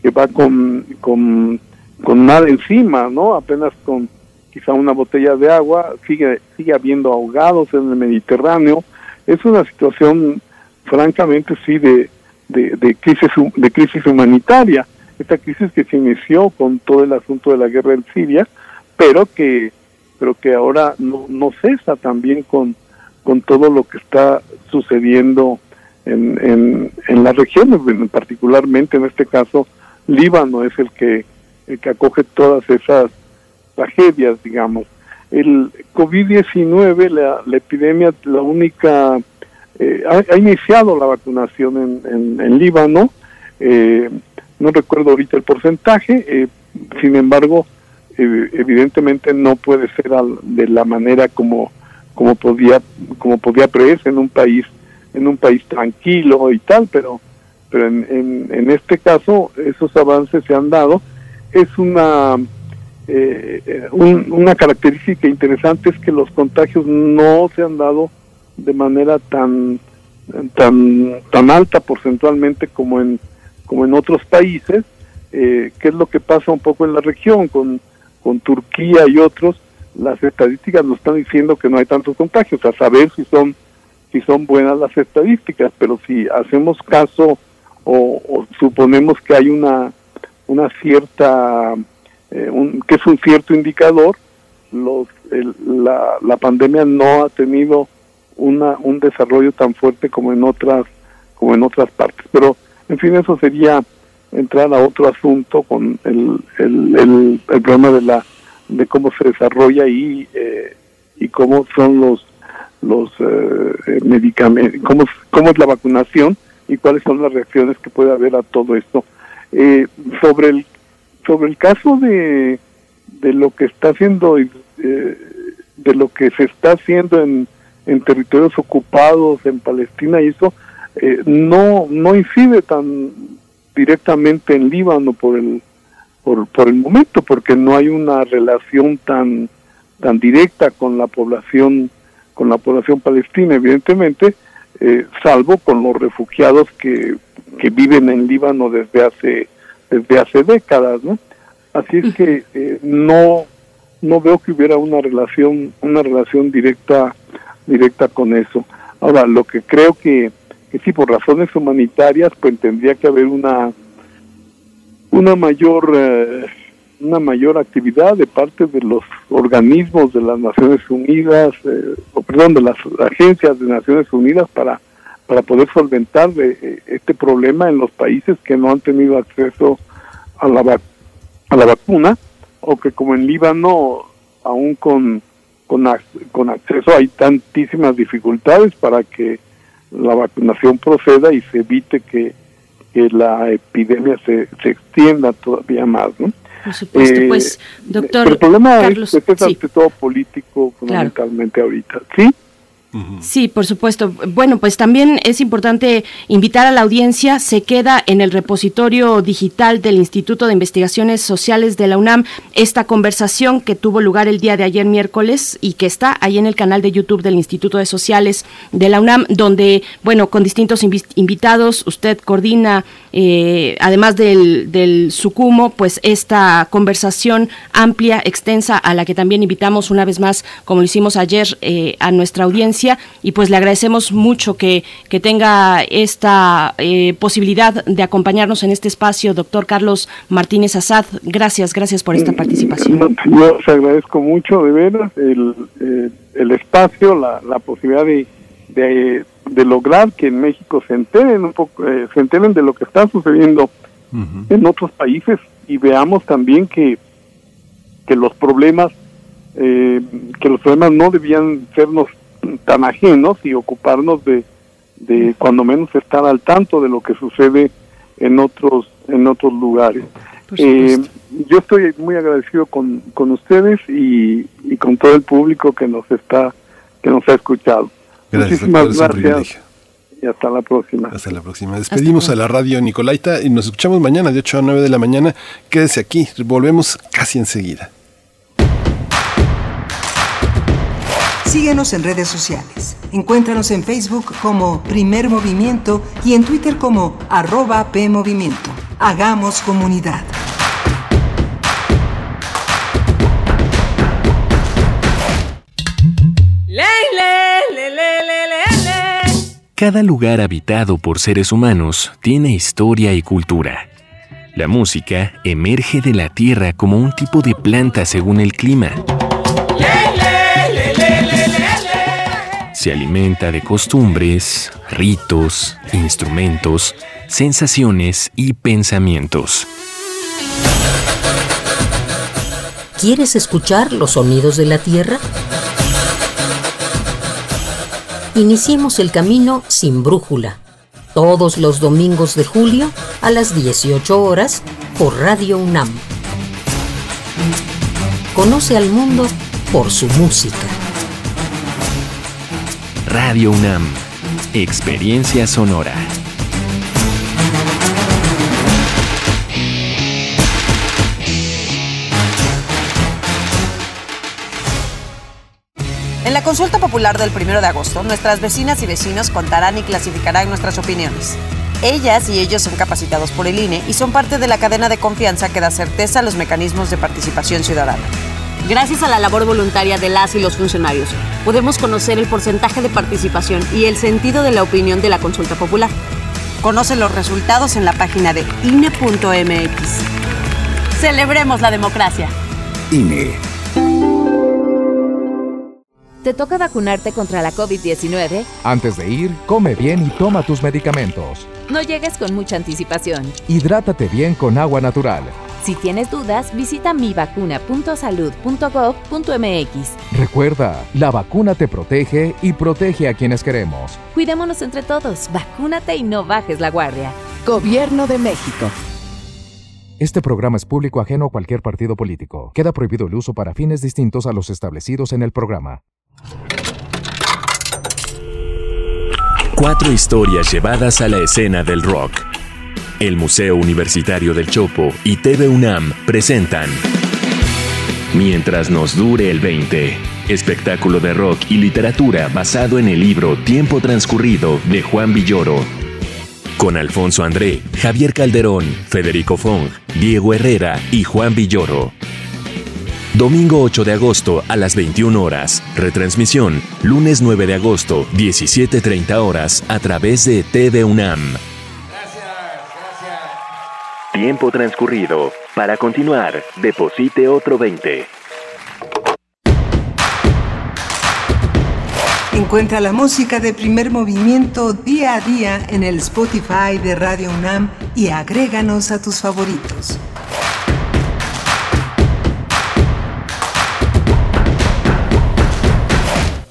que va con, con, con nada encima, ¿no? Apenas con quizá una botella de agua, sigue, sigue habiendo ahogados en el Mediterráneo. Es una situación francamente sí de, de, de crisis de crisis humanitaria esta crisis que se inició con todo el asunto de la guerra en Siria, pero que pero que ahora no, no cesa también con, con todo lo que está sucediendo en, en, en la región, particularmente en este caso Líbano es el que, el que acoge todas esas tragedias, digamos. El COVID-19, la, la, epidemia, la única, eh, ha, iniciado la vacunación en, en, en Líbano, eh, no recuerdo ahorita el porcentaje, eh, sin embargo, eh, evidentemente no puede ser de la manera como como podía como podía preverse en un país en un país tranquilo y tal, pero pero en, en, este caso esos avances se han dado. Es una eh, una característica interesante es que los contagios no se han dado de manera tan tan tan alta porcentualmente como en como en otros países eh, qué es lo que pasa un poco en la región con con Turquía y otros las estadísticas nos están diciendo que no hay tantos contagios a saber si son si son buenas las estadísticas pero si hacemos caso o suponemos que hay una una cierta eh, un, que es un cierto indicador, los, la, la pandemia no ha tenido una, un desarrollo tan fuerte como en otras como en otras partes. Pero, en fin, eso sería entrar a otro asunto con el, el, el, problema de la de cómo se desarrolla y eh, y cómo son los los eh, medicamentos, cómo, cómo es la vacunación y cuáles son las reacciones que puede haber a todo esto. Eh, sobre el sobre el caso de, de lo que está haciendo, eh, de lo que se está haciendo en, en territorios ocupados en Palestina y eso, eh, no, no incide tan directamente en Líbano por el, por, por el momento, porque no hay una relación tan, tan directa con la población, con la población palestina, evidentemente, eh, salvo con los refugiados que, que viven en Líbano desde hace desde hace décadas, ¿no? Así es que eh, no no veo que hubiera una relación una relación directa directa con eso. Ahora, lo que creo que, que sí por razones humanitarias pues tendría que haber una una mayor eh, una mayor actividad de parte de los organismos de las Naciones Unidas, eh, o perdón, de las agencias de Naciones Unidas para para poder solventar de, este problema en los países que no han tenido acceso a la, a la vacuna o que como en Líbano aún con, con acceso hay tantísimas dificultades para que la vacunación proceda y se evite que, que la epidemia se, se extienda todavía más, ¿no? Por supuesto, pues, eh, doctor. el problema es, que es ante todo político, fundamentalmente ahorita. ¿Sí? Sí, por supuesto. Bueno, pues también es importante invitar a la audiencia. Se queda en el repositorio digital del Instituto de Investigaciones Sociales de la UNAM esta conversación que tuvo lugar el día de ayer miércoles y que está ahí en el canal de YouTube del Instituto de Sociales de la UNAM, donde, bueno, con distintos invitados, usted coordina, eh, además del, del SUCUMO, pues esta conversación amplia, extensa, a la que también invitamos una vez más, como lo hicimos ayer, eh, a nuestra audiencia y pues le agradecemos mucho que, que tenga esta eh, posibilidad de acompañarnos en este espacio, doctor Carlos Martínez Azad. Gracias, gracias por esta participación. Yo os agradezco mucho, de veras, el, eh, el espacio, la, la posibilidad de, de, lograr que en México se enteren un poco, eh, se enteren de lo que está sucediendo en otros países y veamos también que, que los problemas que los problemas no debían sernos tan ajenos y ocuparnos de, de cuando menos estar al tanto de lo que sucede en otros en otros lugares. Eh, yo estoy muy agradecido con, con ustedes y, y, con todo el público que nos está que nos ha escuchado. Muchísimas gracias. Y hasta la próxima. Hasta la próxima. Despedimos a la radio Nicolaita y nos escuchamos mañana de 8 a 9 de la mañana. Quédese aquí, volvemos casi enseguida. Síguenos en redes sociales. Encuéntranos en Facebook como Primer Movimiento y en Twitter como arroba PMovimiento. Hagamos comunidad. Cada lugar habitado por seres humanos tiene historia y cultura. La música emerge de la tierra como un tipo de planta según el clima. Se alimenta de costumbres, ritos, instrumentos, sensaciones y pensamientos. ¿Quieres escuchar los sonidos de la Tierra? Iniciemos el camino sin brújula, todos los domingos de julio a las 18 horas por Radio UNAM. Conoce al mundo por su música. Radio UNAM. Experiencia sonora. En la consulta popular del 1 de agosto, nuestras vecinas y vecinos contarán y clasificarán nuestras opiniones. Ellas y ellos son capacitados por el INE y son parte de la cadena de confianza que da certeza a los mecanismos de participación ciudadana. Gracias a la labor voluntaria de las y los funcionarios, podemos conocer el porcentaje de participación y el sentido de la opinión de la consulta popular. Conoce los resultados en la página de INE.mx. Celebremos la democracia. INE. ¿Te toca vacunarte contra la COVID-19? Antes de ir, come bien y toma tus medicamentos. No llegues con mucha anticipación. Hidrátate bien con agua natural. Si tienes dudas, visita mivacuna.salud.gov.mx. Recuerda, la vacuna te protege y protege a quienes queremos. Cuidémonos entre todos, vacúnate y no bajes la guardia. Gobierno de México. Este programa es público ajeno a cualquier partido político. Queda prohibido el uso para fines distintos a los establecidos en el programa. Cuatro historias llevadas a la escena del rock. El Museo Universitario del Chopo y TV UNAM presentan Mientras nos dure el 20, espectáculo de rock y literatura basado en el libro Tiempo Transcurrido de Juan Villoro. Con Alfonso André, Javier Calderón, Federico Fong, Diego Herrera y Juan Villoro. Domingo 8 de agosto a las 21 horas. Retransmisión, lunes 9 de agosto, 17.30 horas, a través de TV UNAM. Tiempo transcurrido. Para continuar, deposite otro 20. Encuentra la música de primer movimiento día a día en el Spotify de Radio UNAM y agréganos a tus favoritos.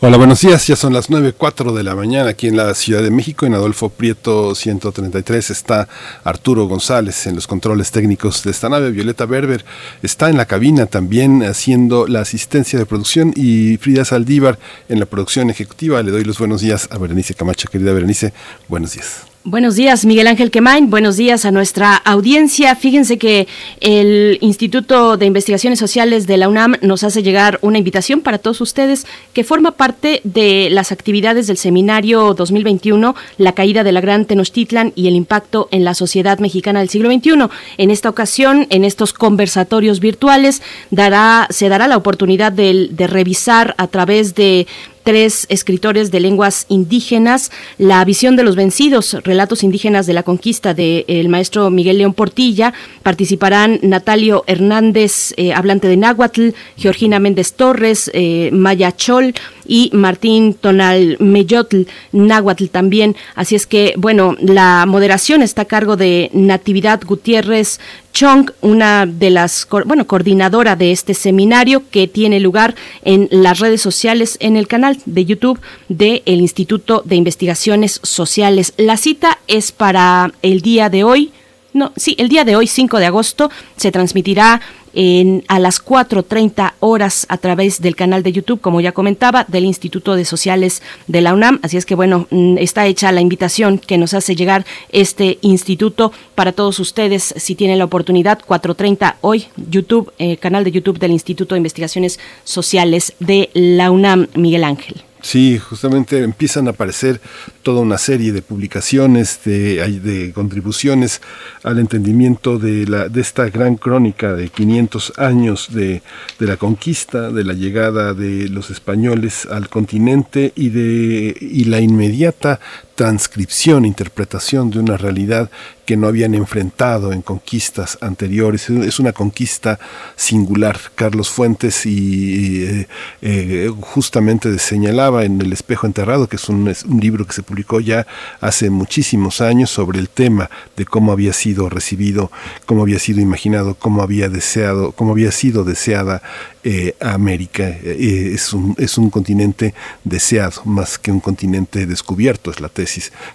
Hola, buenos días. Ya son las 9.04 de la mañana aquí en la Ciudad de México. En Adolfo Prieto 133 está Arturo González en los controles técnicos de esta nave. Violeta Berber está en la cabina también haciendo la asistencia de producción y Frida Saldívar en la producción ejecutiva. Le doy los buenos días a Berenice Camacho. Querida Berenice, buenos días. Buenos días, Miguel Ángel Quemain. Buenos días a nuestra audiencia. Fíjense que el Instituto de Investigaciones Sociales de la UNAM nos hace llegar una invitación para todos ustedes que forma parte de las actividades del seminario 2021, La caída de la Gran Tenochtitlan y el impacto en la sociedad mexicana del siglo XXI. En esta ocasión, en estos conversatorios virtuales, dará, se dará la oportunidad de, de revisar a través de tres escritores de lenguas indígenas, La visión de los vencidos, relatos indígenas de la conquista del maestro Miguel León Portilla. Participarán Natalio Hernández, eh, hablante de náhuatl, Georgina Méndez Torres, eh, Maya Chol y Martín Tonal Meyotl, náhuatl también. Así es que, bueno, la moderación está a cargo de Natividad Gutiérrez Chong, una de las, bueno, coordinadora de este seminario que tiene lugar en las redes sociales en el canal de YouTube del Instituto de Investigaciones Sociales. La cita es para el día de hoy. No, sí, el día de hoy, 5 de agosto, se transmitirá en, a las 4.30 horas a través del canal de YouTube, como ya comentaba, del Instituto de Sociales de la UNAM. Así es que, bueno, mm, está hecha la invitación que nos hace llegar este instituto para todos ustedes, si tienen la oportunidad, 4.30 hoy, YouTube, eh, canal de YouTube del Instituto de Investigaciones Sociales de la UNAM, Miguel Ángel. Sí, justamente empiezan a aparecer toda una serie de publicaciones, de, de, contribuciones al entendimiento de, la, de esta gran crónica de 500 años de, de, la conquista, de la llegada de los españoles al continente y, de, y la inmediata transcripción, interpretación de una realidad que no habían enfrentado en conquistas anteriores. Es una conquista singular. Carlos Fuentes y eh, eh, justamente señalaba en El espejo enterrado, que es un, libro que se publicó ya hace muchísimos años sobre el tema de cómo había sido recibido, cómo había sido imaginado, cómo había deseado, cómo había sido deseada eh, América. Es, un, es un continente deseado, más que un continente descubierto, es la tesis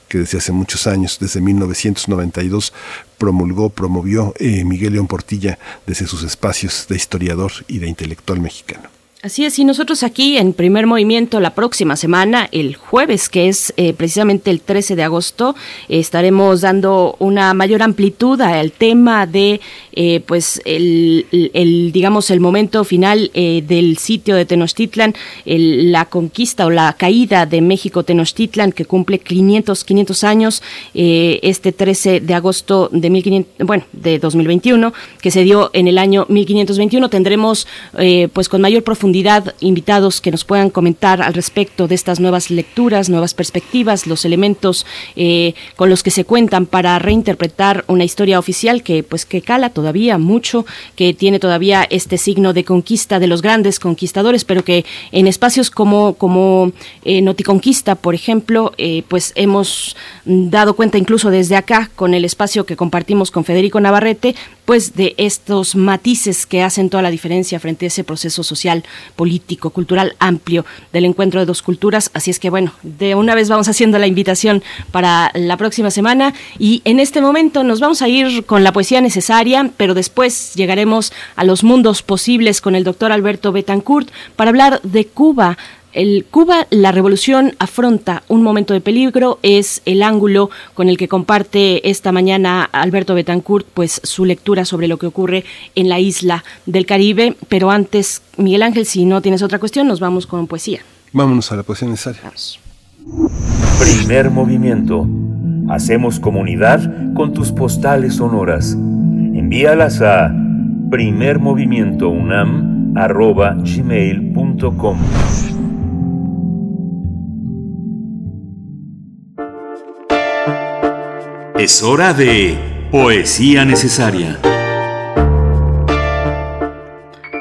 que desde hace muchos años, desde 1992, promulgó, promovió eh, Miguel León Portilla desde sus espacios de historiador y de intelectual mexicano. Así es, y nosotros aquí en primer movimiento la próxima semana, el jueves, que es eh, precisamente el 13 de agosto, estaremos dando una mayor amplitud al tema de, eh, pues, el, digamos, el momento final eh, del sitio de Tenochtitlan, la conquista o la caída de México Tenochtitlan, que cumple 500, 500 años, este 13 de agosto de 1500, bueno, de 2021, que se dio en el año 1521. Tendremos, pues, con mayor profundidad invitados que nos puedan comentar al respecto de estas nuevas lecturas, nuevas perspectivas, los elementos eh, con los que se cuentan para reinterpretar una historia oficial que pues que cala todavía mucho, que tiene todavía este signo de conquista de los grandes conquistadores, pero que en espacios como como eh, Noticonquista, por ejemplo, eh, pues hemos dado cuenta incluso desde acá con el espacio que compartimos con Federico Navarrete, pues de estos matices que hacen toda la diferencia frente a ese proceso social político, cultural amplio del encuentro de dos culturas. Así es que bueno, de una vez vamos haciendo la invitación para la próxima semana y en este momento nos vamos a ir con la poesía necesaria, pero después llegaremos a los mundos posibles con el doctor Alberto Betancourt para hablar de Cuba el Cuba, la revolución afronta un momento de peligro, es el ángulo con el que comparte esta mañana Alberto Betancourt, pues su lectura sobre lo que ocurre en la isla del Caribe. Pero antes, Miguel Ángel, si no tienes otra cuestión, nos vamos con poesía. Vámonos a la poesía necesaria. Primer movimiento. Hacemos comunidad con tus postales sonoras. Envíalas a primermovimientounam.gmail.com Es hora de Poesía Necesaria.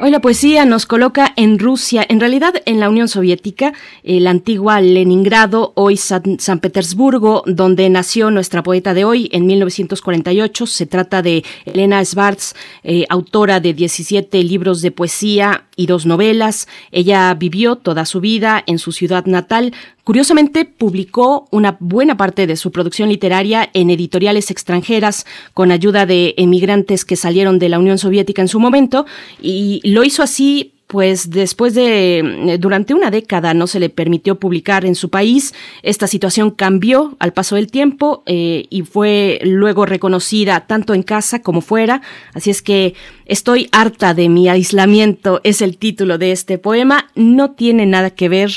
Hoy la poesía nos coloca en Rusia, en realidad en la Unión Soviética, la antigua Leningrado, hoy San, Petersburgo, donde nació nuestra poeta de hoy en 1948. Se trata de Elena Svarts, eh, autora de 17 libros de poesía y dos novelas. Ella vivió toda su vida en su ciudad natal, Curiosamente, publicó una buena parte de su producción literaria en editoriales extranjeras con ayuda de emigrantes que salieron de la Unión Soviética en su momento y lo hizo así pues después de, eh, durante una década no se le permitió publicar en su país. Esta situación cambió al paso del tiempo eh, y fue luego reconocida tanto en casa como fuera. Así es que estoy harta de mi aislamiento, es el título de este poema. No tiene nada que ver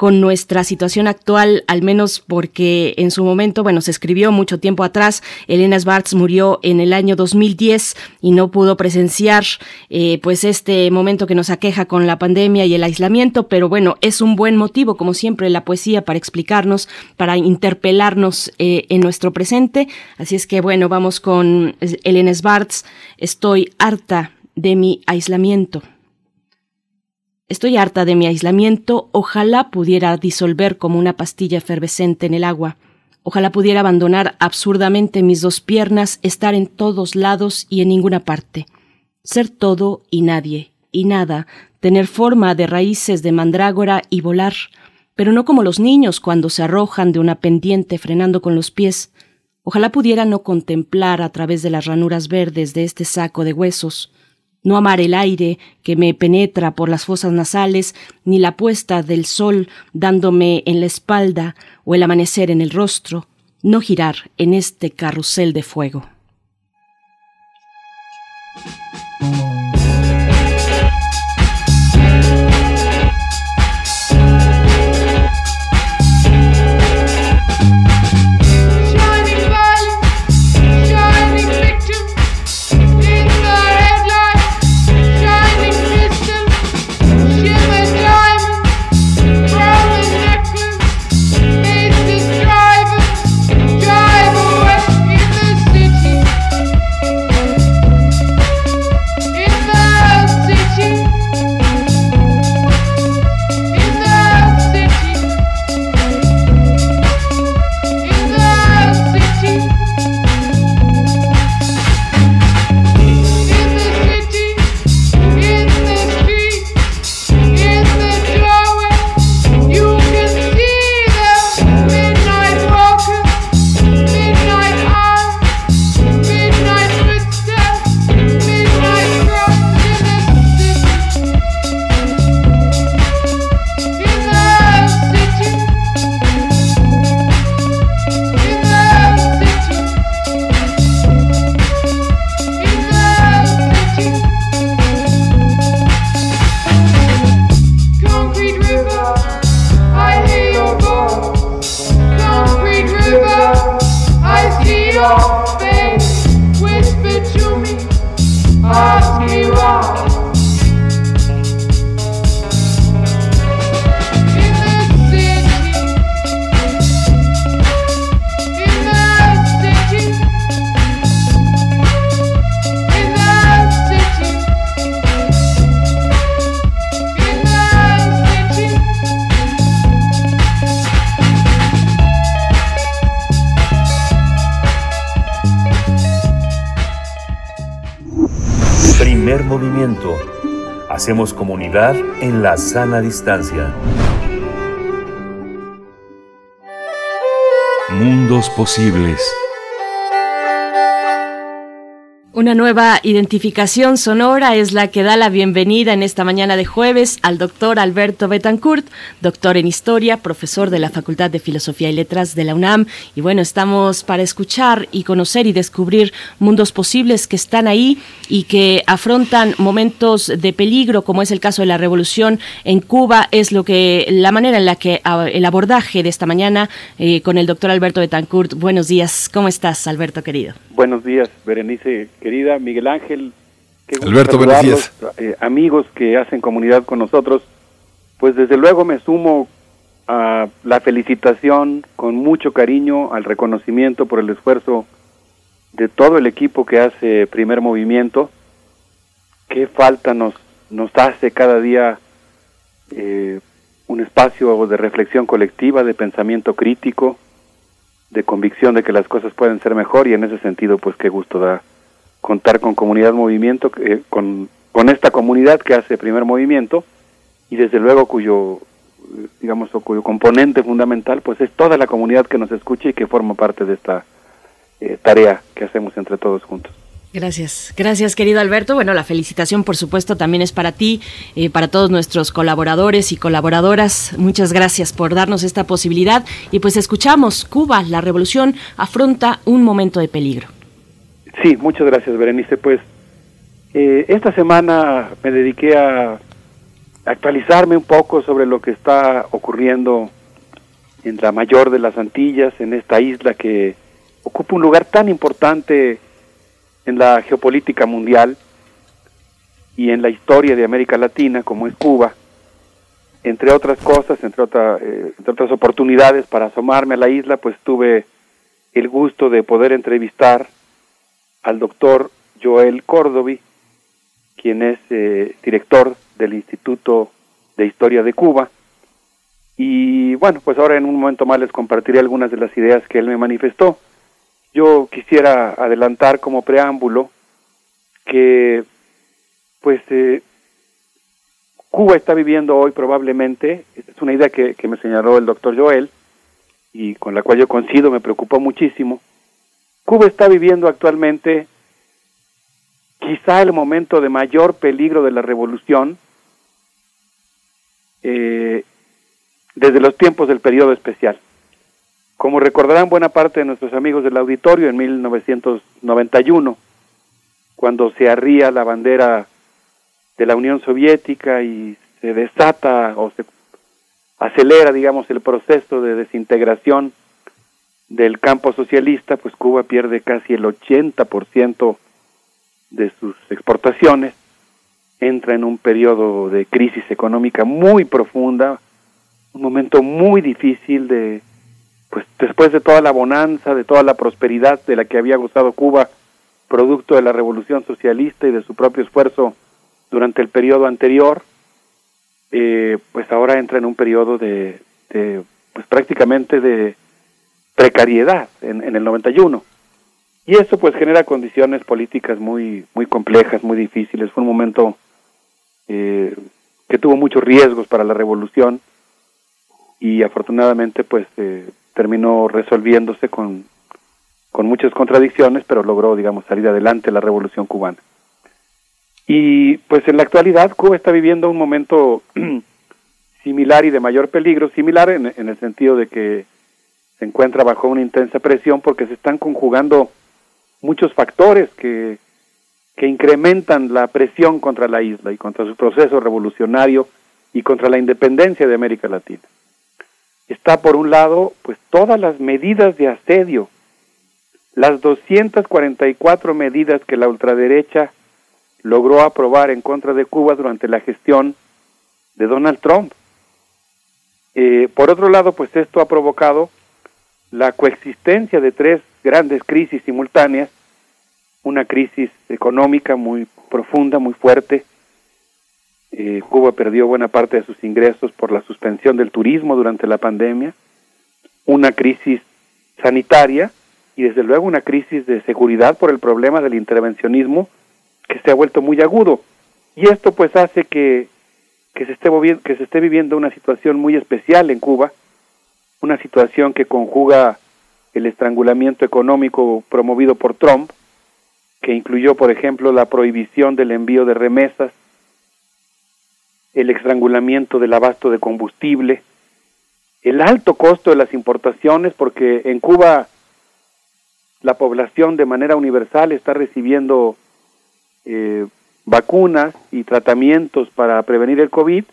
con nuestra situación actual, al menos porque en su momento, bueno, se escribió mucho tiempo atrás, Elena Svarts murió en el año 2010 y no pudo presenciar eh, pues este momento que nos aqueja con la pandemia y el aislamiento, pero bueno, es un buen motivo, como siempre, la poesía para explicarnos, para interpelarnos eh, en nuestro presente. Así es que bueno, vamos con Elena Svarts, estoy harta de mi aislamiento. Estoy harta de mi aislamiento, ojalá pudiera disolver como una pastilla efervescente en el agua. Ojalá pudiera abandonar absurdamente mis dos piernas, estar en todos lados y en ninguna parte. Ser todo y nadie, y nada, tener forma de raíces de mandrágora y volar, pero no como los niños cuando se arrojan de una pendiente frenando con los pies. Ojalá pudiera no contemplar a través de las ranuras verdes de este saco de huesos, no amar el aire que me penetra por las fosas nasales, ni la puesta del sol dándome en la espalda o el amanecer en el rostro, no girar en este carrusel de fuego. Hacemos comunidad en la sana distancia. Mundos posibles. Una nueva identificación sonora es la que da la bienvenida en esta mañana de jueves al doctor Alberto Betancourt, doctor en historia, profesor de la Facultad de Filosofía y Letras de la UNAM. Y bueno, estamos para escuchar y conocer y descubrir mundos posibles que están ahí y que afrontan momentos de peligro, como es el caso de la revolución en Cuba. Es lo que la manera en la que el abordaje de esta mañana eh, con el doctor Alberto Betancourt. Buenos días, ¿cómo estás, Alberto querido? Buenos días, Berenice, querida Miguel Ángel. qué gusto Alberto, buenos saludarlos, eh, amigos que hacen comunidad con nosotros, pues desde luego me sumo a la felicitación con mucho cariño, al reconocimiento por el esfuerzo de todo el equipo que hace Primer Movimiento. Qué falta nos, nos hace cada día eh, un espacio de reflexión colectiva, de pensamiento crítico, de convicción de que las cosas pueden ser mejor y en ese sentido pues qué gusto da contar con comunidad movimiento eh, con, con esta comunidad que hace primer movimiento y desde luego cuyo eh, digamos o cuyo componente fundamental pues es toda la comunidad que nos escucha y que forma parte de esta eh, tarea que hacemos entre todos juntos Gracias, gracias querido Alberto. Bueno, la felicitación por supuesto también es para ti, eh, para todos nuestros colaboradores y colaboradoras. Muchas gracias por darnos esta posibilidad. Y pues escuchamos, Cuba, la revolución afronta un momento de peligro. Sí, muchas gracias, Berenice. Pues eh, esta semana me dediqué a actualizarme un poco sobre lo que está ocurriendo en la mayor de las Antillas, en esta isla que ocupa un lugar tan importante en la geopolítica mundial y en la historia de América Latina como es Cuba, entre otras cosas, entre, otra, eh, entre otras oportunidades para asomarme a la isla, pues tuve el gusto de poder entrevistar al doctor Joel Córdovi, quien es eh, director del Instituto de Historia de Cuba. Y bueno, pues ahora en un momento más les compartiré algunas de las ideas que él me manifestó. Yo quisiera adelantar como preámbulo que pues eh, Cuba está viviendo hoy probablemente, es una idea que, me señaló el doctor Joel y con la cual yo coincido, me preocupó muchísimo, Cuba está viviendo actualmente quizá el momento de mayor peligro de la revolución eh, desde los tiempos del periodo especial. Como recordarán buena parte de nuestros amigos del auditorio, en 1991, cuando se arría la bandera de la Unión Soviética y se desata o se acelera, digamos, el proceso de desintegración del campo socialista, pues Cuba pierde casi el 80% de sus exportaciones, entra en un periodo de crisis económica muy profunda, un momento muy difícil de, pues después de toda la bonanza, de toda la prosperidad de la que había gozado Cuba, producto de la revolución socialista y de su propio esfuerzo durante el periodo anterior, eh, pues ahora entra en un periodo de, de pues prácticamente de precariedad en, en el 91. Y eso pues genera condiciones políticas muy, muy complejas, muy difíciles. Fue un momento eh, que tuvo muchos riesgos para la revolución y afortunadamente pues eh, terminó resolviéndose con, con muchas contradicciones, pero logró, digamos, salir adelante la revolución cubana. Y pues en la actualidad Cuba está viviendo un momento <clears throat> similar y de mayor peligro, similar en, el sentido de que se encuentra bajo una intensa presión porque se están conjugando muchos factores que, que incrementan la presión contra la isla y contra su proceso revolucionario y contra la independencia de América Latina. Está por un lado, pues todas las medidas de asedio las 244 medidas que la ultraderecha logró aprobar en contra de Cuba durante la gestión de Donald Trump. Eh, por otro lado, pues esto ha provocado la coexistencia de tres grandes crisis simultáneas, una crisis económica muy profunda, muy fuerte. Eh, Cuba perdió buena parte de sus ingresos por la suspensión del turismo durante la pandemia, una crisis sanitaria y desde luego una crisis de seguridad por el problema del intervencionismo que se ha vuelto muy agudo. Y esto pues hace que, que, se, esté que se esté viviendo una situación muy especial en Cuba, una situación que conjuga el estrangulamiento económico promovido por Trump, que incluyó, por ejemplo, la prohibición del envío de remesas, el estrangulamiento del abasto de combustible, el alto costo de las importaciones, porque en Cuba la población de manera universal está recibiendo eh, vacunas y tratamientos para prevenir el COVID,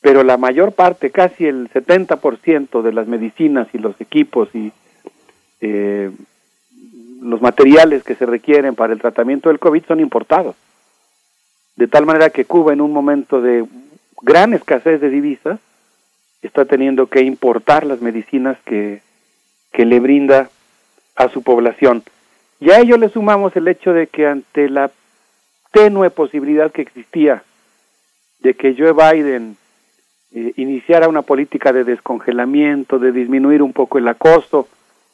pero la mayor parte, casi el 70% de las medicinas y los equipos y eh, los materiales que se requieren para el tratamiento del COVID son importados. De tal manera que Cuba en un momento de gran escasez de divisas está teniendo que importar las medicinas que, que le brinda a su población. Y a ello le sumamos el hecho de que ante la tenue posibilidad que existía de que Joe Biden eh, iniciara una política de descongelamiento, de disminuir un poco el acoso,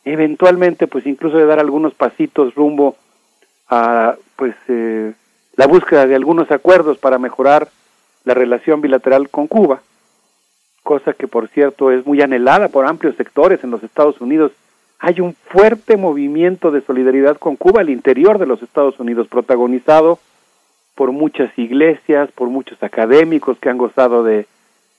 eventualmente pues incluso de dar algunos pasitos rumbo a pues eh, la búsqueda de algunos acuerdos para mejorar la relación bilateral con Cuba, cosa que por cierto es muy anhelada por amplios sectores en los Estados Unidos. Hay un fuerte movimiento de solidaridad con Cuba al interior de los Estados Unidos, protagonizado por muchas iglesias, por muchos académicos que han gozado de,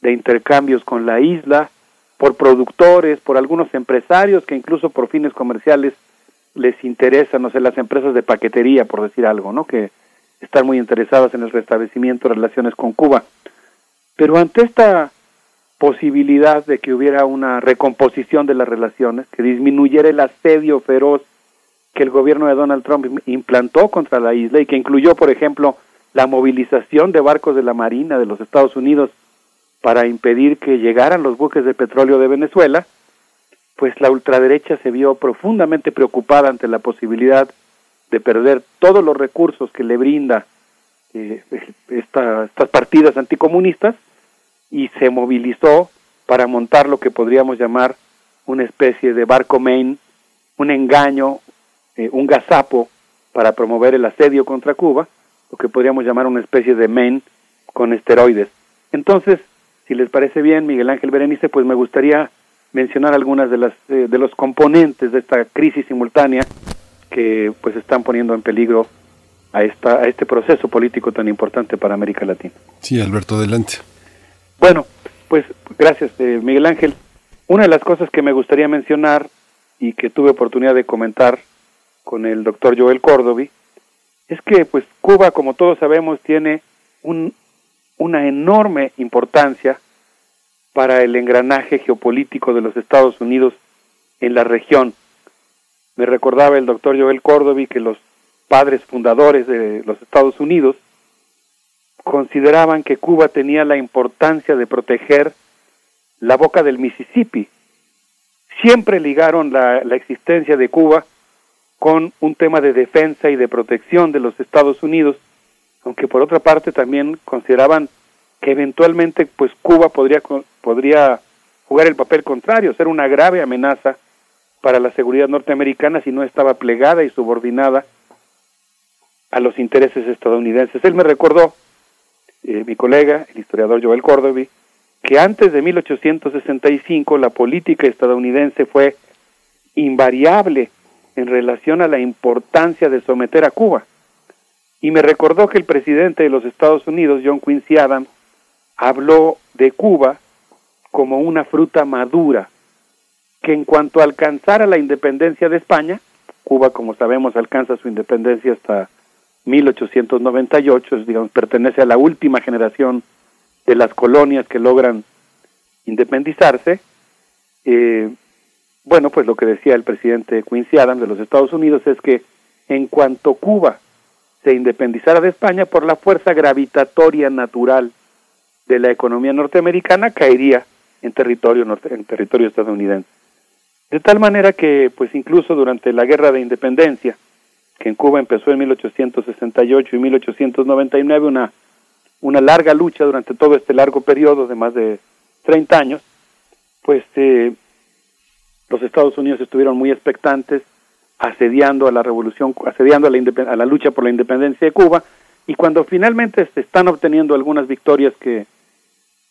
intercambios con la isla, por productores, por algunos empresarios que incluso por fines comerciales les interesan, no sé, las empresas de paquetería, por decir algo, ¿no? Que están muy interesadas en el restablecimiento de relaciones con Cuba. Pero ante esta posibilidad de que hubiera una recomposición de las relaciones, que disminuyera el asedio feroz que el gobierno de Donald Trump implantó contra la isla y que incluyó, por ejemplo, la movilización de barcos de la Marina de los Estados Unidos para impedir que llegaran los buques de petróleo de Venezuela, pues la ultraderecha se vio profundamente preocupada ante la posibilidad de perder todos los recursos que le brinda eh, <laughs> estas partidas anticomunistas y se movilizó para montar lo que podríamos llamar una especie de barco main, un engaño, eh, un gazapo para promover el asedio contra Cuba, lo que podríamos llamar una especie de main con esteroides. Entonces, si les parece bien, Miguel Ángel Berenice, pues me gustaría mencionar algunas de las eh, de los componentes de esta crisis simultánea que pues están poniendo en peligro a esta a este proceso político tan importante para América Latina. Sí, Alberto, adelante. Bueno, pues gracias, eh, Miguel Ángel. Una de las cosas que me gustaría mencionar y que tuve oportunidad de comentar con el doctor Joel Córdovi es que pues Cuba, como todos sabemos, tiene un, una enorme importancia para el engranaje geopolítico de los Estados Unidos en la región. Me recordaba el doctor Joel Córdovi que los padres fundadores de los Estados Unidos consideraban que Cuba tenía la importancia de proteger la boca del Mississippi. Siempre ligaron la, la existencia de Cuba con un tema de defensa y de protección de los Estados Unidos aunque por otra parte también consideraban que eventualmente pues Cuba podría podría jugar el papel contrario, ser una grave amenaza para la seguridad norteamericana si no estaba plegada y subordinada a los intereses estadounidenses. Él me recordó, eh, mi colega, el historiador Joel Córdovi, que antes de 1865 la política estadounidense fue invariable en relación a la importancia de someter a Cuba y me recordó que el presidente de los Estados Unidos, John Quincy Adams, habló de Cuba como una fruta madura, que en cuanto alcanzara la independencia de España, Cuba, como sabemos, alcanza su independencia hasta 1898, es, digamos, pertenece a la última generación de las colonias que logran independizarse, eh, Bueno, pues lo que decía el presidente Quincy Adams de los Estados Unidos es que en cuanto Cuba se independizara de España por la fuerza gravitatoria natural de la economía norteamericana caería en territorio norte, en territorio estadounidense. De tal manera que pues incluso durante la Guerra de Independencia, que en Cuba empezó en 1868 y 1899 una una larga lucha durante todo este largo periodo de más de 30 años, pues eh, los Estados Unidos estuvieron muy expectantes, asediando a la revolución, asediando a la, a la lucha por la independencia de Cuba, y cuando finalmente se están obteniendo algunas victorias que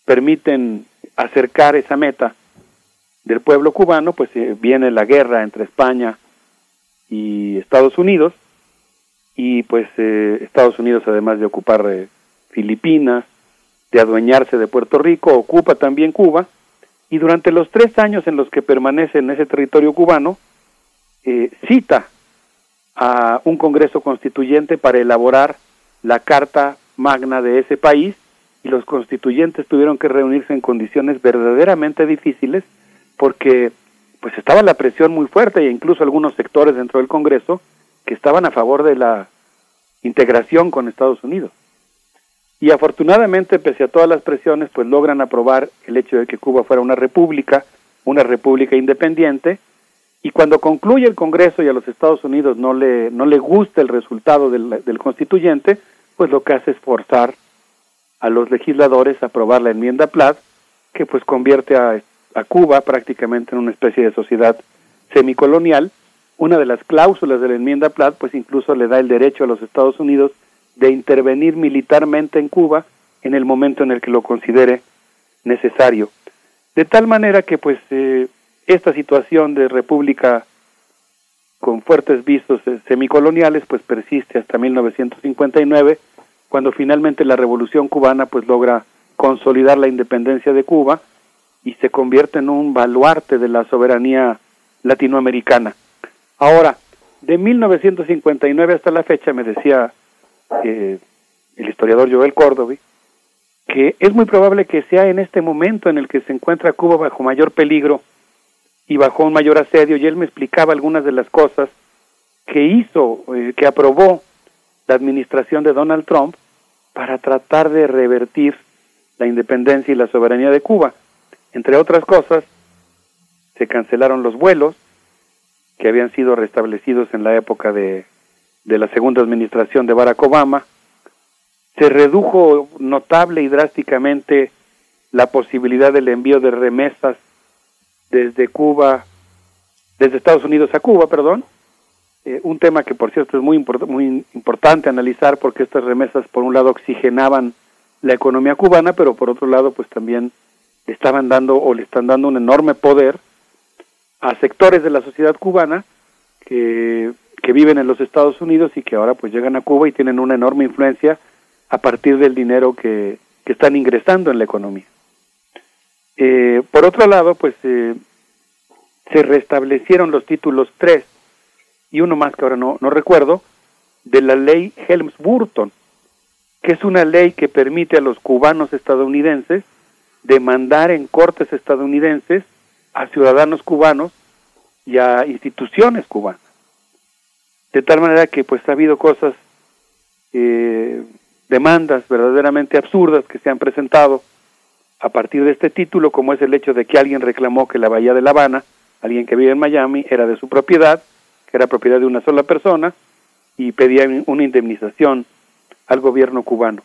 permiten acercar esa meta del pueblo cubano, pues eh, viene la guerra entre España y Estados Unidos, y pues eh, Estados Unidos además de ocupar eh, Filipinas, de adueñarse de Puerto Rico, ocupa también Cuba, y durante los tres años en los que permanece en ese territorio cubano, cita a un Congreso Constituyente para elaborar la Carta Magna de ese país, y los constituyentes tuvieron que reunirse en condiciones verdaderamente difíciles, porque pues estaba la presión muy fuerte e incluso algunos sectores dentro del Congreso que estaban a favor de la integración con Estados Unidos. Y afortunadamente, pese a todas las presiones, pues logran aprobar el hecho de que Cuba fuera una república, una república independiente, y cuando concluye el Congreso y a los Estados Unidos no le, no le gusta el resultado del, constituyente, pues lo que hace es forzar a los legisladores a aprobar la enmienda Platt, que pues convierte a, a Cuba prácticamente en una especie de sociedad semicolonial. Una de las cláusulas de la enmienda Platt pues incluso le da el derecho a los Estados Unidos de intervenir militarmente en Cuba en el momento en el que lo considere necesario. De tal manera que pues eh, esta situación de república con fuertes visos eh, semicoloniales pues persiste hasta 1959 cuando finalmente la revolución cubana pues logra consolidar la independencia de Cuba y se convierte en un baluarte de la soberanía latinoamericana. Ahora, de 1959 hasta la fecha, me decía el historiador Joel Córdoba, que es muy probable que sea en este momento en el que se encuentra Cuba bajo mayor peligro y bajo un mayor asedio, y él me explicaba algunas de las cosas que hizo, eh, que aprobó la administración de Donald Trump para tratar de revertir la independencia y la soberanía de Cuba. Entre otras cosas, se cancelaron los vuelos que habían sido restablecidos en la época de de la segunda administración de Barack Obama, se redujo notable y drásticamente la posibilidad del envío de remesas desde Cuba, desde Estados Unidos a Cuba, perdón, eh, un tema que por cierto es muy, muy importante analizar porque estas remesas por un lado oxigenaban la economía cubana, pero por otro lado pues también estaban dando o le están dando un enorme poder a sectores de la sociedad cubana que que viven en los Estados Unidos y que ahora pues llegan a Cuba y tienen una enorme influencia a partir del dinero que, que están ingresando en la economía. Eh, por otro lado, pues eh, se restablecieron los títulos 3 y uno más que ahora no, no recuerdo, de la ley Helms-Burton, que es una ley que permite a los cubanos estadounidenses demandar en cortes estadounidenses a ciudadanos cubanos y a instituciones cubanas de tal manera que pues ha habido cosas, eh, demandas verdaderamente absurdas que se han presentado a partir de este título, como es el hecho de que alguien reclamó que la bahía de La Habana, alguien que vive en Miami, era de su propiedad, que era propiedad de una sola persona, y pedía una indemnización al gobierno cubano.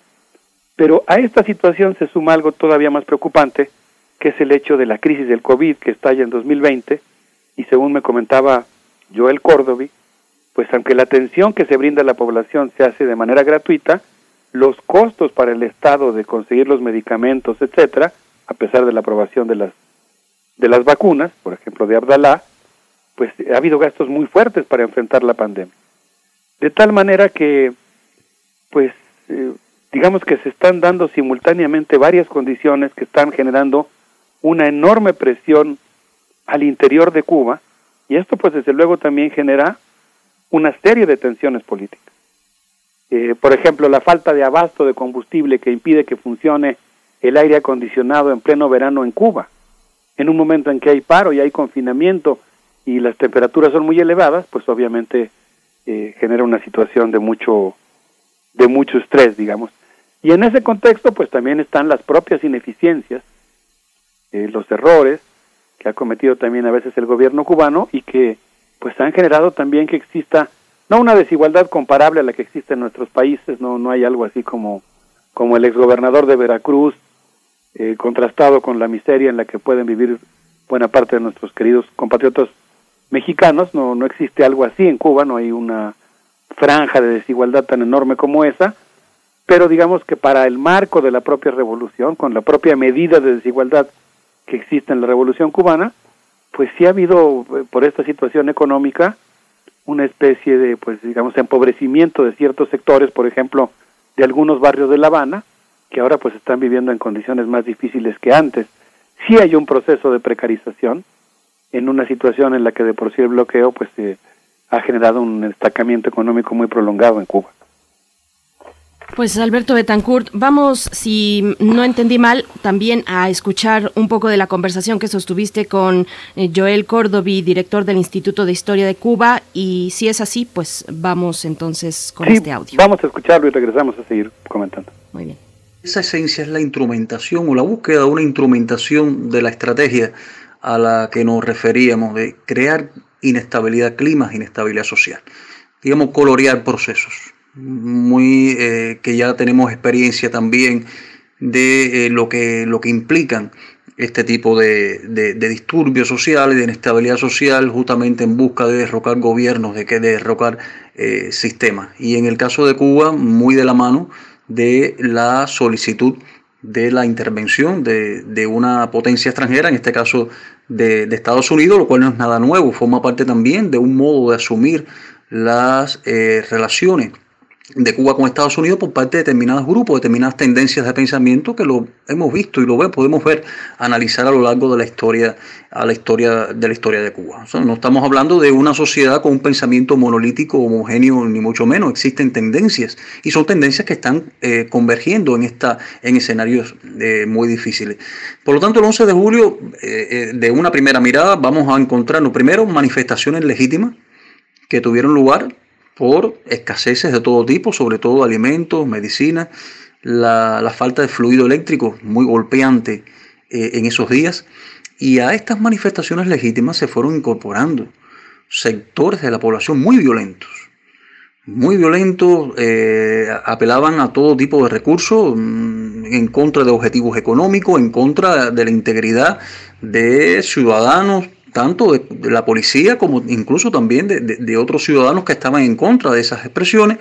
Pero a esta situación se suma algo todavía más preocupante, que es el hecho de la crisis del COVID que estalla en 2020, y según me comentaba Joel Córdoba, pues aunque la atención que se brinda a la población se hace de manera gratuita, los costos para el Estado de conseguir los medicamentos, etcétera, a pesar de la aprobación de las de las vacunas, por ejemplo de Abdalá, pues ha habido gastos muy fuertes para enfrentar la pandemia. De tal manera que, pues, eh, digamos que se están dando simultáneamente varias condiciones que están generando una enorme presión al interior de Cuba, y esto pues desde luego también genera una serie de tensiones políticas. Eh, por ejemplo, la falta de abasto de combustible que impide que funcione el aire acondicionado en pleno verano en Cuba, en un momento en que hay paro y hay confinamiento y las temperaturas son muy elevadas, pues obviamente eh, genera una situación de mucho de mucho estrés, digamos. Y en ese contexto, pues también están las propias ineficiencias, eh, los errores que ha cometido también a veces el gobierno cubano y que pues han generado también que exista no una desigualdad comparable a la que existe en nuestros países, no no hay algo así como como el exgobernador de Veracruz eh, contrastado con la miseria en la que pueden vivir buena parte de nuestros queridos compatriotas mexicanos, no no existe algo así en Cuba, no hay una franja de desigualdad tan enorme como esa, pero digamos que para el marco de la propia revolución, con la propia medida de desigualdad que existe en la revolución cubana, pues sí ha habido eh, por esta situación económica una especie de, pues digamos, empobrecimiento de ciertos sectores, por ejemplo, de algunos barrios de La Habana, que ahora pues están viviendo en condiciones más difíciles que antes. Sí hay un proceso de precarización en una situación en la que de por sí el bloqueo pues eh, ha generado un destacamiento económico muy prolongado en Cuba. Pues Alberto Betancourt, vamos, si no entendí mal, también a escuchar un poco de la conversación que sostuviste con eh, Joel Córdovi, director del Instituto de Historia de Cuba, y si es así, pues vamos entonces con este audio. Vamos a escucharlo y regresamos a seguir comentando. Muy bien. Esa esencia es la instrumentación o la búsqueda de una instrumentación de la estrategia a la que nos referíamos, de crear inestabilidad, climas, inestabilidad social. Digamos, colorear procesos, muy eh, que ya tenemos experiencia también de eh, lo, que, lo que implican este tipo de, de, disturbios sociales, de inestabilidad social, justamente en busca de derrocar gobiernos, de que derrocar eh, sistemas. Y en el caso de Cuba, muy de la mano de la solicitud de la intervención de, de, una potencia extranjera, en este caso de, de, Estados Unidos, lo cual no es nada nuevo, forma parte también de un modo de asumir las relaciones de Cuba con Estados Unidos por parte de determinados grupos, determinadas tendencias de pensamiento que lo hemos visto y lo podemos ver, analizar a lo largo de la historia, a la historia de la historia de Cuba. no estamos hablando de una sociedad con un pensamiento monolítico, homogéneo, ni mucho menos. Existen tendencias y son tendencias que están eh, convergiendo en esta, en escenarios eh, muy difíciles. Por lo tanto, el 11 de julio, eh, de una primera mirada, vamos a encontrarnos primero manifestaciones legítimas que tuvieron lugar por escaseces de todo tipo, sobre todo alimentos, medicinas, la, falta de fluido eléctrico muy golpeante eh, en esos días. Y a estas manifestaciones legítimas se fueron incorporando sectores de la población muy violentos, muy violentos, eh, apelaban a todo tipo de recursos mm, en contra de objetivos económicos, en contra de la integridad de ciudadanos tanto de, la policía como incluso también de, otros ciudadanos que estaban en contra de esas expresiones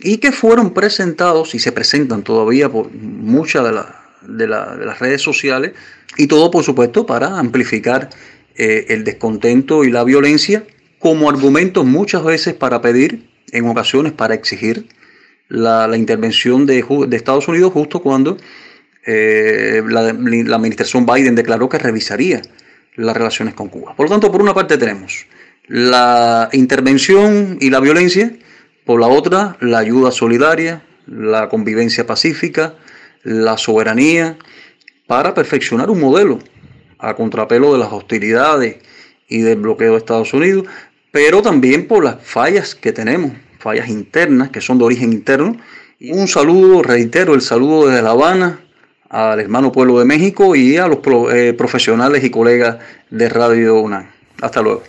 y que fueron presentados y se presentan todavía por muchas de, las redes sociales y todo por supuesto para amplificar eh, el descontento y la violencia como argumentos muchas veces para pedir, en ocasiones para exigir la, intervención de, Estados Unidos justo cuando eh, la, la administración Biden declaró que revisaría las relaciones con Cuba. Por lo tanto, por una parte tenemos la intervención y la violencia, por la otra la ayuda solidaria, la convivencia pacífica, la soberanía, para perfeccionar un modelo a contrapelo de las hostilidades y del bloqueo de Estados Unidos, pero también por las fallas que tenemos, fallas internas que son de origen interno. un saludo, reitero, el saludo desde La Habana al hermano pueblo de México y a los eh, profesionales y colegas de Radio UNAM. Hasta luego.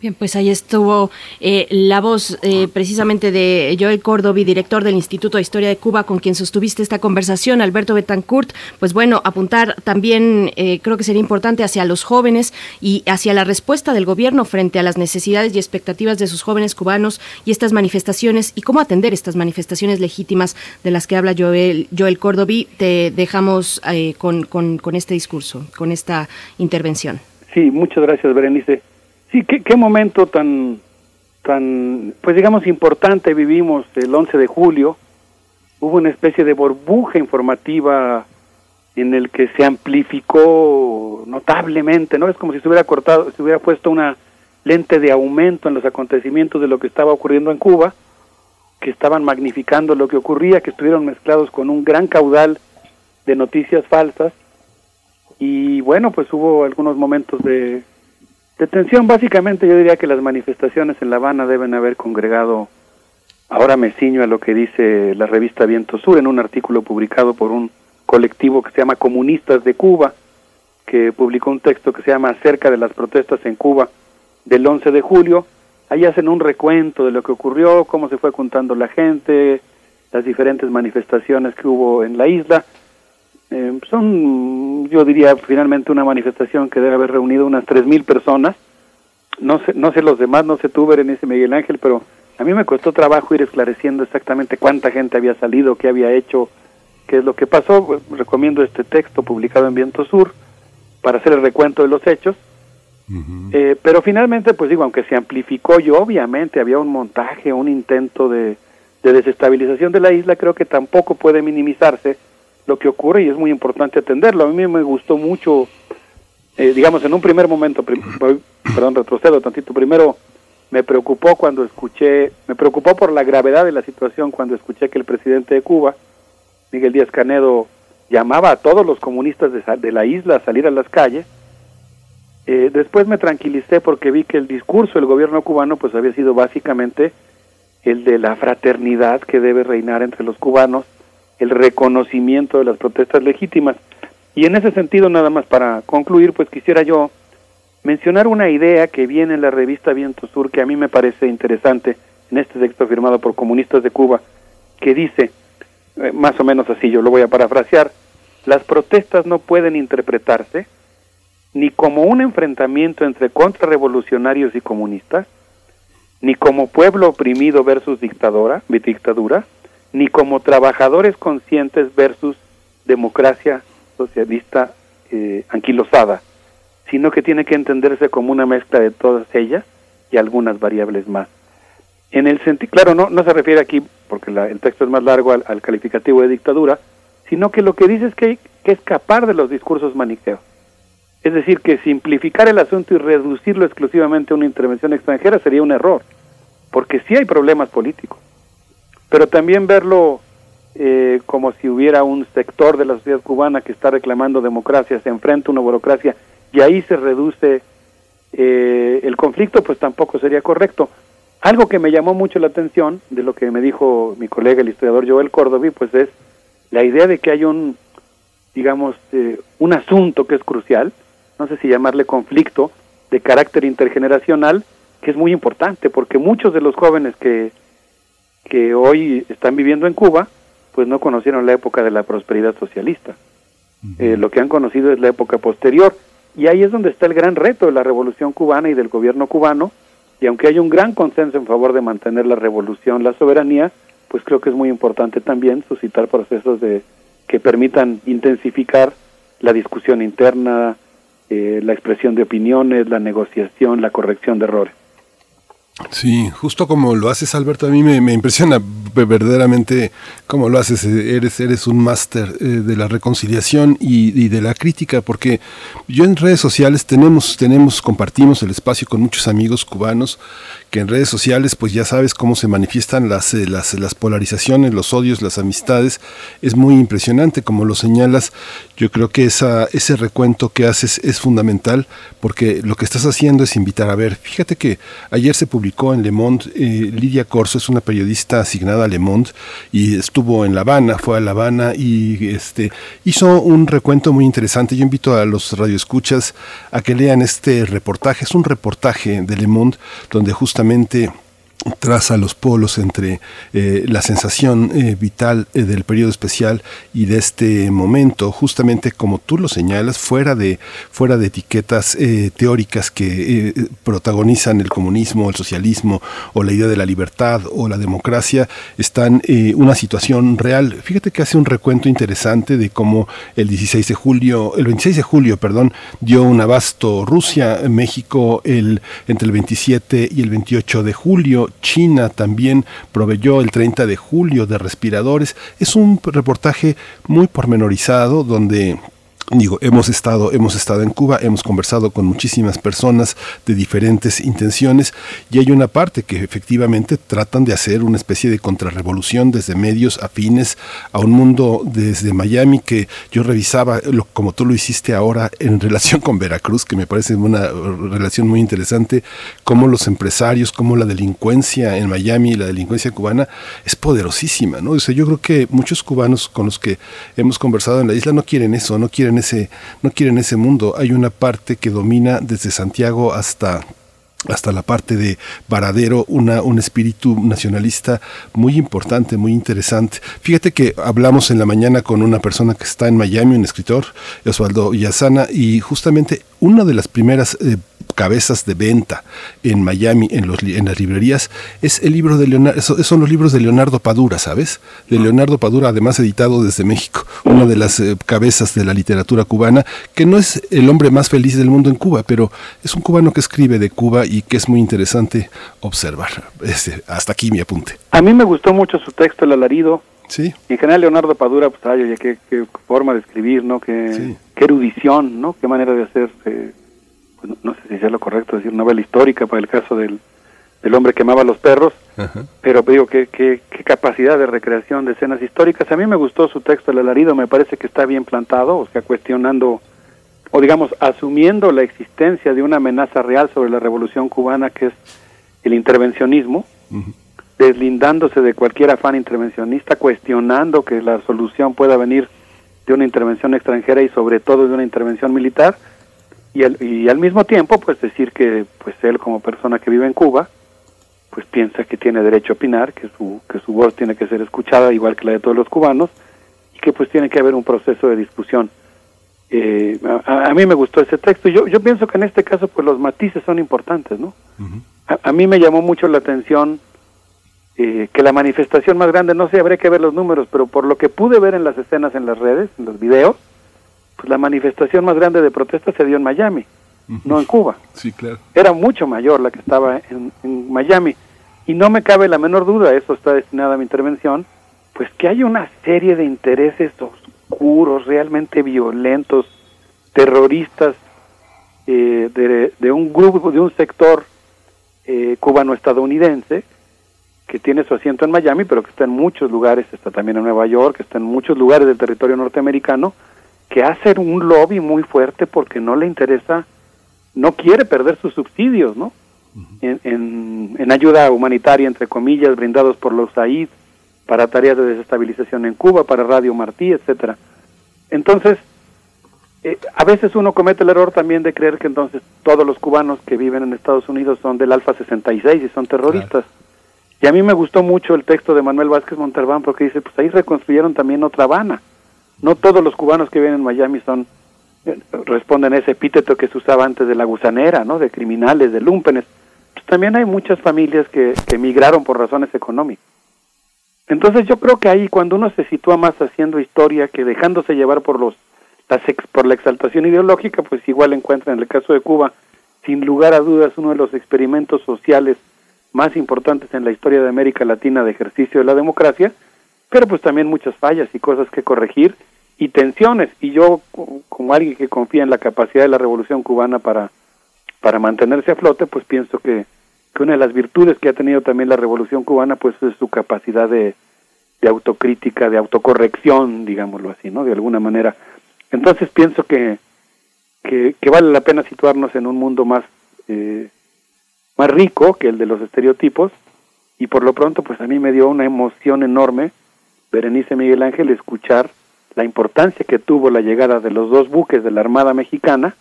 Bien, pues ahí estuvo eh, la voz eh, precisamente de Joel Córdoba, director del Instituto de Historia de Cuba, con quien sostuviste esta conversación, Alberto Betancourt. Pues bueno, apuntar también eh, creo que sería importante hacia los jóvenes y hacia la respuesta del gobierno frente a las necesidades y expectativas de sus jóvenes cubanos y estas manifestaciones y cómo atender estas manifestaciones legítimas de las que habla Joel, Joel Córdoba. Te dejamos con, con, con este discurso, con esta intervención. Sí, muchas gracias, Berenice. Sí, qué, momento tan, tan, pues digamos, importante vivimos el 11 de julio. Hubo una especie de burbuja informativa en el que se amplificó notablemente, ¿no? Es como si se hubiera cortado, se hubiera puesto una lente de aumento en los acontecimientos de lo que estaba ocurriendo en Cuba, que estaban magnificando lo que ocurría, que estuvieron mezclados con un gran caudal de noticias falsas. Y bueno, pues hubo algunos momentos de De tensión, básicamente yo diría que las manifestaciones en La Habana deben haber congregado, ahora me ciño a lo que dice la revista Viento Sur en un artículo publicado por un colectivo que se llama Comunistas de Cuba, que publicó un texto que se llama Acerca de las protestas en Cuba del 11 de julio. Ahí hacen un recuento de lo que ocurrió, cómo se fue juntando la gente, las diferentes manifestaciones que hubo en la isla. Eh, son, yo diría, finalmente una manifestación que debe haber reunido unas 3.000 personas. No sé, no sé los demás, no sé tú, Berenice Miguel Ángel, pero a mí me costó trabajo ir esclareciendo exactamente cuánta gente había salido, qué había hecho, qué es lo que pasó. Pues, recomiendo este texto publicado en Viento Sur para hacer el recuento de los hechos. Eh, pero finalmente, pues digo, aunque se amplificó y obviamente había un montaje, un intento de, de desestabilización de la isla, creo que tampoco puede minimizarse lo que ocurre y es muy importante atenderlo. A mí me gustó mucho, eh, digamos, en un primer momento, perdón, retrocedo tantito, primero me preocupó cuando escuché, me preocupó por la gravedad de la situación cuando escuché que el presidente de Cuba, Miguel Díaz Canedo, llamaba a todos los comunistas de, de la isla a salir a las calles. Eh, después me tranquilicé porque vi que el discurso del gobierno cubano pues había sido básicamente el de la fraternidad que debe reinar entre los cubanos, el reconocimiento de las protestas legítimas. Y en ese sentido, nada más para concluir, pues quisiera yo mencionar una idea que viene en la revista Viento Sur que a mí me parece interesante en este texto firmado por comunistas de Cuba, que dice, eh, más o menos así, yo lo voy a parafrasear, las protestas no pueden interpretarse ni como un enfrentamiento entre contrarrevolucionarios y comunistas, ni como pueblo oprimido versus dictadora, dictadura, ni como trabajadores conscientes versus democracia socialista eh, anquilosada, sino que tiene que entenderse como una mezcla de todas ellas y algunas variables más. En el sentido, claro, no, no se refiere aquí, porque el texto es más largo al, al, calificativo de dictadura, sino que lo que dice es que hay que escapar de los discursos maniqueos. Es decir, que simplificar el asunto y reducirlo exclusivamente a una intervención extranjera sería un error, porque sí hay problemas políticos, pero también verlo eh, como si hubiera un sector de la sociedad cubana que está reclamando democracia, se enfrenta a una burocracia y ahí se reduce eh, el conflicto, pues tampoco sería correcto. Algo que me llamó mucho la atención de lo que me dijo mi colega el historiador Joel Córdoba, pues es la idea de que hay un, digamos, eh, un asunto que es crucial, no sé si llamarle conflicto, de carácter intergeneracional, que es muy importante, porque muchos de los jóvenes que, que hoy están viviendo en Cuba, pues no conocieron la época de la prosperidad socialista. Eh, lo que han conocido es la época posterior. Y ahí es donde está el gran reto de la revolución cubana y del gobierno cubano. Y aunque hay un gran consenso en favor de mantener la revolución, la soberanía, pues creo que es muy importante también suscitar procesos de que permitan intensificar la discusión interna, eh, la expresión de opiniones, la negociación, la corrección de errores. Sí, justo como lo haces, Alberto, a mí me, me impresiona verdaderamente cómo lo haces. Eres, eres un máster eh, de la reconciliación y, y, de la crítica, porque yo en redes sociales tenemos, tenemos, compartimos el espacio con muchos amigos cubanos que en redes sociales, pues ya sabes cómo se manifiestan las, eh, las, las polarizaciones, los odios, las amistades. Es muy impresionante, como lo señalas. Yo creo que esa, ese recuento que haces es fundamental, porque lo que estás haciendo es invitar a ver. Fíjate que ayer se publicó en Le Monde, eh, Lidia Corso es una periodista asignada a Le Monde y estuvo en La Habana, fue a La Habana y este, hizo un recuento muy interesante. Yo invito a los radioescuchas a que lean este reportaje. Es un reportaje de Le Monde donde justamente traza los polos entre eh, la sensación eh, vital eh, del periodo especial y de este momento, justamente como tú lo señalas, fuera de, fuera de etiquetas teóricas que protagonizan el comunismo, el socialismo o la idea de la libertad o la democracia, están una situación real. Fíjate que hace un recuento interesante de cómo el 16 de julio, el 26 de julio, perdón, dio un abasto Rusia, México el, entre el 27 y el 28 de julio, China también proveyó el 30 de julio de respiradores. Es un reportaje muy pormenorizado donde Digo, hemos estado, hemos estado en Cuba, hemos conversado con muchísimas personas de diferentes intenciones y hay una parte que efectivamente tratan de hacer una especie de contrarrevolución desde medios afines a un mundo desde Miami que yo revisaba, lo, como tú lo hiciste ahora, en relación con Veracruz, que me parece una relación muy interesante, cómo los empresarios, cómo la delincuencia en Miami, la delincuencia cubana es poderosísima, ¿no? O sea, yo creo que muchos cubanos con los que hemos conversado en la isla no quieren eso, no quieren ese, no quieren ese mundo. Hay una parte que domina desde Santiago hasta hasta la parte de Varadero, una, un espíritu nacionalista muy importante, muy interesante. Fíjate que hablamos en la mañana con una persona que está en Miami, un escritor, Osvaldo Yazana, y justamente una de las primeras eh, cabezas de venta en Miami, en, los, en las librerías, es el libro de Leonardo, son los libros de Leonardo Padura, ¿sabes? De Leonardo Padura, además editado desde México, una de las eh, cabezas de la literatura cubana, que no es el hombre más feliz del mundo en Cuba, pero es un cubano que escribe de Cuba y que es muy interesante observar. Este, hasta aquí mi apunte. A mí me gustó mucho su texto, El alarido. Sí. Y en general Leonardo Padura, pues, ay, oye, qué, qué forma de escribir, ¿no? Qué, qué erudición, ¿no? Qué manera de hacer, eh, pues, no sé si sea lo correcto decir novela histórica para el caso del, del hombre que amaba a los perros, pero digo, qué, qué, qué capacidad de recreación de escenas históricas. A mí me gustó su texto, El alarido, me parece que está bien plantado, o sea, cuestionando o digamos, asumiendo la existencia de una amenaza real sobre la revolución cubana, que es el intervencionismo, deslindándose de cualquier afán intervencionista, cuestionando que la solución pueda venir de una intervención extranjera y sobre todo de una intervención militar, y al, y al mismo tiempo, pues decir que pues él como persona que vive en Cuba, pues piensa que tiene derecho a opinar, que su, que su voz tiene que ser escuchada igual que la de todos los cubanos, y que pues tiene que haber un proceso de discusión eh, a, a, mí me gustó ese texto. Yo, yo pienso que en este caso, pues los matices son importantes, ¿no? a, a, mí me llamó mucho la atención eh, que la manifestación más grande, no sé, habría que ver los números, pero por lo que pude ver en las escenas en las redes, en los videos, pues la manifestación más grande de protesta se dio en Miami, no en Cuba. Sí, claro. Era mucho mayor la que estaba en, en Miami. Y no me cabe la menor duda, eso está destinado a mi intervención, pues que hay una serie de intereses oscuros, realmente violentos, terroristas eh, de, de, un grupo, de un sector eh, cubano-estadounidense que tiene su asiento en Miami, pero que está en muchos lugares, está también en Nueva York, está en muchos lugares del territorio norteamericano, que hace un lobby muy fuerte porque no le interesa, no quiere perder sus subsidios, ¿no? En, en, en ayuda humanitaria, entre comillas, brindados por los AID, para tareas de desestabilización en Cuba, para Radio Martí, etcétera. Entonces, eh, a veces uno comete el error también de creer que entonces todos los cubanos que viven en Estados Unidos son del Alfa 66 y son terroristas. Claro. Y a mí me gustó mucho el texto de Manuel Vázquez Montalbán porque dice, pues ahí reconstruyeron también otra Habana. No todos los cubanos que viven en Miami son eh, responden a ese epíteto que se usaba antes de la gusanera, ¿no? De criminales, de lumpenes. Pues también hay muchas familias que, que emigraron por razones económicas. Entonces yo creo que ahí cuando uno se sitúa más haciendo historia que dejándose llevar por los las por la exaltación ideológica, pues igual encuentra en el caso de Cuba, sin lugar a dudas, uno de los experimentos sociales más importantes en la historia de América Latina de ejercicio de la democracia, pero pues también muchas fallas y cosas que corregir y tensiones. Y yo, como alguien que confía en la capacidad de la revolución cubana para, para mantenerse a flote, pues pienso que, que una de las virtudes que ha tenido también la revolución cubana pues es su capacidad de, de autocrítica, de autocorrección, digámoslo así, ¿no? De alguna manera. Entonces pienso que, que, que vale la pena situarnos en un mundo más, eh, más rico que el de los estereotipos y por lo pronto pues a mí me dio una emoción enorme, Berenice Miguel Ángel, escuchar la importancia que tuvo la llegada de los dos buques de la Armada Mexicana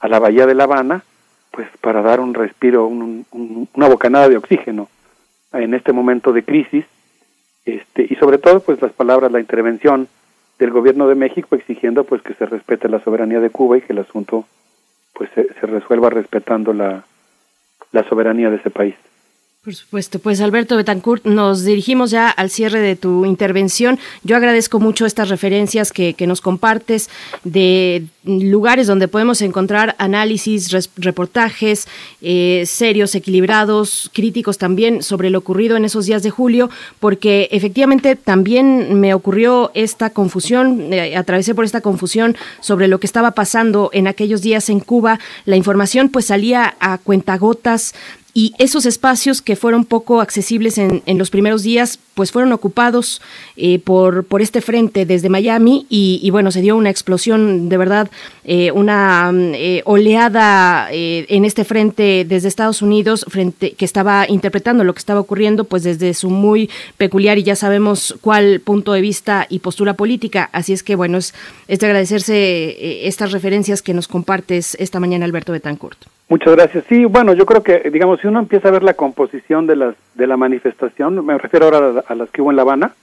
a la Bahía de La Habana, pues para dar un respiro, un, un, una bocanada de oxígeno en este momento de crisis, este, y sobre todo pues las palabras, la intervención del gobierno de México exigiendo pues que se respete la soberanía de Cuba y que el asunto pues se, se resuelva respetando la, la soberanía de ese país. Por supuesto, pues Alberto Betancourt, nos dirigimos ya al cierre de tu intervención. Yo agradezco mucho estas referencias que, nos compartes de lugares donde podemos encontrar análisis, reportajes eh, serios, equilibrados, críticos también sobre lo ocurrido en esos días de julio, porque efectivamente también me ocurrió esta confusión, eh, atravesé por esta confusión sobre lo que estaba pasando en aquellos días en Cuba. La información pues salía a cuentagotas y esos espacios que fueron poco accesibles en, en los primeros días, pues fueron ocupados eh, por, por este frente desde Miami y, bueno, se dio una explosión, de verdad, eh, una mm, eh, oleada en este frente desde Estados Unidos, frente que estaba interpretando lo que estaba ocurriendo, pues desde su muy peculiar y ya sabemos cuál punto de vista y postura política. Así es que, bueno, es, de agradecerse estas referencias que nos compartes esta mañana, Alberto Betancourt. Muchas gracias. Sí, bueno, yo creo que, digamos, si uno empieza a ver la composición de, las, de la manifestación, me refiero ahora a, las que hubo en La Habana,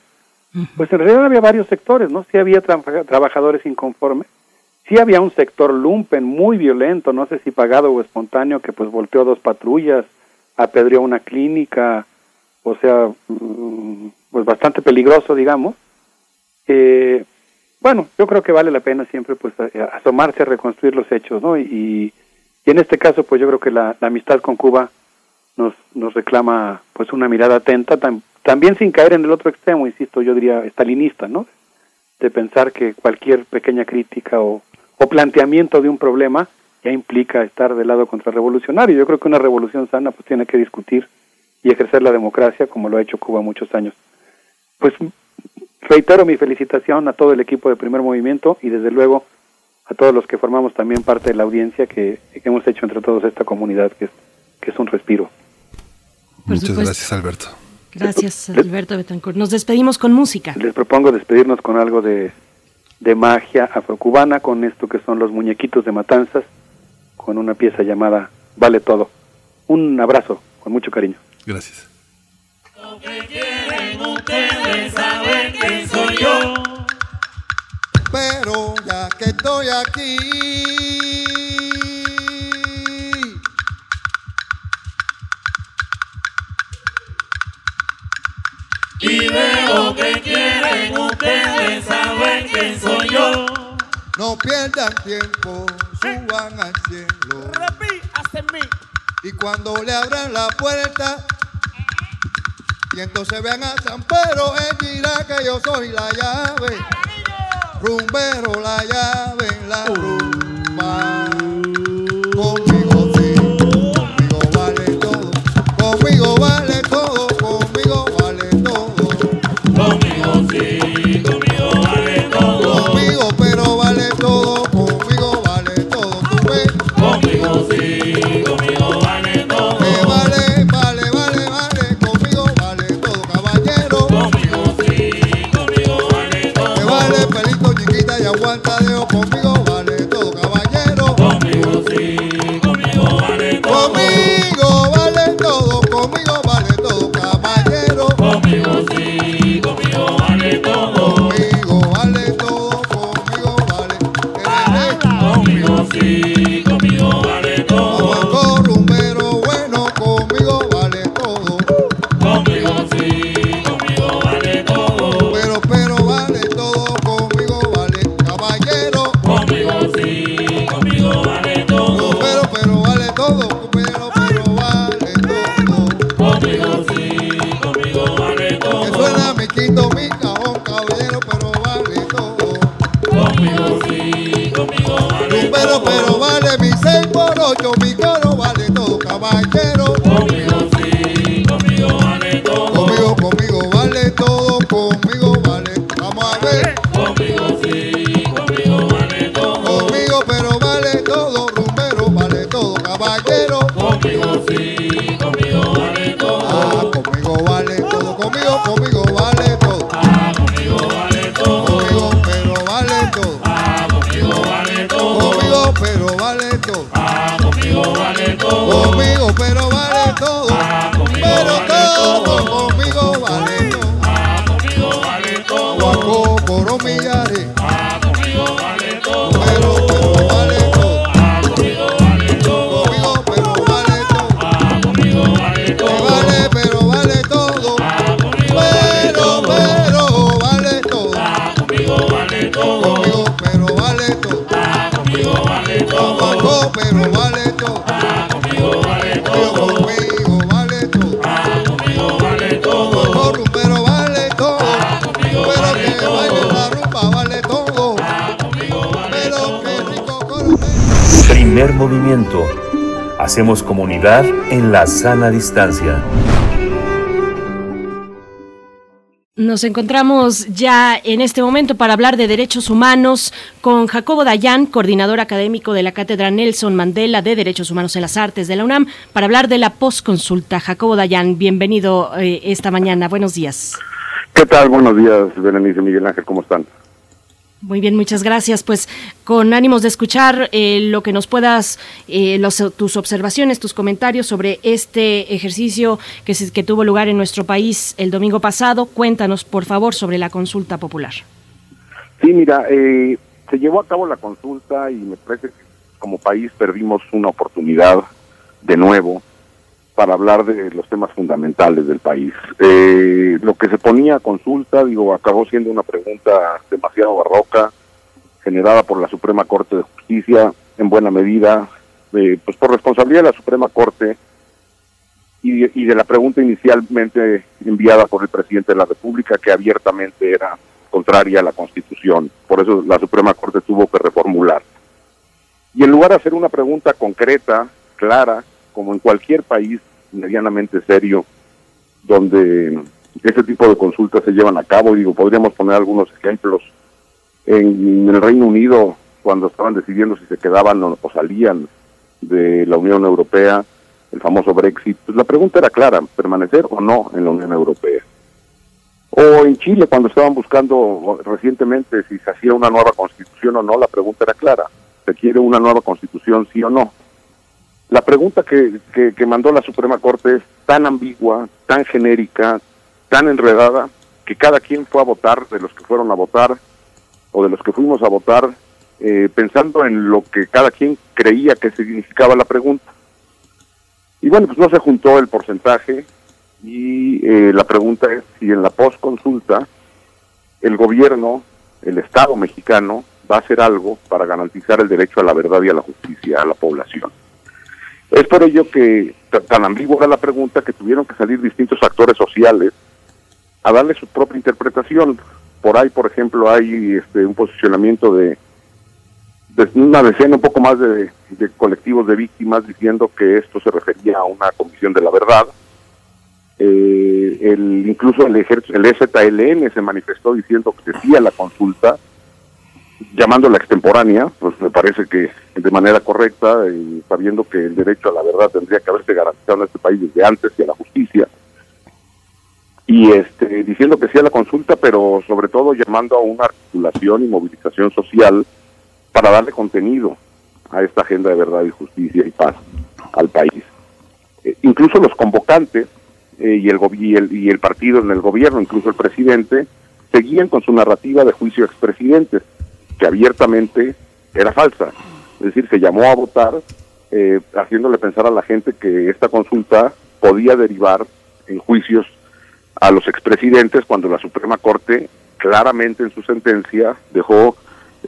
pues en realidad había varios sectores, ¿no? Sí había trabajadores inconformes, sí había un sector lumpen muy violento, no sé si pagado o espontáneo, que pues volteó dos patrullas, apedreó una clínica, o sea, mm, pues bastante peligroso, digamos. Eh, bueno, yo creo que vale la pena siempre pues asomarse a reconstruir los hechos, ¿no? Y, y en este caso, pues yo creo que la, amistad con Cuba nos, nos reclama pues una mirada atenta, también sin caer en el otro extremo, insisto, yo diría estalinista, ¿no? De pensar que cualquier pequeña crítica o, o planteamiento de un problema ya implica estar del lado contrarrevolucionario. Yo creo que una revolución sana pues tiene que discutir y ejercer la democracia como lo ha hecho Cuba muchos años. Pues reitero mi felicitación a todo el equipo de primer movimiento y desde luego a todos los que formamos también parte de la audiencia que, hemos hecho entre todos esta comunidad, que es, que es un respiro. Muchas gracias, Alberto. Gracias, Alberto Betancourt. Nos despedimos con música. Les propongo despedirnos con algo de, de magia afrocubana, con esto que son los muñequitos de matanzas, con una pieza llamada Vale Todo. Un abrazo, con mucho cariño. Gracias. soy yo pero ya que estoy aquí. Y veo que quieren ustedes saber quién soy yo. No pierdan tiempo, suban al cielo. Y cuando le abran la puerta, y entonces vean a San Pedro, él dirá que yo soy la llave rumbero la llave en la rumba. Vale Pero, vale mi seis por ocho, mi movimiento. Hacemos comunidad en la sana distancia. Nos encontramos ya en este momento para hablar de derechos humanos con Jacobo Dayan, coordinador académico de la Cátedra Nelson Mandela de Derechos Humanos en las Artes de la UNAM, para hablar de la postconsulta. Jacobo Dayan, bienvenido eh, esta mañana. Buenos días. ¿Qué tal? Buenos días, Berenice Miguel Ángel, ¿cómo están? Muy bien, muchas gracias. Pues con ánimos de escuchar eh, lo que nos puedas, eh, tus observaciones, tus comentarios sobre este ejercicio que, que tuvo lugar en nuestro país el domingo pasado. Cuéntanos, por favor, sobre la consulta popular. Sí, mira, eh, se llevó a cabo la consulta y me parece que como país perdimos una oportunidad de nuevo para hablar de los temas fundamentales del país. Eh, lo que se ponía a consulta, digo, acabó siendo una pregunta demasiado barroca, generada por la Suprema Corte de Justicia, en buena medida, eh, pues por responsabilidad de la Suprema Corte y, y de la pregunta inicialmente enviada por el presidente de la República, que abiertamente era contraria a la Constitución. Por eso la Suprema Corte tuvo que reformular. Y en lugar de hacer una pregunta concreta, clara, como en cualquier país medianamente serio, donde ese tipo de consultas se llevan a cabo. Digo, podríamos poner algunos ejemplos. En, el Reino Unido, cuando estaban decidiendo si se quedaban o, salían de la Unión Europea, el famoso Brexit, pues la pregunta era clara, permanecer o no en la Unión Europea. O en Chile, cuando estaban buscando recientemente si se hacía una nueva constitución o no, la pregunta era clara, ¿se quiere una nueva constitución sí o no? La pregunta que, que, mandó la Suprema Corte es tan ambigua, tan genérica, tan enredada, que cada quien fue a votar, de los que fueron a votar o de los que fuimos a votar, eh, pensando en lo que cada quien creía que significaba la pregunta. Y bueno, pues no se juntó el porcentaje y eh, la pregunta es si en la postconsulta el gobierno, el Estado mexicano, va a hacer algo para garantizar el derecho a la verdad y a la justicia a la población. Es por ello que tan ambigua era la pregunta que tuvieron que salir distintos actores sociales a darle su propia interpretación. Por ahí, por ejemplo, hay este, un posicionamiento de, una decena, un poco más de, colectivos de víctimas diciendo que esto se refería a una comisión de la verdad. Eh, el, incluso el, el EZLN se manifestó diciendo que decía la consulta llamándola extemporánea, pues me parece que de manera correcta, sabiendo que el derecho a la verdad tendría que haberse garantizado en este país desde antes y a la justicia, y este, diciendo que sí a la consulta, pero sobre todo llamando a una articulación y movilización social para darle contenido a esta agenda de verdad y justicia y paz al país. Eh, incluso los convocantes eh, y, el, y, el, y el partido en el gobierno, incluso el presidente, seguían con su narrativa de juicio a expresidentes que abiertamente era falsa. Es decir, se llamó a votar eh, haciéndole pensar a la gente que esta consulta podía derivar en juicios a los expresidentes cuando la Suprema Corte claramente en su sentencia dejó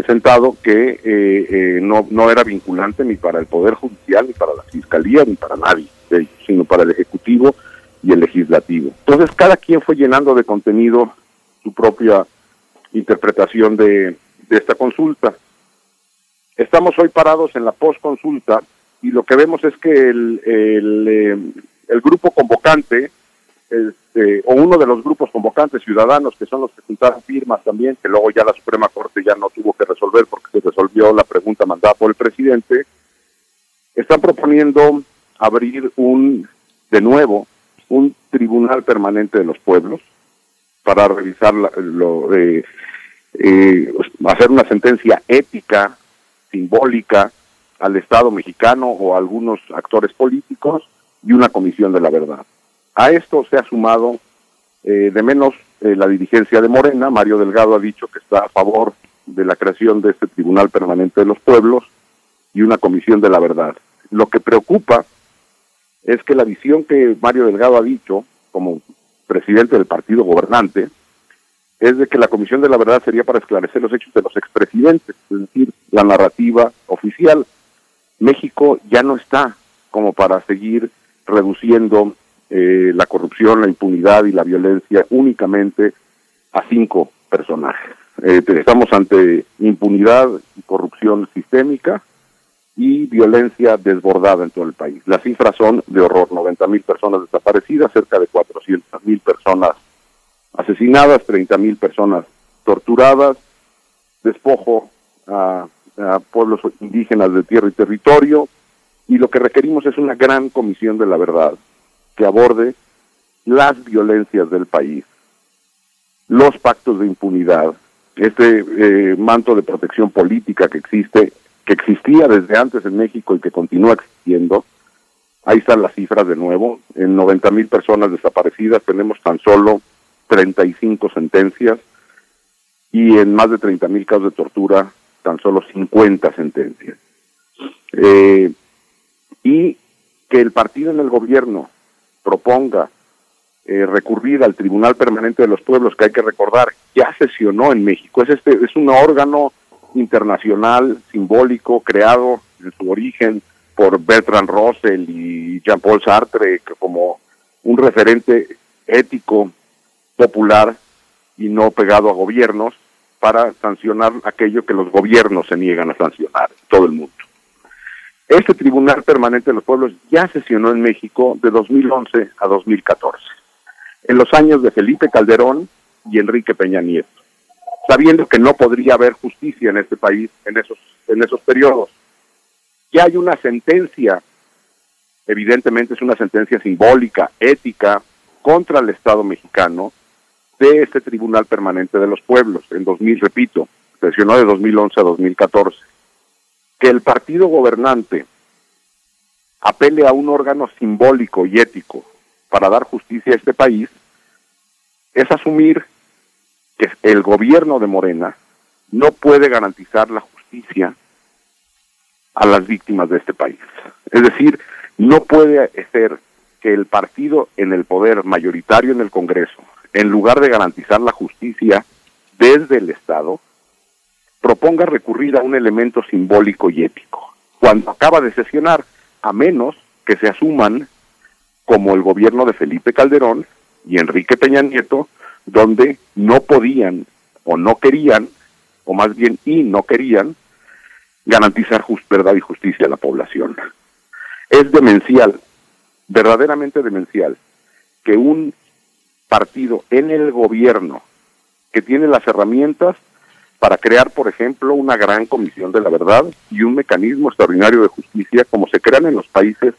sentado que eh, eh, no, no era vinculante ni para el Poder Judicial, ni para la Fiscalía, ni para nadie, sino para el Ejecutivo y el Legislativo. Entonces cada quien fue llenando de contenido su propia interpretación de, de esta consulta. Estamos hoy parados en la postconsulta y lo que vemos es que el, eh, el grupo convocante, este, o uno de los grupos convocantes ciudadanos, que son los que juntaron firmas también, que luego ya la Suprema Corte ya no tuvo que resolver porque se resolvió la pregunta mandada por el presidente, están proponiendo abrir un, de nuevo, un tribunal permanente de los pueblos para revisar lo, eh, eh, hacer una sentencia ética, simbólica, al Estado mexicano o a algunos actores políticos y una comisión de la verdad. A esto se ha sumado eh, de menos eh, la dirigencia de Morena. Mario Delgado ha dicho que está a favor de la creación de este Tribunal Permanente de los Pueblos y una comisión de la verdad. Lo que preocupa es que la visión que Mario Delgado ha dicho como presidente del partido gobernante es de que la Comisión de la Verdad sería para esclarecer los hechos de los expresidentes, es decir, la narrativa oficial. México ya no está como para seguir reduciendo eh, la corrupción, la impunidad y la violencia únicamente a cinco personajes. Eh, estamos ante impunidad y corrupción sistémica, y violencia desbordada en todo el país. Las cifras son de horror, 90 mil personas desaparecidas, cerca de 400 mil personas asesinadas, 30 mil personas torturadas, despojo a, a pueblos indígenas de tierra y territorio, y lo que requerimos es una gran comisión de la verdad que aborde las violencias del país, los pactos de impunidad, este eh, manto de protección política que existe, que existía desde antes en México y que continúa existiendo. Ahí están las cifras de nuevo. En 90 mil personas desaparecidas tenemos tan solo 35 sentencias y en más de 30 mil casos de tortura tan solo 50 sentencias. Eh, y que el partido en el gobierno proponga eh, recurrir al Tribunal Permanente de los Pueblos, que hay que recordar, ya sesionó en México. Es, este, es un órgano internacional, simbólico, creado en su origen por Bertrand Russell y Jean-Paul Sartre como un referente ético, popular y no pegado a gobiernos para sancionar aquello que los gobiernos se niegan a sancionar, todo el mundo. Este Tribunal Permanente de los Pueblos ya sesionó en México de 2011 a 2014 en los años de Felipe Calderón y Enrique Peña Nieto, sabiendo que no podría haber justicia en este país en esos, en esos periodos. Ya hay una sentencia, evidentemente es una sentencia simbólica, ética, contra el Estado mexicano de este Tribunal Permanente de los Pueblos, en 2000, repito, sesionó de 2011 a 2014, que el partido gobernante apele a un órgano simbólico y ético para dar justicia a este país es asumir que el gobierno de Morena no puede garantizar la justicia a las víctimas de este país. Es decir, no puede ser que el partido en el poder mayoritario en el Congreso, en lugar de garantizar la justicia desde el Estado, proponga recurrir a un elemento simbólico y ético, cuando acaba de sesionar, a menos que se asuman como el gobierno de Felipe Calderón y Enrique Peña Nieto, donde no podían o no querían, o más bien y no querían, garantizar verdad y justicia a la población. Es demencial, verdaderamente demencial, que un partido en el gobierno que tiene las herramientas para crear, por ejemplo, una gran comisión de la verdad y un mecanismo extraordinario de justicia como se crean en los países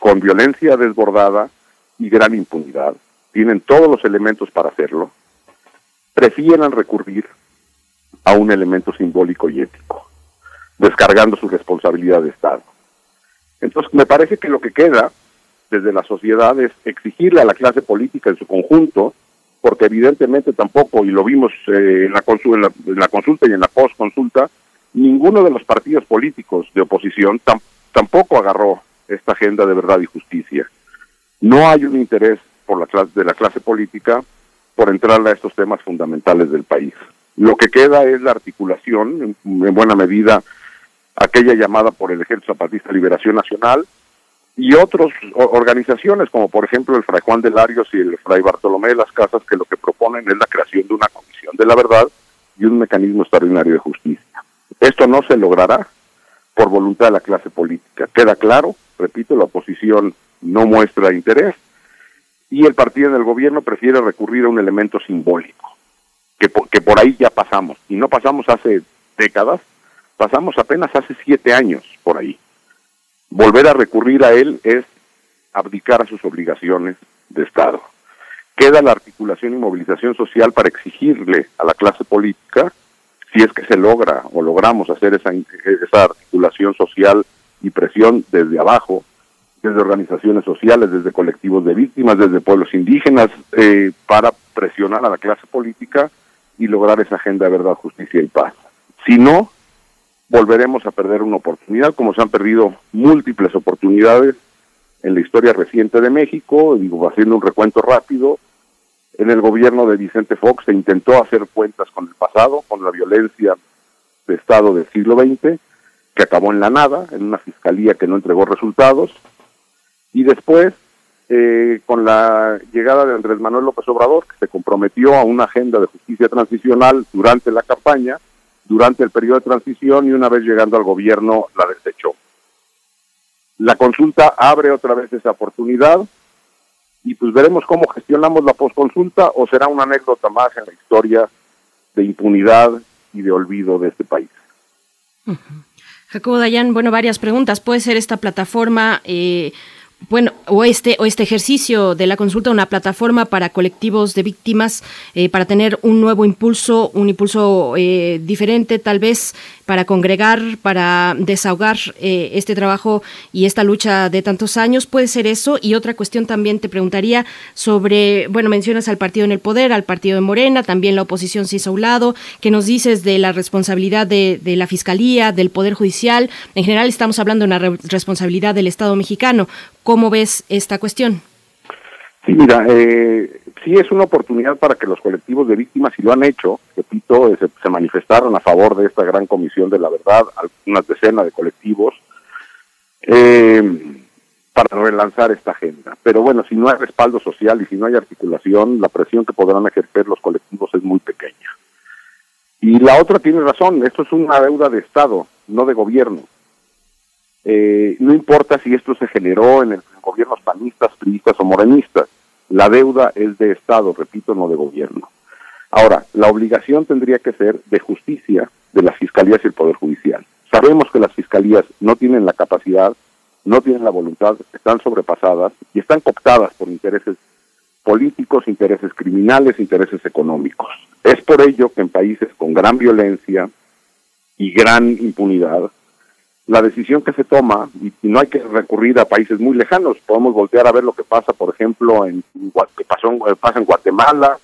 con violencia desbordada y gran impunidad, tienen todos los elementos para hacerlo, prefieran recurrir a un elemento simbólico y ético, descargando su responsabilidad de Estado. Entonces, me parece que lo que queda desde la sociedad es exigirle a la clase política en su conjunto, porque evidentemente tampoco, y lo vimos eh, en, la consulta, en, la, consulta y en la post-consulta, ninguno de los partidos políticos de oposición tampoco agarró esta agenda de verdad y justicia. No hay un interés por la clase, de la clase política por entrar a estos temas fundamentales del país. Lo que queda es la articulación, en, buena medida, aquella llamada por el Ejército Zapatista Liberación Nacional y otras organizaciones, como por ejemplo el Fray Juan de Larios y el Fray Bartolomé de las Casas, que lo que proponen es la creación de una comisión de la verdad y un mecanismo extraordinario de justicia. Esto no se logrará por voluntad de la clase política. Queda claro, repito, la oposición no muestra interés y el partido en el gobierno prefiere recurrir a un elemento simbólico, que por, que por ahí ya pasamos, y no pasamos hace décadas, pasamos apenas hace siete años por ahí. Volver a recurrir a él es abdicar a sus obligaciones de Estado. Queda la articulación y movilización social para exigirle a la clase política si es que se logra o logramos hacer esa, esa articulación social y presión desde abajo, desde organizaciones sociales, desde colectivos de víctimas, desde pueblos indígenas, eh, para presionar a la clase política y lograr esa agenda de verdad, justicia y paz. Si no, volveremos a perder una oportunidad, como se han perdido múltiples oportunidades en la historia reciente de México, digo, haciendo un recuento rápido, en el gobierno de Vicente Fox se intentó hacer cuentas con el pasado, con la violencia de Estado del siglo XX, que acabó en la nada, en una fiscalía que no entregó resultados, y después, eh, con la llegada de Andrés Manuel López Obrador, que se comprometió a una agenda de justicia transicional durante la campaña, durante el periodo de transición y una vez llegando al gobierno la desechó. La consulta abre otra vez esa oportunidad y pues veremos cómo gestionamos la posconsulta o será una anécdota más en la historia de impunidad y de olvido de este país. Jacobo Dayan, bueno, varias preguntas. ¿Puede ser esta plataforma eh, bueno, o este, o este ejercicio de la consulta, una plataforma para colectivos de víctimas, eh, para tener un nuevo impulso, un impulso eh, diferente tal vez, para congregar, para desahogar eh, este trabajo y esta lucha de tantos años. Puede ser eso. Y otra cuestión también te preguntaría sobre, bueno, mencionas al partido en el poder, al partido de Morena, también la oposición se hizo a un lado. ¿Qué nos dices de la responsabilidad de, de la Fiscalía, del Poder Judicial? En general estamos hablando de una responsabilidad del Estado mexicano. ¿Cómo ves esta cuestión? Sí, mira, eh, sí es una oportunidad para que los colectivos de víctimas, y lo han hecho, repito, se, se manifestaron a favor de esta gran comisión de la verdad, unas decenas de colectivos, eh, para relanzar esta agenda. Pero bueno, si no hay respaldo social y si no hay articulación, la presión que podrán ejercer los colectivos es muy pequeña. Y la otra tiene razón, esto es una deuda de Estado, no de gobierno. Eh, no importa si esto se generó en, el, en gobiernos panistas, priistas o morenistas, la deuda es de Estado, repito, no de gobierno. Ahora, la obligación tendría que ser de justicia de las fiscalías y el Poder Judicial. Sabemos que las fiscalías no tienen la capacidad, no tienen la voluntad, están sobrepasadas y están cooptadas por intereses políticos, intereses criminales, intereses económicos. Es por ello que en países con gran violencia y gran impunidad, la decisión que se toma, y, no hay que recurrir a países muy lejanos, podemos voltear a ver lo que pasa, por ejemplo, en, que pasó en, Guatemala,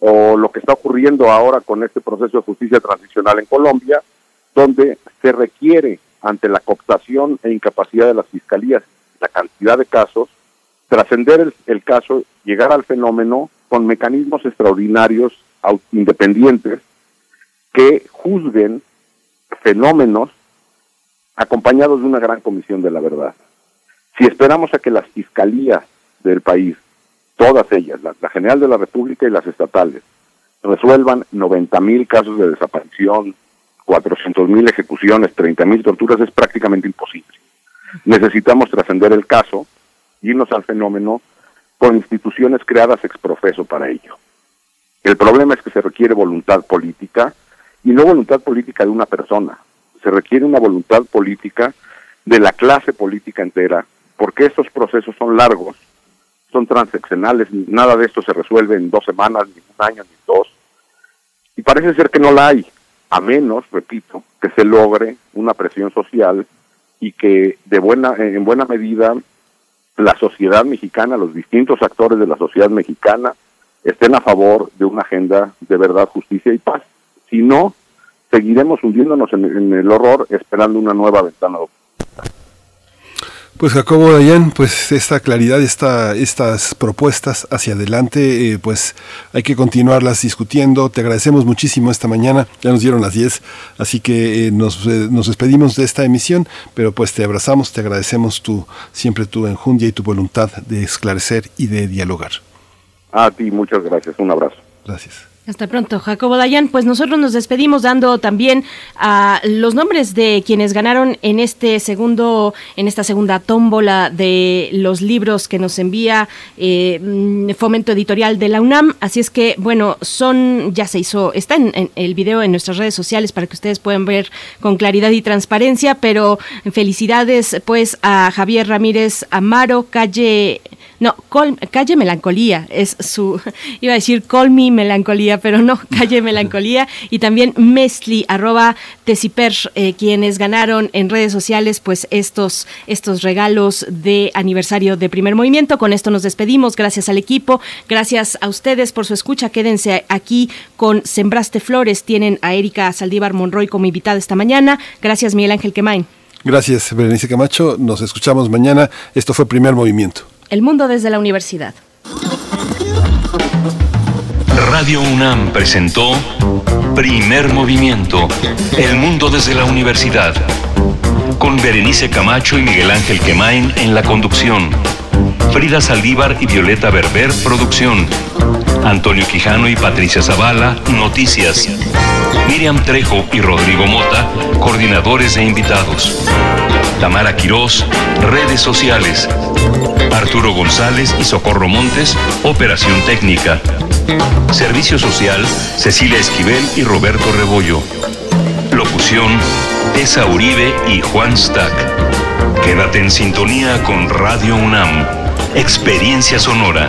o lo que está ocurriendo ahora con este proceso de justicia transicional en Colombia, donde se requiere, ante la cooptación e incapacidad de las fiscalías, la cantidad de casos, trascender el, el, caso, llegar al fenómeno con mecanismos extraordinarios, independientes, que juzguen fenómenos acompañados de una gran comisión de la verdad. Si esperamos a que las fiscalías del país, todas ellas, la, la General de la República y las estatales, resuelvan 90 mil casos de desaparición, 400 mil ejecuciones, 30 mil torturas, es prácticamente imposible. Necesitamos trascender el caso, irnos al fenómeno con instituciones creadas ex profeso para ello. El problema es que se requiere voluntad política y no voluntad política de una persona, se requiere una voluntad política de la clase política entera, porque estos procesos son largos, son transaccionales, nada de esto se resuelve en dos semanas, ni un año, ni dos. Y parece ser que no la hay, a menos, repito, que se logre una presión social y que de buena, en buena medida la sociedad mexicana, los distintos actores de la sociedad mexicana, estén a favor de una agenda de verdad, justicia y paz. Si no, seguiremos hundiéndonos en, en el horror esperando una nueva ventana de pues Jacobo Dayan, pues esta claridad, esta, estas propuestas hacia adelante, eh, pues hay que continuarlas discutiendo. Te agradecemos muchísimo esta mañana, ya nos dieron las 10, así que eh, nos, eh, nos, despedimos de esta emisión, pero pues te abrazamos, te agradecemos tu, siempre tu enjundia y tu voluntad de esclarecer y de dialogar. A ti, muchas gracias, un abrazo. Gracias. Hasta pronto, Jacobo Dayan. Pues nosotros nos despedimos dando también a los nombres de quienes ganaron en este segundo, en esta segunda tómbola de los libros que nos envía eh, Fomento Editorial de la UNAM. Así es que, bueno, son, ya se hizo, está en, en, el video en nuestras redes sociales para que ustedes puedan ver con claridad y transparencia, pero felicidades pues a Javier Ramírez Amaro, calle no, Calle Melancolía es su, <laughs> iba a decir Call Me Melancolía, pero no, <laughs> Calle Melancolía. Y también Mesli, arroba Teciper, eh, quienes ganaron en redes sociales pues estos, estos regalos de aniversario de primer movimiento. Con esto nos despedimos. Gracias al equipo, gracias a ustedes por su escucha. Quédense aquí con Sembraste Flores. Tienen a Erika Saldívar Monroy como invitada esta mañana. Gracias, Miguel Ángel Quemain. Gracias, Berenice Camacho. Nos escuchamos mañana. Esto fue Primer Movimiento. El mundo desde la universidad. Radio UNAM presentó Primer Movimiento. El mundo desde la universidad. Con Berenice Camacho y Miguel Ángel Quemain en la conducción. Frida Saldívar y Violeta Berber, producción. Antonio Quijano y Patricia Zavala, noticias. Miriam Trejo y Rodrigo Mota, coordinadores e invitados. Tamara Quirós, redes sociales. Arturo González y Socorro Montes, operación técnica. Servicio social, Cecilia Esquivel y Roberto Rebollo. Locución, Tessa Uribe y Juan Stack. Quédate en sintonía con Radio UNAM. Experiencia sonora.